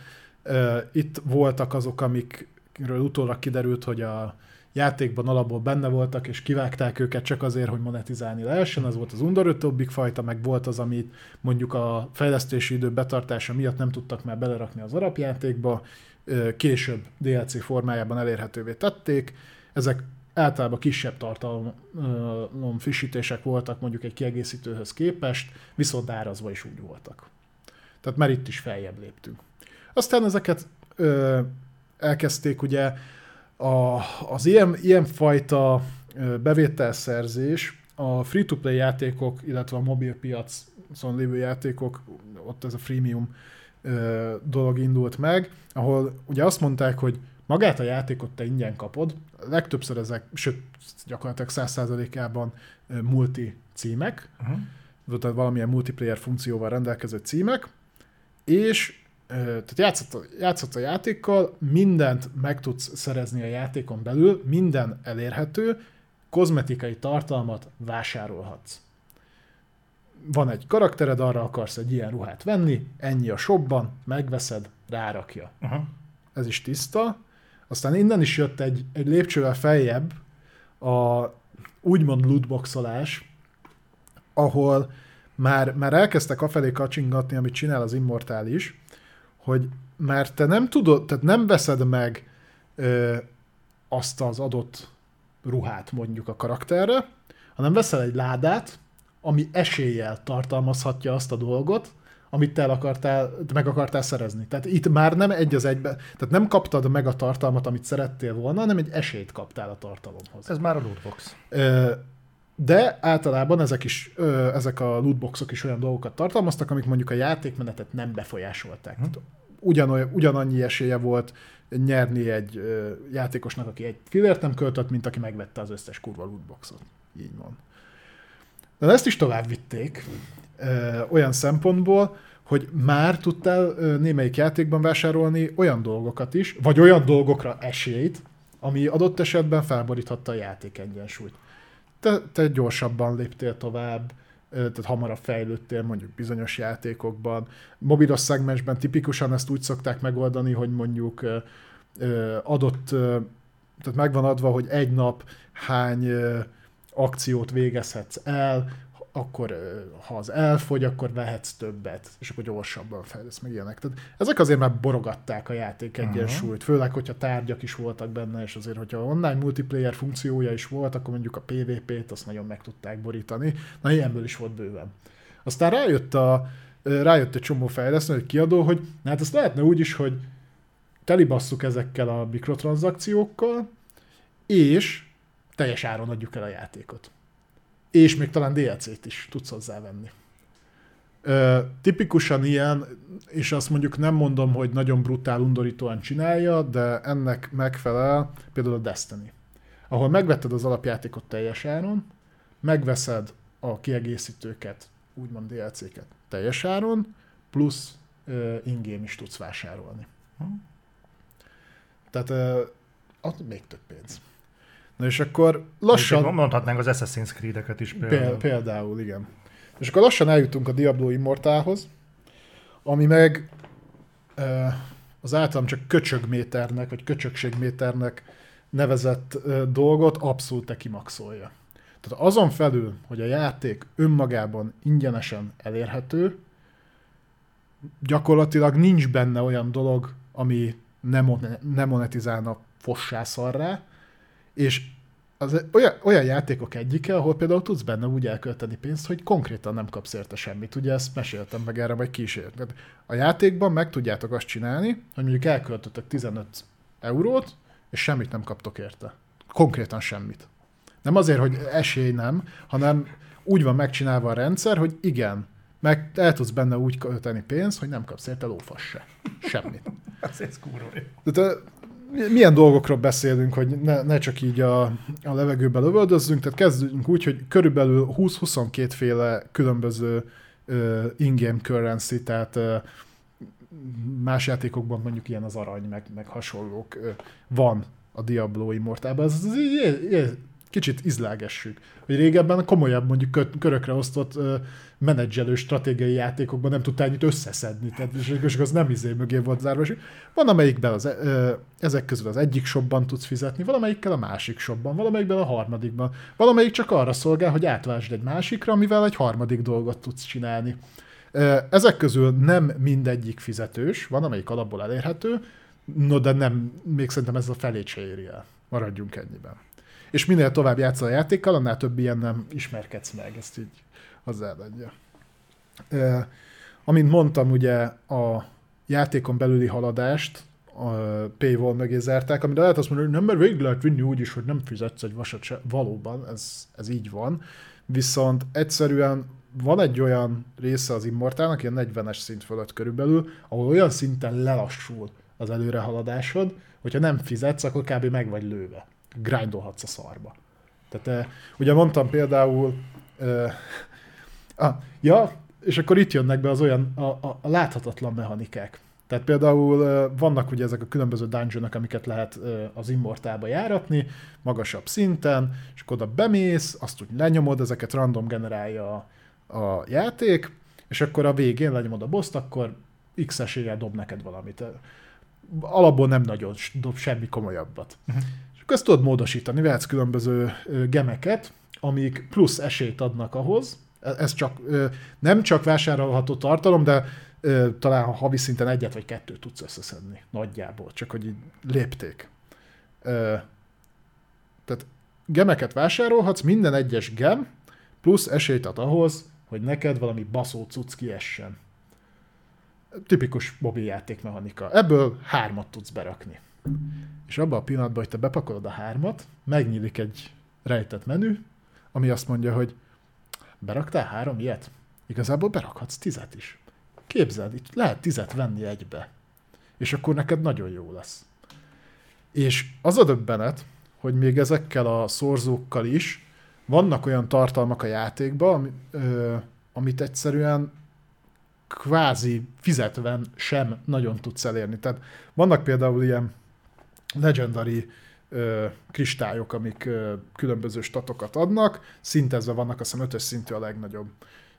Speaker 2: uh, itt voltak azok, amikről utólag kiderült, hogy a, játékban alapból benne voltak, és kivágták őket csak azért, hogy monetizálni lehessen, az volt az undorötöbbik fajta, meg volt az, amit mondjuk a fejlesztési idő betartása miatt nem tudtak már belerakni az alapjátékba, később DLC formájában elérhetővé tették. Ezek általában kisebb tartalom frissítések voltak mondjuk egy kiegészítőhöz képest, viszont árazva is úgy voltak. Tehát már itt is feljebb léptünk. Aztán ezeket ö, elkezdték ugye a, az ilyen, ilyen fajta bevételszerzés a free-to-play játékok, illetve a mobilpiacon lévő játékok, ott ez a freemium dolog indult meg, ahol ugye azt mondták, hogy magát a játékot te ingyen kapod, legtöbbször ezek, sőt, gyakorlatilag 100%-ában multi címek, uh-huh. tehát valamilyen multiplayer funkcióval rendelkező címek, és tehát játszott, játszott a játékkal, mindent meg tudsz szerezni a játékon belül, minden elérhető, kozmetikai tartalmat vásárolhatsz. Van egy karaktered, arra akarsz egy ilyen ruhát venni, ennyi a shopban, megveszed, rárakja. Uh-huh. Ez is tiszta. Aztán innen is jött egy, egy lépcsővel feljebb a úgymond lootboxolás, ahol már, már elkezdtek afelé kacsingatni, amit csinál az Immortális, hogy mert te nem tudod, tehát nem veszed meg ö, azt az adott ruhát mondjuk a karakterre, hanem veszel egy ládát, ami eséllyel tartalmazhatja azt a dolgot, amit te el akartál, meg akartál szerezni. Tehát itt már nem egy az egybe, tehát nem kaptad meg a tartalmat, amit szerettél volna, hanem egy esélyt kaptál a tartalomhoz.
Speaker 1: Ez már a lootbox.
Speaker 2: De általában ezek, is, ezek a lootboxok is olyan dolgokat tartalmaztak, amik mondjuk a játékmenetet nem befolyásolták. Hm. Ugyan, ugyanannyi esélye volt nyerni egy játékosnak, aki egy fillért nem költött, mint aki megvette az összes kurva lootboxot. Így van. De ezt is tovább vitték, olyan szempontból, hogy már tudtál némelyik játékban vásárolni olyan dolgokat is, vagy olyan dolgokra esélyt, ami adott esetben felboríthatta a játék egyensúlyt. Te, te gyorsabban léptél tovább, tehát hamarabb fejlődtél mondjuk bizonyos játékokban. Mobilos szegmensben tipikusan ezt úgy szokták megoldani, hogy mondjuk adott, tehát megvan adva, hogy egy nap hány akciót végezhetsz el, akkor ha az elfogy, akkor vehetsz többet, és akkor gyorsabban fejlesz meg ilyenek. Tehát ezek azért már borogatták a játék egyensúlyt, főleg, hogyha tárgyak is voltak benne, és azért, hogyha online multiplayer funkciója is volt, akkor mondjuk a PvP-t azt nagyon meg tudták borítani. Na, ilyenből is volt bőven. Aztán rájött, a, rájött egy csomó fejlesztő, egy kiadó, hogy na hát ezt lehetne úgy is, hogy telibasszuk ezekkel a mikrotranszakciókkal, és teljes áron adjuk el a játékot és még talán DLC-t is tudsz hozzávenni. Ö, tipikusan ilyen, és azt mondjuk nem mondom, hogy nagyon brutál, undorítóan csinálja, de ennek megfelel például a Destiny, ahol megvetted az alapjátékot teljes áron, megveszed a kiegészítőket, úgymond DLC-ket teljes áron, plusz uh, ingame is tudsz vásárolni. Hm. Tehát uh, ott még több pénz. Na és akkor lassan...
Speaker 1: Mondhatnánk az Assassin's Creed-eket is
Speaker 2: például. Például, igen. És akkor lassan eljutunk a Diablo Immortalhoz, ami meg az általam csak köcsögméternek, vagy köcsögségméternek nevezett dolgot abszolút kimaxolja. Tehát azon felül, hogy a játék önmagában ingyenesen elérhető, gyakorlatilag nincs benne olyan dolog, ami nem monetizálna fossá és az olyan, olyan játékok egyike, ahol például tudsz benne úgy elkölteni pénzt, hogy konkrétan nem kapsz érte semmit. Ugye ezt meséltem meg erre, vagy kísért. A játékban meg tudjátok azt csinálni, hogy mondjuk elköltöttek 15 eurót, és semmit nem kaptok érte. Konkrétan semmit. Nem azért, hogy esély nem, hanem úgy van megcsinálva a rendszer, hogy igen, meg el tudsz benne úgy költeni pénzt, hogy nem kapsz érte lófasz se. Semmit. [laughs]
Speaker 1: ez, kurva.
Speaker 2: De milyen dolgokról beszélünk, hogy ne, ne csak így a, a levegőbe lövöldözzünk, tehát kezdjünk úgy, hogy körülbelül 20-22 féle különböző uh, in-game currency, tehát uh, más játékokban mondjuk ilyen az arany, meg, meg hasonlók uh, van a Diablo Immortálban. Ez, ez, ez, ez kicsit izlágessük. Hogy régebben komolyabb mondjuk körökre osztott menedzselő stratégiai játékokban nem tudtál ennyit összeszedni, tehát, és, az nem izé mögé volt zárva. És van amelyikben az, uh, ezek közül az egyik shopban tudsz fizetni, valamelyikkel a másik shopban, valamelyikben a harmadikban. Valamelyik csak arra szolgál, hogy átvásd egy másikra, amivel egy harmadik dolgot tudsz csinálni. Uh, ezek közül nem mindegyik fizetős, van amelyik alapból elérhető, no de nem, még szerintem ez a felét se éri el. Maradjunk ennyiben és minél tovább játszol a játékkal, annál több ilyen nem ismerkedsz meg, ezt így hozzáadja. E, amint mondtam, ugye a játékon belüli haladást a paywall mögé zárták, amire lehet azt mondani, hogy nem, mert végig lehet vinni úgy is, hogy nem fizetsz egy vasat se. Valóban, ez, ez így van. Viszont egyszerűen van egy olyan része az Immortálnak, ilyen 40-es szint fölött körülbelül, ahol olyan szinten lelassul az előrehaladásod, hogyha nem fizetsz, akkor kb. meg vagy lőve grindolhatsz a szarba. Tehát ugye mondtam például, uh, [laughs] ah, ja, és akkor itt jönnek be az olyan a, a, a láthatatlan mechanikák. Tehát például vannak ugye ezek a különböző dungeonok, amiket lehet az immortálba járatni, magasabb szinten, és akkor oda bemész, azt úgy lenyomod, ezeket random generálja a, a játék, és akkor a végén lenyomod a boss akkor x eséllyel dob neked valamit. Alapból nem nagyon dob semmi komolyabbat. Uh-huh ezt tudod módosítani, vehetsz különböző gemeket, amik plusz esélyt adnak ahhoz, e, ez csak nem csak vásárolható tartalom, de talán havi szinten egyet vagy kettőt tudsz összeszedni nagyjából, csak hogy így lépték. Tehát gemeket vásárolhatsz, minden egyes gem plusz esélyt ad ahhoz, hogy neked valami baszó cucc kiessen. Tipikus mobiljáték mechanika. Ebből hármat tudsz berakni. És abban a pillanatban, hogy te bepakolod a hármat, megnyílik egy rejtett menü, ami azt mondja, hogy beraktál három ilyet? Igazából berakhatsz tizet is. Képzeld, itt lehet tizet venni egybe. És akkor neked nagyon jó lesz. És az a döbbenet, hogy még ezekkel a szorzókkal is vannak olyan tartalmak a játékban, ami, ö, amit egyszerűen kvázi fizetven sem nagyon tudsz elérni. Tehát vannak például ilyen legendary ö, kristályok, amik ö, különböző statokat adnak, szintezve vannak, azt hiszem ötös szintű a legnagyobb.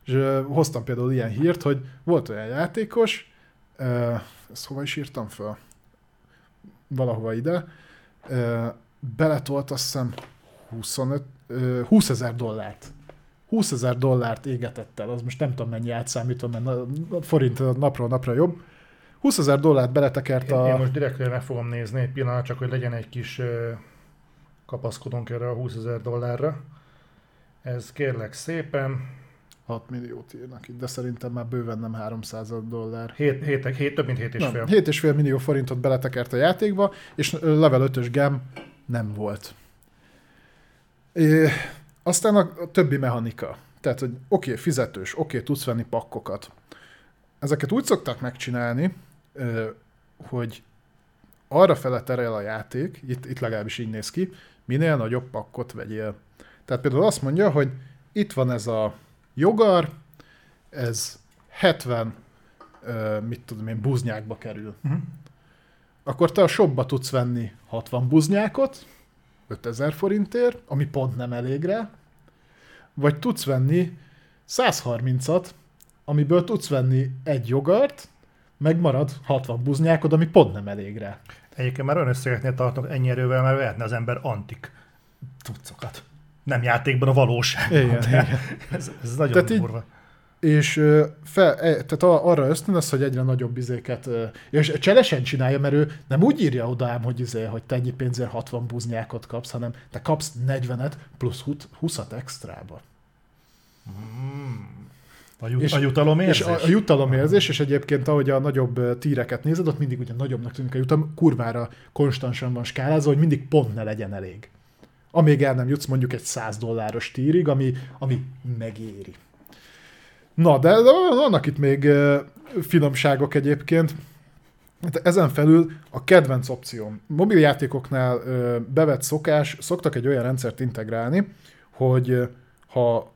Speaker 2: És ö, hoztam például ilyen hírt, hogy volt olyan játékos, ö, ezt hova is írtam föl? Valahova ide, ö, beletolt azt hiszem 25, ö, 20 ezer dollárt 20 ezer dollárt égetett el, az most nem tudom mennyi átszámítom, mert forint napról napra jobb. 20 ezer dollárt beletekert a...
Speaker 1: Én, én most direkt meg fogom nézni egy pillanat, csak hogy legyen egy kis kapaszkodónk erre a 20 ezer dollárra. Ez kérlek szépen
Speaker 2: 6 milliót írnak itt, de szerintem már bőven nem 300 dollár.
Speaker 1: 7, 7, 7 több mint 7,5.
Speaker 2: Nem, 7,5 millió forintot beletekert a játékba, és level 5-ös gem nem volt. É, aztán a, a többi mechanika. Tehát, hogy oké, okay, fizetős, oké, okay, tudsz venni pakkokat. Ezeket úgy szokták megcsinálni, hogy arra fele terel a játék, itt, itt legalábbis így néz ki, minél nagyobb pakkot vegyél. Tehát például azt mondja, hogy itt van ez a jogar, ez 70, mit tudom én, buznyákba kerül. Uh-huh. Akkor te a shopba tudsz venni 60 buznyákot, 5000 forintért, ami pont nem elég rá, vagy tudsz venni 130-at, amiből tudsz venni egy jogart, megmarad 60 buznyákod, ami pont nem elég rá.
Speaker 1: Egyébként már olyan összegeknél tartok ennyi erővel, mert vehetne az ember antik cuccokat. Nem játékban, a valóságban. Igen, [laughs] igen. Ez, ez nagyon tehát durva.
Speaker 2: és fel, e, tehát arra ösztönöz, hogy egyre nagyobb izéket, és cselesen csinálja, mert ő nem úgy írja oda ám, hogy, izé, hogy te ennyi pénzért 60 buznyákot kapsz, hanem te kapsz 40-et plusz 20-at extrába.
Speaker 1: Hmm. A, jut, és, a jutalomérzés?
Speaker 2: És a, a jutalomérzés, és egyébként ahogy a nagyobb tíreket nézed, ott mindig ugye nagyobbnak tűnik a jutalom, kurvára konstansan van skálázva, hogy mindig pont ne legyen elég. Amíg el nem jutsz mondjuk egy 100 dolláros tírig, ami, ami megéri. Na, de, de vannak itt még finomságok egyébként. Hát ezen felül a kedvenc opcióm. Mobiljátékoknál bevett szokás, szoktak egy olyan rendszert integrálni, hogy ha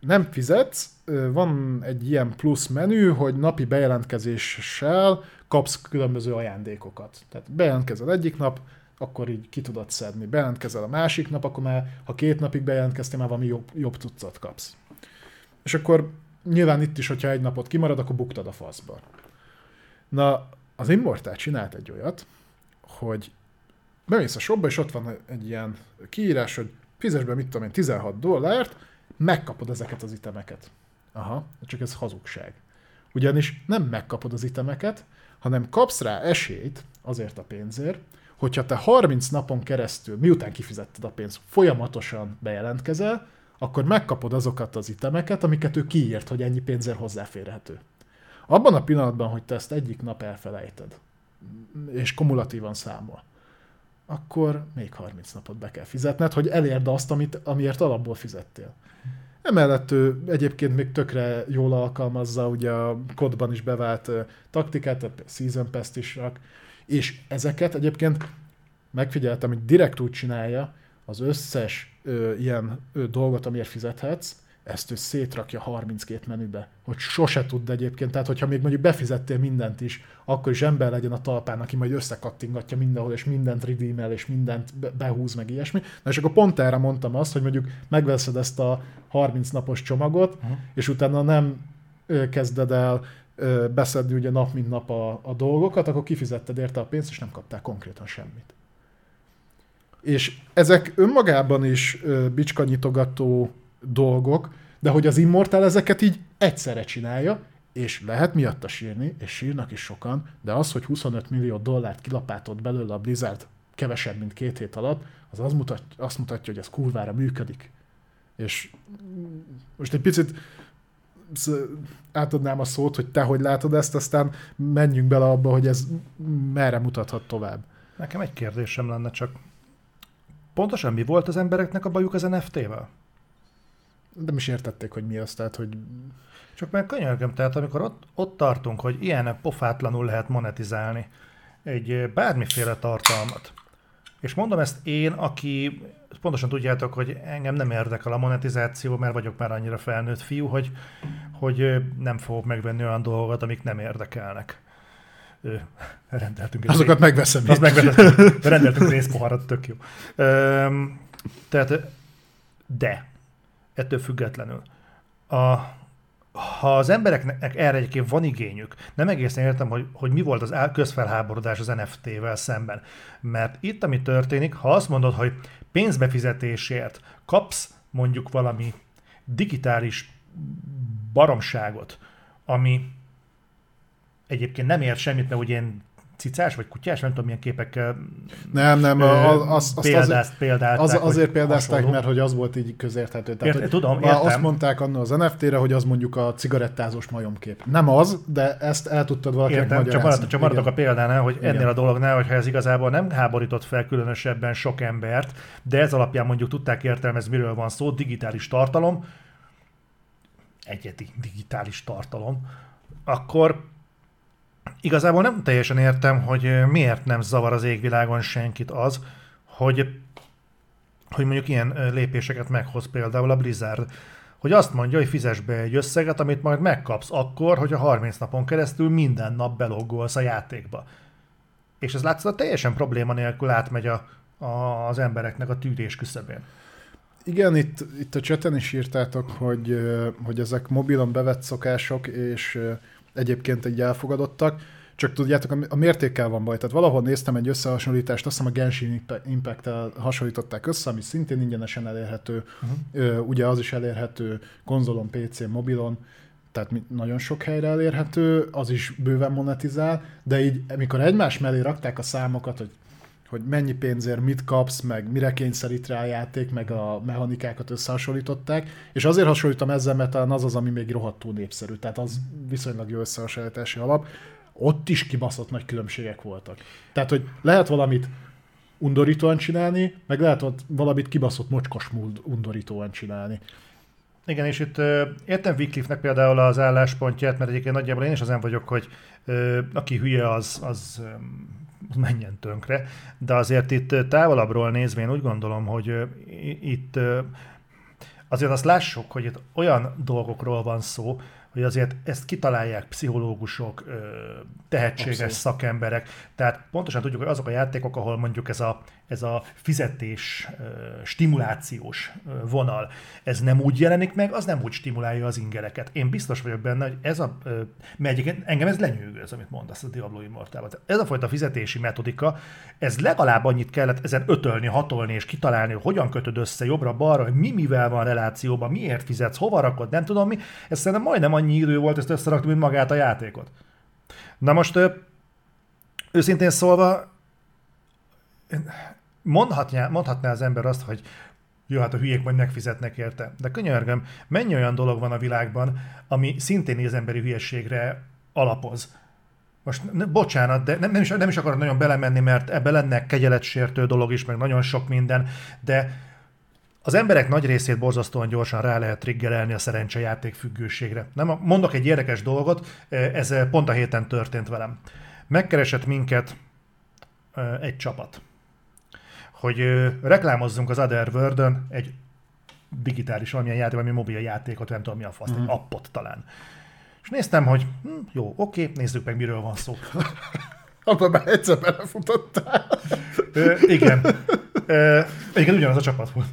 Speaker 2: nem fizetsz, van egy ilyen plusz menü, hogy napi bejelentkezéssel kapsz különböző ajándékokat. Tehát bejelentkezel egyik nap, akkor így ki tudod szedni. Bejelentkezel a másik nap, akkor már, ha két napig bejelentkeztél, már valami jobb, jobb tucat kapsz. És akkor nyilván itt is, hogyha egy napot kimarad, akkor buktad a faszba. Na, az Immortal csinált egy olyat, hogy bemész a shopba, és ott van egy ilyen kiírás, hogy fizes be, mit tudom én, 16 dollárt, megkapod ezeket az itemeket. Aha, csak ez hazugság. Ugyanis nem megkapod az itemeket, hanem kapsz rá esélyt azért a pénzért, hogyha te 30 napon keresztül, miután kifizetted a pénzt, folyamatosan bejelentkezel, akkor megkapod azokat az itemeket, amiket ő kiírt, hogy ennyi pénzért hozzáférhető. Abban a pillanatban, hogy te ezt egyik nap elfelejted, és kumulatívan számol, akkor még 30 napot be kell fizetned, hogy elérd azt, amit, amiért alapból fizettél. Emellett ő egyébként még tökre jól alkalmazza ugye a kodban is bevált taktikát, tehát Season Pass is rak, és ezeket egyébként megfigyeltem, hogy direkt úgy csinálja, az összes ö, ilyen ö, dolgot, amiért fizethetsz, ezt ő szétrakja 32 menübe, hogy sose tud egyébként, tehát hogyha még mondjuk befizettél mindent is, akkor is ember legyen a talpán, aki majd összekattingatja mindenhol, és mindent redeemel, és mindent behúz, meg ilyesmi. Na és akkor pont erre mondtam azt, hogy mondjuk megveszed ezt a 30 napos csomagot, uh-huh. és utána nem kezded el beszedni ugye nap mint nap a, a dolgokat, akkor kifizetted érte a pénzt, és nem kaptál konkrétan semmit. És ezek önmagában is bicskanyitogató dolgok, de hogy az Immortal ezeket így egyszerre csinálja, és lehet miatta sírni, és sírnak is sokan, de az, hogy 25 millió dollárt kilapátott belőle a Blizzard kevesebb, mint két hét alatt, az, az mutat, azt mutatja, hogy ez kurvára működik. És most egy picit átadnám a szót, hogy te hogy látod ezt, aztán menjünk bele abba, hogy ez merre mutathat tovább.
Speaker 1: Nekem egy kérdésem lenne csak. Pontosan mi volt az embereknek a bajuk az NFT-vel?
Speaker 2: Nem is értették, hogy mi az, tehát hogy...
Speaker 1: Csak meg könyörgöm, tehát amikor ott, ott tartunk, hogy ilyen pofátlanul lehet monetizálni egy bármiféle tartalmat, és mondom ezt én, aki pontosan tudjátok, hogy engem nem érdekel a monetizáció, mert vagyok már annyira felnőtt fiú, hogy, hogy nem fogok megvenni olyan dolgokat, amik nem érdekelnek. Rendeltünk
Speaker 2: Azokat megveszem.
Speaker 1: Azt megveszem. Rendeltünk részpoharat, tök jó. Tehát, de, ettől függetlenül, a, ha az embereknek erre egyébként van igényük, nem egészen értem, hogy, hogy mi volt az közfelháborodás az NFT-vel szemben. Mert itt, ami történik, ha azt mondod, hogy pénzbefizetésért kapsz mondjuk valami digitális baromságot, ami egyébként nem ér semmit, mert ugye én cicás vagy kutyás, nem tudom milyen képekkel
Speaker 2: nem, nem,
Speaker 1: ö,
Speaker 2: az, az,
Speaker 1: példázt, az, példálták,
Speaker 2: az, azért példázták, hasonló. mert hogy az volt így közérthető.
Speaker 1: Tehát, Ért, tudom, értem.
Speaker 2: Azt mondták annól az NFT-re, hogy az mondjuk a cigarettázós majomkép. Nem az, de ezt el tudtad valakinek
Speaker 1: Értem, csak, marad, csak maradok a példánál, hogy Igen. ennél a dolognál, hogyha ez igazából nem háborított fel különösebben sok embert, de ez alapján mondjuk tudták értelmezni, miről van szó, digitális tartalom, egyedi digitális tartalom, akkor igazából nem teljesen értem, hogy miért nem zavar az égvilágon senkit az, hogy, hogy mondjuk ilyen lépéseket meghoz például a Blizzard, hogy azt mondja, hogy fizes be egy összeget, amit majd megkapsz akkor, hogy a 30 napon keresztül minden nap beloggolsz a játékba. És ez látszott teljesen probléma nélkül átmegy a, a, az embereknek a tűrés küszöbén.
Speaker 2: Igen, itt, itt a cseten is írtátok, hogy, hogy ezek mobilon bevett szokások, és egyébként egy elfogadottak, csak tudjátok, a mértékkel van baj. Tehát valahol néztem egy összehasonlítást, azt hiszem a Genshin Impact-tel hasonlították össze, ami szintén ingyenesen elérhető, uh-huh. ugye az is elérhető konzolon, PC-n, mobilon, tehát nagyon sok helyre elérhető, az is bőven monetizál, de így, amikor egymás mellé rakták a számokat, hogy hogy mennyi pénzért mit kapsz, meg mire kényszerít rá a játék, meg a mechanikákat összehasonlították, és azért hasonlítom ezzel, mert az az, ami még rohadtul népszerű, tehát az viszonylag jó összehasonlítási alap. Ott is kibaszott nagy különbségek voltak. Tehát, hogy lehet valamit undorítóan csinálni, meg lehet ott valamit kibaszott mocskos múlt undorítóan csinálni.
Speaker 1: Igen, és itt uh, értem Wycliffe-nek például az álláspontját, mert egyébként nagyjából én is azon vagyok, hogy aki hülye, az, az menjen tönkre, de azért itt távolabbról nézve én úgy gondolom, hogy itt azért azt lássuk, hogy itt olyan dolgokról van szó, hogy azért ezt kitalálják pszichológusok, tehetséges Abszolút. szakemberek, tehát pontosan tudjuk, hogy azok a játékok, ahol mondjuk ez a ez a fizetés, stimulációs vonal, ez nem úgy jelenik meg, az nem úgy stimulálja az ingereket. Én biztos vagyok benne, hogy ez a, mert engem ez lenyűgöz, amit mondasz a Diablo Immortálban. Ez a fajta fizetési metodika, ez legalább annyit kellett ezen ötölni, hatolni és kitalálni, hogy hogyan kötöd össze jobbra-balra, hogy mi mivel van relációban, miért fizetsz, hova rakod, nem tudom mi. Ez szerintem majdnem annyi idő volt ezt összerakni, mint magát a játékot. Na most őszintén szólva, mondhatná, mondhatná az ember azt, hogy jó, hát a hülyék majd megfizetnek érte. De könyörgöm, mennyi olyan dolog van a világban, ami szintén az emberi hülyességre alapoz. Most bocsánat, de nem, nem, is, nem is akarok nagyon belemenni, mert ebbe lenne kegyeletsértő dolog is, meg nagyon sok minden, de az emberek nagy részét borzasztóan gyorsan rá lehet triggerelni a szerencsejáték függőségre. Nem, mondok egy érdekes dolgot, ez pont a héten történt velem. Megkeresett minket egy csapat hogy reklámozzunk az Otherworld-ön egy digitális valamilyen játék, valami mobil játékot, nem tudom mi a fasz, mm. egy appot talán. És néztem, hogy hm, jó, oké, nézzük meg, miről van szó. [laughs]
Speaker 2: Abban már egyszer belefutottál.
Speaker 1: Ö, igen. Ö, igen, ugyanaz a csapat volt.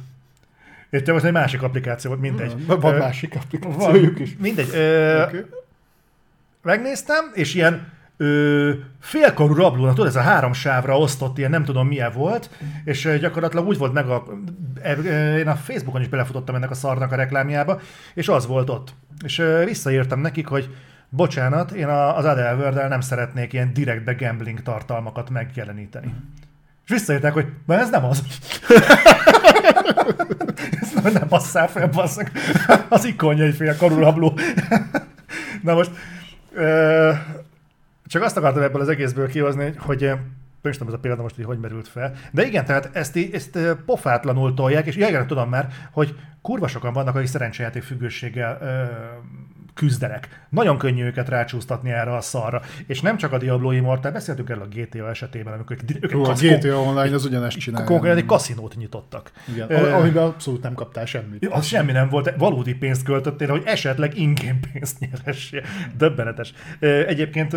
Speaker 1: Értem, most egy másik applikáció volt, mindegy.
Speaker 2: Van, van másik applikációjuk is.
Speaker 1: Mindegy. Ö, okay. Megnéztem, és ilyen ö, félkorú rablónak, tudod, ez a három sávra osztott ilyen, nem tudom milyen volt, és gyakorlatilag úgy volt meg a... Én a Facebookon is belefutottam ennek a szarnak a reklámjába, és az volt ott. És visszaírtam nekik, hogy bocsánat, én az Otherworld nem szeretnék ilyen direktbe gambling tartalmakat megjeleníteni. És visszajöttek, hogy na ez nem az. [laughs] ez nem basszál fel, basszak. Az ikonja egy fél karulabló. na most, ö, csak azt akartam ebből az egészből kihozni, hogy nem is tudom, ez a példa most, hogy hogy merült fel. De igen, tehát ezt, ezt pofátlanul tolják, és igen, tudom már, hogy kurva sokan vannak, akik szerencsejáték függőséggel küzdenek. Nagyon könnyű őket rácsúsztatni erre a szarra. És nem csak a Diablo Immortal, beszéltünk erről a GTA esetében, amikor ők,
Speaker 2: ők Ó, a GTA Online az ugyanezt csinálja.
Speaker 1: Konkrétan egy kaszinót nyitottak.
Speaker 2: Igen, uh, amiben abszolút nem kaptál semmit.
Speaker 1: Az semmi nem volt, valódi pénzt költöttél, hogy esetleg ingame pénzt nyeressél. Döbbenetes. Egyébként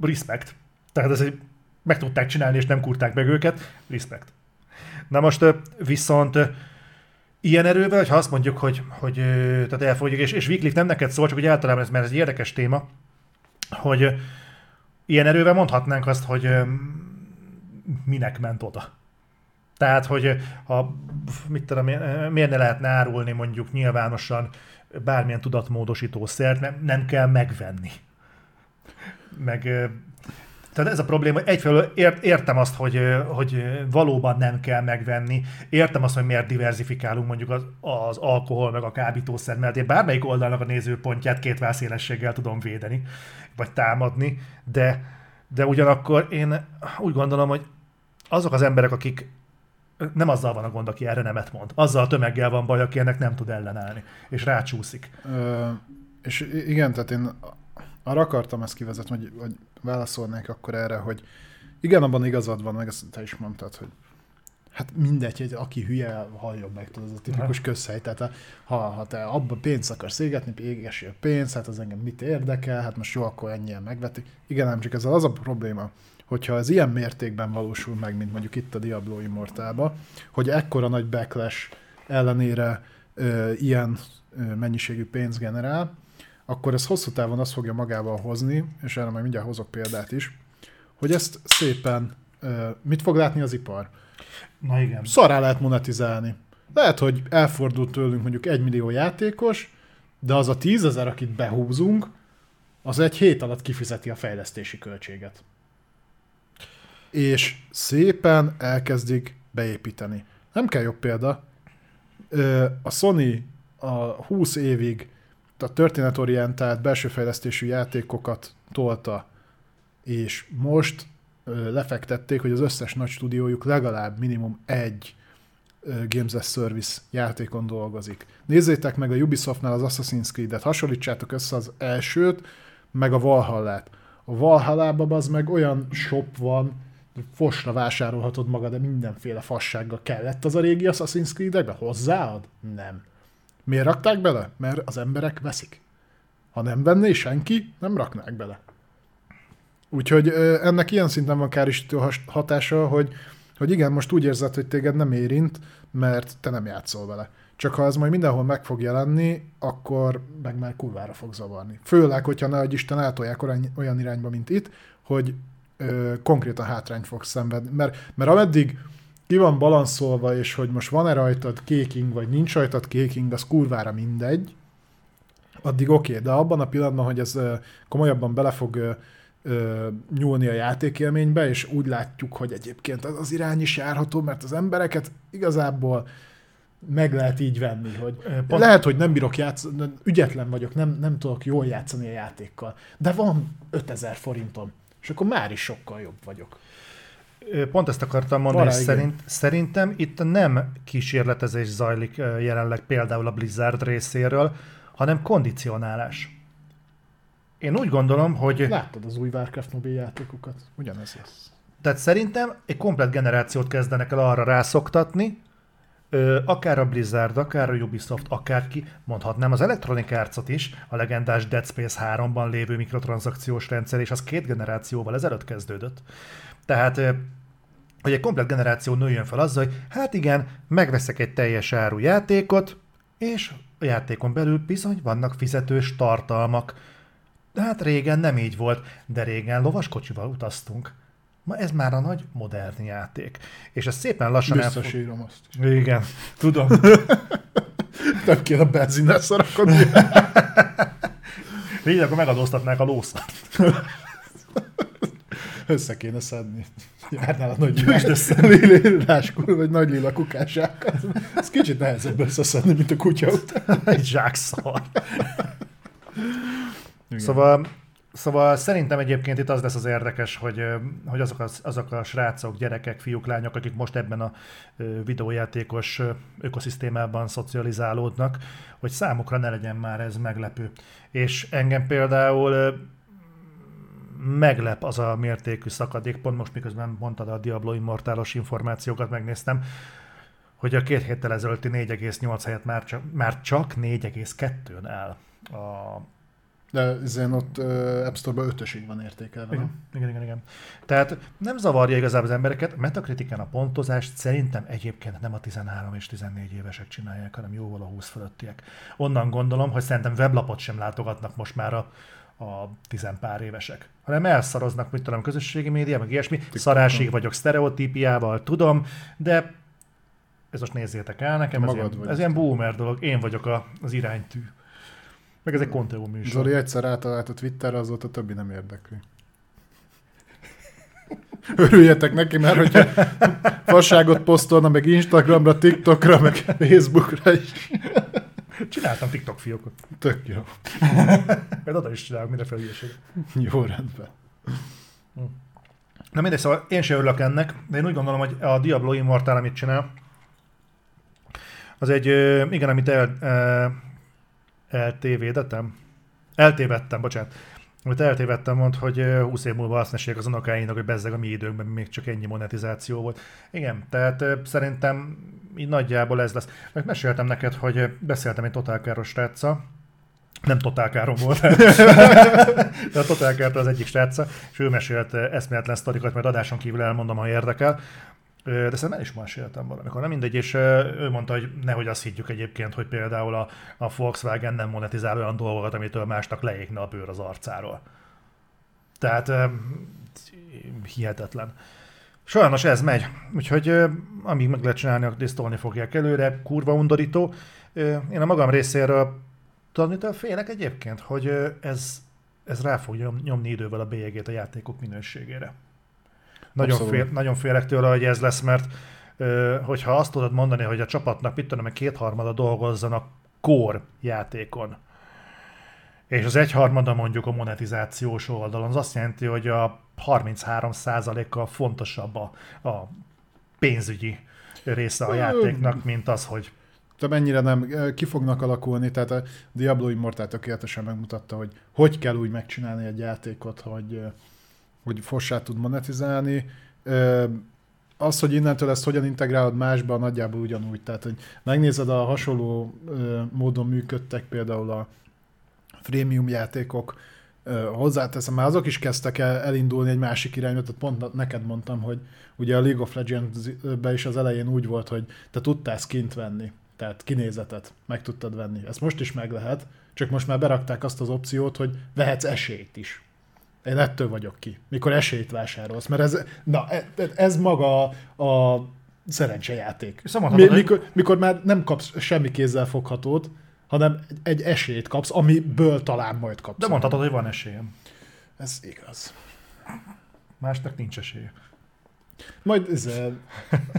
Speaker 1: respect. Tehát ez egy meg tudták csinálni, és nem kurták meg őket. Respect. Na most viszont ilyen erővel, hogyha azt mondjuk, hogy, hogy tehát elfogadjuk, és, és Wycliffe nem neked szól, csak hogy általában ez, mert ez egy érdekes téma, hogy ilyen erővel mondhatnánk azt, hogy minek ment oda. Tehát, hogy ha, mit tudom, miért ne lehetne árulni mondjuk nyilvánosan bármilyen tudatmódosító szert, nem, nem kell megvenni. Meg tehát ez a probléma, hogy egyfelől ért, értem azt, hogy, hogy valóban nem kell megvenni, értem azt, hogy miért diversifikálunk mondjuk az, az alkohol meg a kábítószer, mert én bármelyik oldalnak a nézőpontját két válszélességgel tudom védeni, vagy támadni, de, de ugyanakkor én úgy gondolom, hogy azok az emberek, akik nem azzal van a gond, aki erre nemet mond. Azzal a tömeggel van baj, aki ennek nem tud ellenállni, és rácsúszik.
Speaker 2: Ö, és igen, tehát én arra akartam ezt kivezetni, hogy, hogy válaszolnék akkor erre, hogy igen, abban igazad van, meg ezt te is mondtad, hogy hát mindegy, hogy aki hülye, halljon meg, tudod, ez a tipikus közhely. Tehát ha, ha te abban pénzt akarsz égetni, égesi a pénz, hát az engem mit érdekel, hát most jó, akkor ennyien megvetik. Igen, nem csak ezzel az a probléma, hogyha ez ilyen mértékben valósul meg, mint mondjuk itt a Diablo Immortálba, hogy ekkora nagy backlash ellenére ö, ilyen ö, mennyiségű pénz generál, akkor ez hosszú távon azt fogja magával hozni, és erre majd mindjárt hozok példát is, hogy ezt szépen, mit fog látni az ipar?
Speaker 1: Na igen.
Speaker 2: Szará lehet monetizálni. Lehet, hogy elfordult tőlünk mondjuk egy millió játékos, de az a tízezer, akit behúzunk, az egy hét alatt kifizeti a fejlesztési költséget. És szépen elkezdik beépíteni. Nem kell jobb példa. A Sony a 20 évig a történetorientált belső fejlesztésű játékokat tolta, és most lefektették, hogy az összes nagy stúdiójuk legalább minimum egy Games as Service játékon dolgozik. Nézzétek meg a Ubisoftnál az Assassin's Creed-et, hasonlítsátok össze az elsőt, meg a Valhalla-t. A Valhalla-ban az meg olyan shop van, fosra vásárolhatod magad, de mindenféle fassággal kellett az a régi Assassin's Creed-ekbe? Hozzáad? Nem. Miért rakták bele? Mert az emberek veszik. Ha nem venné senki, nem raknák bele. Úgyhogy ennek ilyen szinten van káristő hatása, hogy, hogy igen, most úgy érzed, hogy téged nem érint, mert te nem játszol vele. Csak ha ez majd mindenhol meg fog jelenni, akkor meg már kurvára fog zavarni. Főleg, hogyha ne Isten eltolják olyan, irányba, mint itt, hogy ö, konkrétan hátrányt fog szenvedni. Mert, mert ameddig ki van balanszolva, és hogy most van-e rajtad kéking, vagy nincs rajtad kéking, az kurvára mindegy, addig oké, okay, de abban a pillanatban, hogy ez komolyabban bele fog nyúlni a játékélménybe, és úgy látjuk, hogy egyébként az, az irány is járható, mert az embereket igazából meg lehet így venni, hogy Pont... lehet, hogy nem bírok játszani, ügyetlen vagyok, nem, nem tudok jól játszani a játékkal, de van 5000 forintom, és akkor már is sokkal jobb vagyok.
Speaker 1: Pont ezt akartam mondani, hogy szerint, szerintem itt nem kísérletezés zajlik jelenleg például a Blizzard részéről, hanem kondicionálás. Én úgy gondolom, hogy...
Speaker 2: Láttad az új Warcraft mobil játékokat? Ugyanez lesz.
Speaker 1: Tehát szerintem egy komplet generációt kezdenek el arra rászoktatni, akár a Blizzard, akár a Ubisoft, akárki, mondhatnám az Electronic arts is, a legendás Dead Space 3-ban lévő mikrotranszakciós rendszer, és az két generációval ezelőtt kezdődött. Tehát hogy egy komplet generáció nőjön fel azzal, hogy hát igen, megveszek egy teljes áru játékot, és a játékon belül bizony vannak fizetős tartalmak. De hát régen nem így volt, de régen lovaskocsival utaztunk. Ma ez már a nagy modern játék. És ez szépen lassan
Speaker 2: Visszasírom elfog... azt.
Speaker 1: Igen, [laughs] tudom. [laughs]
Speaker 2: nem kéne a benzinnel szarakodni.
Speaker 1: Így akkor megadóztatnák a lószat. [laughs]
Speaker 2: Össze kéne szedni. Járnál a nagy lilás, vagy nagy lila kukásák. Ez kicsit nehezebb összeszedni, mint a kutya után. [laughs]
Speaker 1: Egy zsákszar. Szóval, szóval szerintem egyébként itt az lesz az érdekes, hogy, hogy azok, a, azok a srácok, gyerekek, fiúk, lányok, akik most ebben a videójátékos ökoszisztémában szocializálódnak, hogy számukra ne legyen már ez meglepő. És engem például meglep az a mértékű szakadék, pont most miközben mondtad a Diablo Immortálos információkat, megnéztem, hogy a két héttel ezelőtti 4,8 helyett már csak, már csak 4,2-n áll a
Speaker 2: De ezen ott uh, App Store-ban ötösig van értékelve.
Speaker 1: igen,
Speaker 2: nem?
Speaker 1: igen, igen, igen. Tehát nem zavarja igazából az embereket. Metakritiken a pontozást szerintem egyébként nem a 13 és 14 évesek csinálják, hanem jóval a 20 fölöttiek. Onnan gondolom, hogy szerintem weblapot sem látogatnak most már a, a tizenpár évesek, hanem elszaroznak, mit tudom, közösségi média, meg ilyesmi. Szarásig vagyok sztereotípiával, tudom, de ez most nézzétek el nekem, ez
Speaker 2: Magad
Speaker 1: ilyen, ez ilyen boomer dolog, én vagyok a, az iránytű. Meg ez egy Conteo műsor.
Speaker 2: Zoli egyszer átalált a Twitterre, azóta többi nem érdekli. [laughs] Örüljetek neki, mert hogyha fasságot posztolna meg Instagramra, TikTokra, meg Facebookra is.
Speaker 1: Csináltam TikTok fiókot.
Speaker 2: Tök jó. [laughs]
Speaker 1: Mert oda is csinálok mindenféle hülyeséget.
Speaker 2: Jó rendben.
Speaker 1: Na mindegy, szóval én sem örülök ennek, de én úgy gondolom, hogy a Diablo Immortal, amit csinál, az egy, igen, amit el, eltévédetem? Eltévedtem, bocsánat. Amit eltévedtem, mond, hogy ö, 20 év múlva azt mesélják az unokáinak, hogy bezzeg a mi időnkben még csak ennyi monetizáció volt. Igen, tehát szerintem így nagyjából ez lesz. Meg meséltem neked, hogy beszéltem egy totálkáros sráccal, nem totálkárom volt, [laughs] de a totálkárt az egyik sráca, és ő mesélt eszméletlen sztorikat, majd adáson kívül elmondom, ha érdekel. De szerintem el is meséltem valamikor, nem mindegy, és ő mondta, hogy nehogy azt higgyük egyébként, hogy például a, a Volkswagen nem monetizál olyan dolgokat, amitől másnak leégne a bőr az arcáról. Tehát hihetetlen. Sajnos ez megy, úgyhogy amíg meg lehet csinálni, akkor tisztolni fogják előre, kurva undorító. Én a magam részéről mitől félek egyébként? Hogy ez, ez rá fog nyom- nyomni idővel a bélyegét a játékok minőségére. Nagyon,
Speaker 2: Abszolút.
Speaker 1: fél, nagyon félek tőle, hogy ez lesz, mert hogyha azt tudod mondani, hogy a csapatnak, mit tudom, kétharmada dolgozzon a core játékon, és az egyharmada mondjuk a monetizációs oldalon, az azt jelenti, hogy a 33%-kal fontosabb a, a pénzügyi része a játéknak, mint az, hogy
Speaker 2: De mennyire nem, ki fognak alakulni, tehát a Diablo Immortal tökéletesen megmutatta, hogy hogy kell úgy megcsinálni egy játékot, hogy, hogy fossá tud monetizálni. Az, hogy innentől ezt hogyan integrálod másba, nagyjából ugyanúgy. Tehát, hogy megnézed a hasonló módon működtek például a freemium játékok, hozzáteszem, már azok is kezdtek el elindulni egy másik irányba, tehát pont neked mondtam, hogy ugye a League of Legends-ben is az elején úgy volt, hogy te tudtál skint venni, tehát kinézetet meg tudtad venni. Ezt most is meg lehet, csak most már berakták azt az opciót, hogy vehetsz esélyt is. Én ettől vagyok ki, mikor esélyt vásárolsz, mert ez, na, e- ez maga a szerencsejáték. Mi, mikor, mikor már nem kapsz semmi kézzel foghatót, hanem egy esélyt kapsz, amiből talán majd kapsz.
Speaker 1: de mondhatod, hogy van esélyem.
Speaker 2: Ez igaz.
Speaker 1: Másnak nincs esélye.
Speaker 2: Majd ez,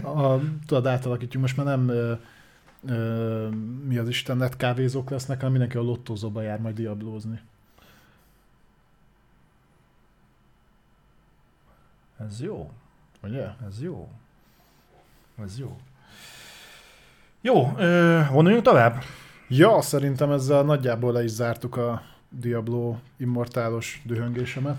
Speaker 2: a, tudod, átalakítjuk, most már nem ö, ö, mi az Isten net kávézók lesznek, hanem mindenki a lottózóba jár majd diablózni.
Speaker 1: Ez jó.
Speaker 2: Ugye?
Speaker 1: Ez jó. Ez jó. Jó, ö, vonuljunk tovább?
Speaker 2: Ja, szerintem ezzel nagyjából le is zártuk a Diablo immortálos dühöngésemet.